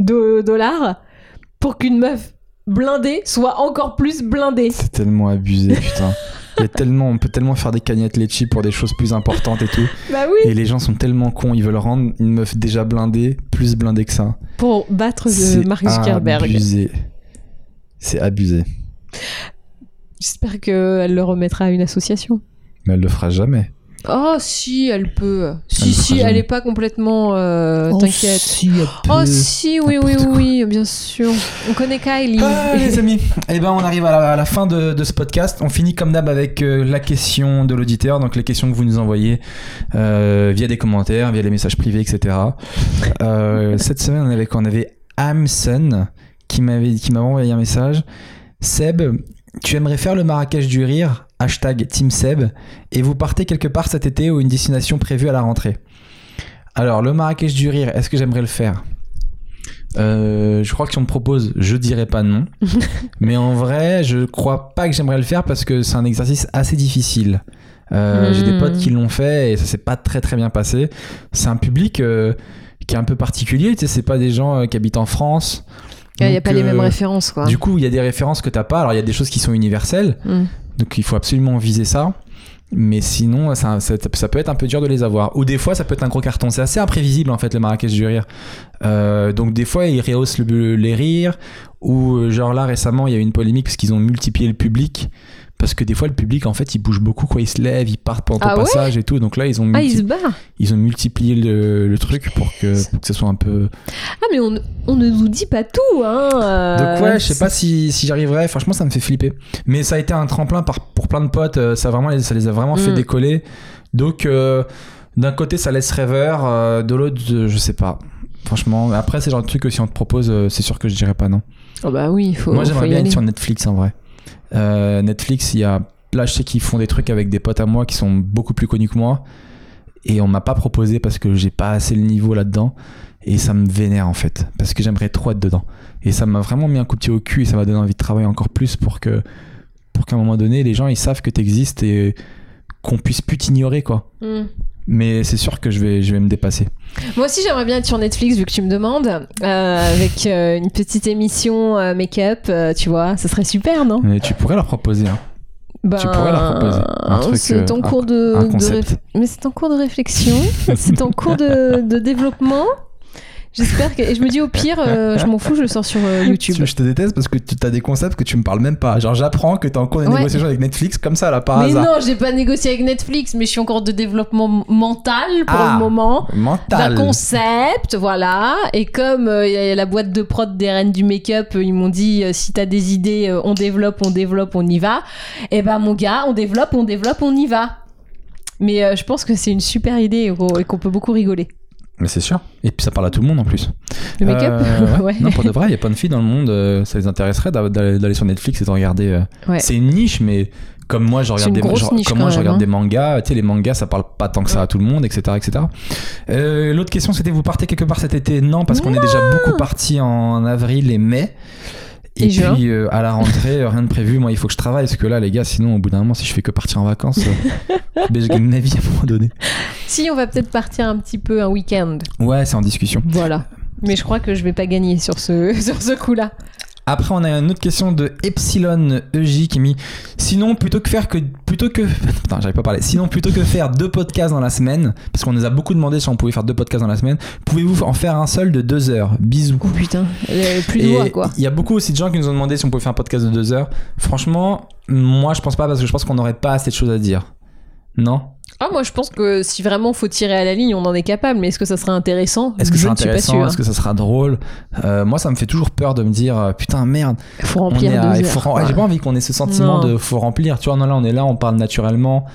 Speaker 1: de dollars pour qu'une meuf blindée soit encore plus blindée.
Speaker 2: C'est tellement abusé, putain. Il y a tellement, on peut tellement faire des cagnettes litchi pour des choses plus importantes et tout.
Speaker 1: Bah oui.
Speaker 2: Et les gens sont tellement cons, ils veulent rendre une meuf déjà blindée plus blindée que ça.
Speaker 1: Pour battre
Speaker 2: C'est
Speaker 1: Mark Zuckerberg.
Speaker 2: abusé. C'est abusé.
Speaker 1: J'espère qu'elle le remettra à une association.
Speaker 2: Mais elle le fera jamais.
Speaker 1: Oh si, elle peut. Si, si, elle
Speaker 2: jamais.
Speaker 1: est pas complètement... euh, T'inquiète.
Speaker 2: si, elle
Speaker 1: Oh si, oui, oui, oui, bien sûr. On connaît Kylie.
Speaker 2: Ah, les amis, eh ben on arrive à la, à la fin de, de ce podcast. On finit comme d'hab avec euh, la question de l'auditeur, donc les questions que vous nous envoyez euh, via des commentaires, via les messages privés, etc. Euh, cette semaine, on avait On avait Amson qui m'avait qui m'avait envoyé un message. Seb, tu aimerais faire le Marrakech du rire? Hashtag Team Seb et vous partez quelque part cet été ou une destination prévue à la rentrée. Alors le Marrakech du rire, est-ce que j'aimerais le faire? Euh, je crois que si on me propose, je dirais pas non. Mais en vrai, je crois pas que j'aimerais le faire parce que c'est un exercice assez difficile. Euh, J'ai des potes qui l'ont fait et ça s'est pas très très bien passé. C'est un public euh, qui est un peu particulier. Tu sais, c'est pas des gens qui habitent en France.
Speaker 1: Il n'y a pas les mêmes références, quoi.
Speaker 2: Du coup, il y a des références que t'as pas. Alors, il y a des choses qui sont universelles.
Speaker 1: Mm.
Speaker 2: Donc il faut absolument viser ça. Mais sinon, ça, peut être un peu dur de les avoir. Ou des fois, ça peut être un gros carton. C'est assez imprévisible en fait le Marrakech du rire. Euh, donc des fois, ils rehaussent le- les rires. Ou euh, genre là récemment, il y a eu une polémique parce qu'ils ont multiplié le public. Parce que des fois, le public en fait, il bouge beaucoup quoi. Ils se lèvent, ils partent pendant
Speaker 1: Ah ouais
Speaker 2: passage et tout. Donc là, ils ont,
Speaker 1: Ah, il
Speaker 2: ils ont multiplié le, le truc pour que, pour que ce soit un peu.
Speaker 1: Ah, mais on, on ne nous dit pas tout, hein euh,
Speaker 2: Donc ouais, je sais pas si, si j'arriverai. Franchement, ça me fait flipper. Mais ça a été un tremplin par, pour plein de potes. euh, Ça, vraiment, ça les a vraiment fait
Speaker 1: Mm.
Speaker 2: décoller. Donc euh, d'un côté, ça laisse rêveur. euh, de l'autre, je, sais pas. Franchement, après, c'est le genre de truc que si on te propose, c'est sûr que je dirais pas non.
Speaker 1: Oh bah oui, il faut,
Speaker 2: Moi, j'aimerais bien
Speaker 1: aller.
Speaker 2: être sur Netflix en vrai. Euh, Netflix, il y a. Là, je sais qu'ils font des trucs avec des potes à moi qui sont beaucoup plus connus que moi. Et on m'a pas proposé parce que j'ai pas assez le niveau là-dedans. Et ça me vénère en fait. Parce que j'aimerais trop être dedans. Et ça m'a vraiment mis un coup de pied au cul et ça m'a donné envie de travailler encore plus pour que. Pour qu'à un moment donné, les gens ils savent que t'existes et qu'on puisse plus t'ignorer quoi.
Speaker 1: Mm.
Speaker 2: Mais c'est sûr que je vais, je vais me dépasser.
Speaker 1: Moi aussi, j'aimerais bien être sur Netflix, vu que tu me demandes, euh, avec euh, une petite émission euh, make-up, euh, tu vois, ça serait super, non?
Speaker 2: Mais tu pourrais leur proposer. hein.
Speaker 1: Ben,
Speaker 2: Tu pourrais leur proposer un truc,
Speaker 1: C'est en cours de, mais c'est en cours de réflexion, c'est en cours de, de développement. J'espère que. Et je me dis au pire, euh, je m'en fous, je le sors sur euh, YouTube.
Speaker 2: Je te déteste parce que tu as des concepts que tu me parles même pas. Genre, j'apprends que t'es en cours de
Speaker 1: Ouais.
Speaker 2: négociation avec Netflix comme ça, là, par
Speaker 1: mais
Speaker 2: hasard.
Speaker 1: non, j'ai pas négocié avec Netflix, mais je suis encore de développement mental pour
Speaker 2: Ah,
Speaker 1: le moment. D'un
Speaker 2: Mental.
Speaker 1: concept, voilà. Et comme euh, y a la boîte de prod des reines du make-up, euh, ils m'ont dit si t'as des idées, on développe, on développe, on y va. Et ben mon gars, on développe, on développe, on y va. Mais je pense que c'est une super idée et qu'on peut beaucoup rigoler.
Speaker 2: Mais c'est sûr. Et puis ça parle à tout le monde en plus.
Speaker 1: Le make-up
Speaker 2: Euh, ouais.
Speaker 1: Ouais.
Speaker 2: Non, pour de vrai, il y a plein de filles dans le monde, euh, ça les intéresserait d'a- d'aller sur Netflix et de regarder. euh,
Speaker 1: Ouais.
Speaker 2: C'est une niche, mais comme moi, je regarde des, genre, comme
Speaker 1: quand
Speaker 2: moi, je
Speaker 1: même,
Speaker 2: regarde
Speaker 1: hein.
Speaker 2: des mangas. Tu sais, les mangas, ça parle pas tant que ça à tout le monde, etc., etc. Euh, L'autre question, c'était vous partez quelque part cet été? Non, parce qu'on est déjà beaucoup parti en avril et mai. Et,
Speaker 1: Et
Speaker 2: puis euh, à la rentrée, euh, rien de prévu. Moi, il faut que je travaille parce que là, les gars, sinon, au bout d'un moment, si je fais que partir en vacances, euh, ben, je gagne ma vie à un moment donné.
Speaker 1: Si, on va peut-être partir un petit peu un week-end.
Speaker 2: Ouais, c'est en discussion.
Speaker 1: Voilà. Mais je crois que je vais pas gagner sur ce, sur ce coup-là.
Speaker 2: Après, on a une autre question de Epsilon EJ qui met Sinon, plutôt que faire que. Plutôt que. Putain, j'arrive pas à parler. Sinon, plutôt que faire deux podcasts dans la semaine, parce qu'on nous a beaucoup demandé si on pouvait faire deux podcasts dans la semaine, pouvez-vous en faire un seul de deux heures? Bisous.
Speaker 1: Oh putain, euh, plus de voix quoi.
Speaker 2: il y a beaucoup aussi de gens qui nous ont demandé si on pouvait faire un podcast de deux heures. Franchement, moi, je pense pas parce que je pense qu'on n'aurait pas assez de choses à dire. Non?
Speaker 1: Ah, moi je pense que si vraiment faut tirer à la ligne, on en est capable, mais est-ce que ça serait intéressant?
Speaker 2: Est-ce que
Speaker 1: suis pas
Speaker 2: intéressant? Est-ce que ça sera drôle? Euh, Moi, ça me fait toujours peur de me dire euh, putain, merde,
Speaker 1: Faut remplir
Speaker 2: à- rem-. J'ai pas envie qu'on ait ce sentiment
Speaker 1: Non.
Speaker 2: de faut remplir. Tu vois, non, là, on est là, on parle naturellement.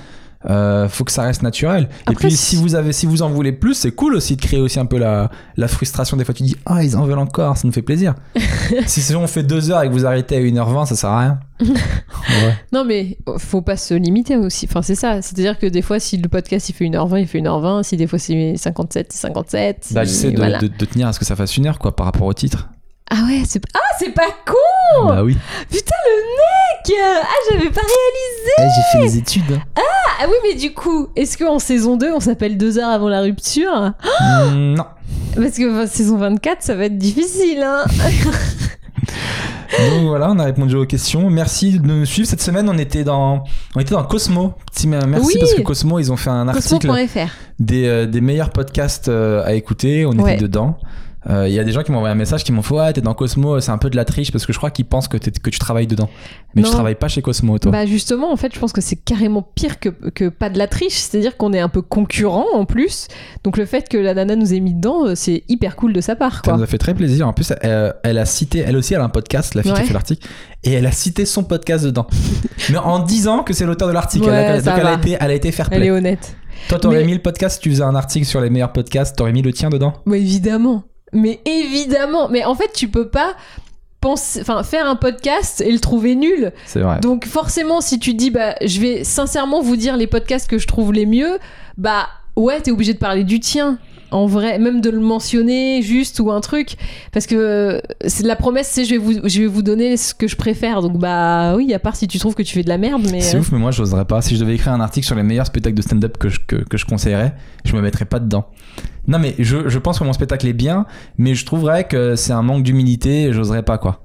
Speaker 2: Euh, faut que ça reste naturel.
Speaker 1: Après,
Speaker 2: et puis,
Speaker 1: si-
Speaker 2: vous avez, si vous en voulez plus, c'est cool aussi de créer aussi un peu la, la frustration. Des fois, tu dis ah ils en veulent encore, ça nous fait plaisir. si si on fait deux heures et que vous arrêtez à 1h20, ça sert à rien. ouais.
Speaker 1: Non, mais faut pas se limiter aussi. Enfin, c'est ça. C'est-à-dire que des fois, si le podcast il fait 1h20, il fait 1h20. Si des fois c'est 57, c'est 57.
Speaker 2: Bah,
Speaker 1: si-
Speaker 2: j'essaie de,
Speaker 1: voilà.
Speaker 2: de- de tenir à ce que ça fasse une heure quoi par rapport au titre.
Speaker 1: Ah ouais, c'est ah, c'est pas con
Speaker 2: Bah oui.
Speaker 1: Putain, le mec Ah, j'avais pas réalisé
Speaker 2: Eh, j'ai fait les études.
Speaker 1: Ah oui, mais du coup, est-ce qu'en saison 2, on s'appelle deux heures avant la rupture
Speaker 2: Mm, non.
Speaker 1: Parce que enfin, saison 24, ça va être difficile, hein
Speaker 2: Donc voilà, on a répondu aux questions. Merci de nous suivre. Cette semaine, on était dans, on était dans Cosmo. Merci
Speaker 1: Oui.
Speaker 2: parce que Cosmo, ils ont fait un article des, euh, des meilleurs podcasts euh, à écouter. On
Speaker 1: Ouais.
Speaker 2: était dedans. Euh, Il y a des gens qui m'ont envoyé un message qui m'ont fait Ouais, t'es dans Cosmo, c'est un peu de la triche parce que je crois qu'ils pensent que, que tu travailles dedans. Mais
Speaker 1: Non.
Speaker 2: tu travailles pas chez Cosmo, toi.
Speaker 1: Bah justement, en fait, je pense que c'est carrément pire que, que pas de la triche. C'est-à-dire qu'on est un peu concurrent en plus. Donc le fait que la nana nous ait mis dedans, euh, c'est hyper cool de sa part,
Speaker 2: Ça nous a fait très plaisir. En plus, elle, elle a cité, elle aussi, elle a un podcast, la fille qui
Speaker 1: Ouais.
Speaker 2: fait l'article, et elle a cité son podcast dedans. Mais en disant que c'est l'auteur de l'article.
Speaker 1: Ouais,
Speaker 2: Elle a- elle été, elle a été fair
Speaker 1: Elle
Speaker 2: play.
Speaker 1: est honnête.
Speaker 2: Toi, t'aurais
Speaker 1: Mais-
Speaker 2: mis le podcast, si tu faisais un article sur les meilleurs podcasts, t'aurais mis le tien dedans?
Speaker 1: Mais évidemment. Mais évidemment. Mais en fait, tu peux pas enfin, faire un podcast et le trouver nul.
Speaker 2: C'est vrai.
Speaker 1: Donc forcément, si tu dis, bah, je vais sincèrement vous dire les podcasts que je trouve les mieux, bah ouais, t'es obligé de parler du tien. En vrai, même de le mentionner juste ou un truc, parce que euh, c'est la promesse, c'est je vais vous, je vais vous donner ce que je préfère. Donc bah oui, à part si tu trouves que tu fais de la merde, mais
Speaker 2: C'est
Speaker 1: euh,
Speaker 2: ouf, mais moi, j'oserais pas. Si je devais écrire un article sur les meilleurs spectacles de stand-up que je, que, que je conseillerais, je me mettrais pas dedans. Non, mais je, je pense que mon spectacle est bien, mais je trouverais que c'est un manque d'humilité et j'oserais pas, quoi.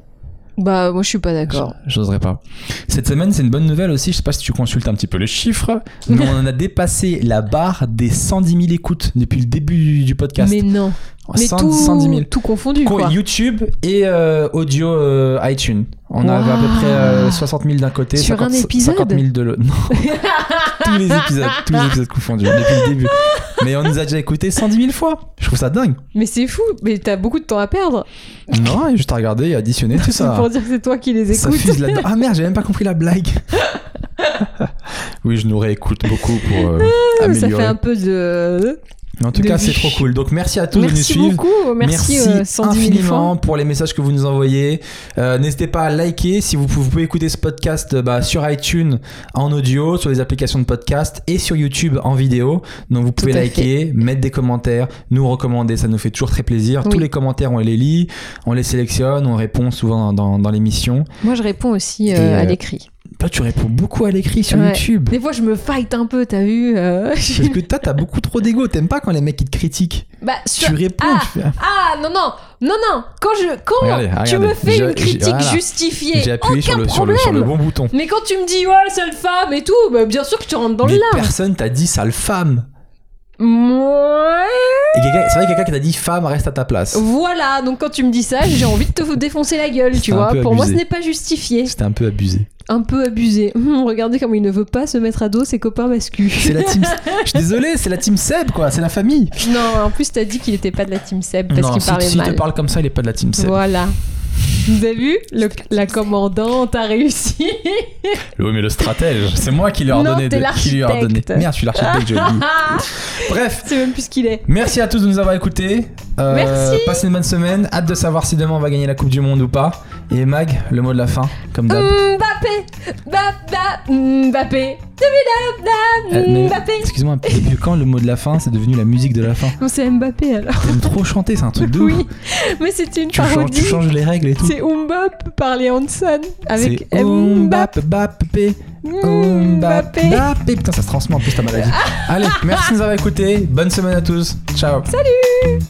Speaker 1: Bah moi je suis pas d'accord.
Speaker 2: J'oserais pas. Cette semaine, c'est une bonne nouvelle aussi. Je sais pas si tu consultes un petit peu les chiffres, mais on a dépassé la barre des 110 000 écoutes depuis le début du podcast.
Speaker 1: Mais non, mais
Speaker 2: 100
Speaker 1: tout,
Speaker 2: 110 000.
Speaker 1: tout confondu
Speaker 2: Co-
Speaker 1: quoi.
Speaker 2: YouTube et euh, audio euh, iTunes. On avait à peu près euh, 60 000 d'un côté,
Speaker 1: Sur
Speaker 2: 50,
Speaker 1: un épisode
Speaker 2: 50 000 de l'autre. Non. tous les épisodes, tous les épisodes confondus depuis le début. Mais on nous a déjà écouté 110 000 fois. Je trouve ça dingue.
Speaker 1: Mais c'est fou, mais t'as beaucoup de temps à perdre
Speaker 2: Non, juste à regarder et additionner tout ça.
Speaker 1: pour dire que c'est toi qui les
Speaker 2: Ça
Speaker 1: écoutes.
Speaker 2: Ah merde, j'ai même pas compris la blague. oui, je nous réécoute beaucoup pour euh,
Speaker 1: Ça
Speaker 2: améliorer.
Speaker 1: fait un peu de.
Speaker 2: En tout cas, c'est trop cool. Donc merci à tous de nous
Speaker 1: Merci
Speaker 2: suivre.
Speaker 1: beaucoup, merci, euh, 110 000
Speaker 2: infiniment pour les messages que vous nous envoyez. Euh, N'hésitez pas à liker si vous pouvez, vous pouvez écouter ce podcast euh, bah, sur iTunes en audio, sur les applications de podcast et sur YouTube en vidéo. Donc vous pouvez liker, mettre des commentaires, nous recommander, ça nous fait toujours très plaisir.
Speaker 1: Oui.
Speaker 2: Tous les commentaires, on les lit, on les sélectionne, on répond souvent dans, dans, dans l'émission.
Speaker 1: Moi, je réponds aussi euh, à l'écrit.
Speaker 2: Toi, tu réponds beaucoup à l'écrit sur
Speaker 1: Ouais.
Speaker 2: YouTube.
Speaker 1: Des fois, je me fight un peu, t'as vu euh,
Speaker 2: Parce que toi, t'as beaucoup trop d'ego. T'aimes pas quand les mecs ils te critiquent.
Speaker 1: Bah, sur-
Speaker 2: Tu réponds.
Speaker 1: Ah,
Speaker 2: tu fais-
Speaker 1: Ah non non non non quand je quand
Speaker 2: Regardez,
Speaker 1: tu
Speaker 2: regardez.
Speaker 1: me fais une critique
Speaker 2: voilà.
Speaker 1: justifiée
Speaker 2: J'ai appuyé sur
Speaker 1: aucun
Speaker 2: le, sur, le,
Speaker 1: problème
Speaker 2: sur le bon bouton.
Speaker 1: mais quand tu me dis ouais seule femme et tout bah, bien sûr que tu rentres dans
Speaker 2: Mais
Speaker 1: le lard
Speaker 2: personne t'a dit sale femme. Quelqu'un- c'est vrai quelqu'un qui t'a dit femme reste à ta place.
Speaker 1: Voilà, donc quand tu me dis ça, j'ai envie de te défoncer la gueule, tu vois. Pour moi, ce n'est pas justifié.
Speaker 2: C'était un peu abusé.
Speaker 1: Un peu abusé. Hum, regardez comme il ne veut pas se mettre à dos ses copains masculins.
Speaker 2: C'est la team. Je suis désolé, c'est la team Seb quoi, c'est la famille.
Speaker 1: Non, en plus, t'as dit qu'il était pas de la team Seb parce qu'il
Speaker 2: si,
Speaker 1: parlait
Speaker 2: si il te
Speaker 1: mal.
Speaker 2: parle comme ça, il est pas de la team Seb.
Speaker 1: Voilà. Vous avez vu Le- La commandante a réussi.
Speaker 2: Oui, mais le stratège, c'est moi qui lui ai ordonné. de- qui lui ai ordonné.
Speaker 1: l'architecte.
Speaker 2: Merde, je suis l'architecte, je le dis. Bref,
Speaker 1: C'est même plus ce qu'il est.
Speaker 2: merci à tous de nous avoir écoutés. Euh,
Speaker 1: Merci.
Speaker 2: Passez une bonne semaine. Hâte de savoir si demain on va gagner la Coupe du Monde ou pas. Et Mag, le mot de la fin, comme d'hab.
Speaker 1: Mbappé Mbappé Mbappé
Speaker 2: Euh,
Speaker 1: Mbappé
Speaker 2: Excuse-moi, depuis quand le mot de la fin c'est devenu la musique de la fin
Speaker 1: Non, c'est Mbappé alors.
Speaker 2: T'aimes trop chanter, c'est un truc de ouf.
Speaker 1: Oui, mais c'était une
Speaker 2: Tu changes,
Speaker 1: parodie.
Speaker 2: tu changes les règles et tout.
Speaker 1: C'est Mbappé par les Hanson avec.
Speaker 2: Mbappé, Mbappé,
Speaker 1: Mbappé.
Speaker 2: Mbappé. Putain, ça se transmet en plus ta maladie. Allez, merci de nous avoir écoutés. Bonne semaine à tous. Ciao.
Speaker 1: Salut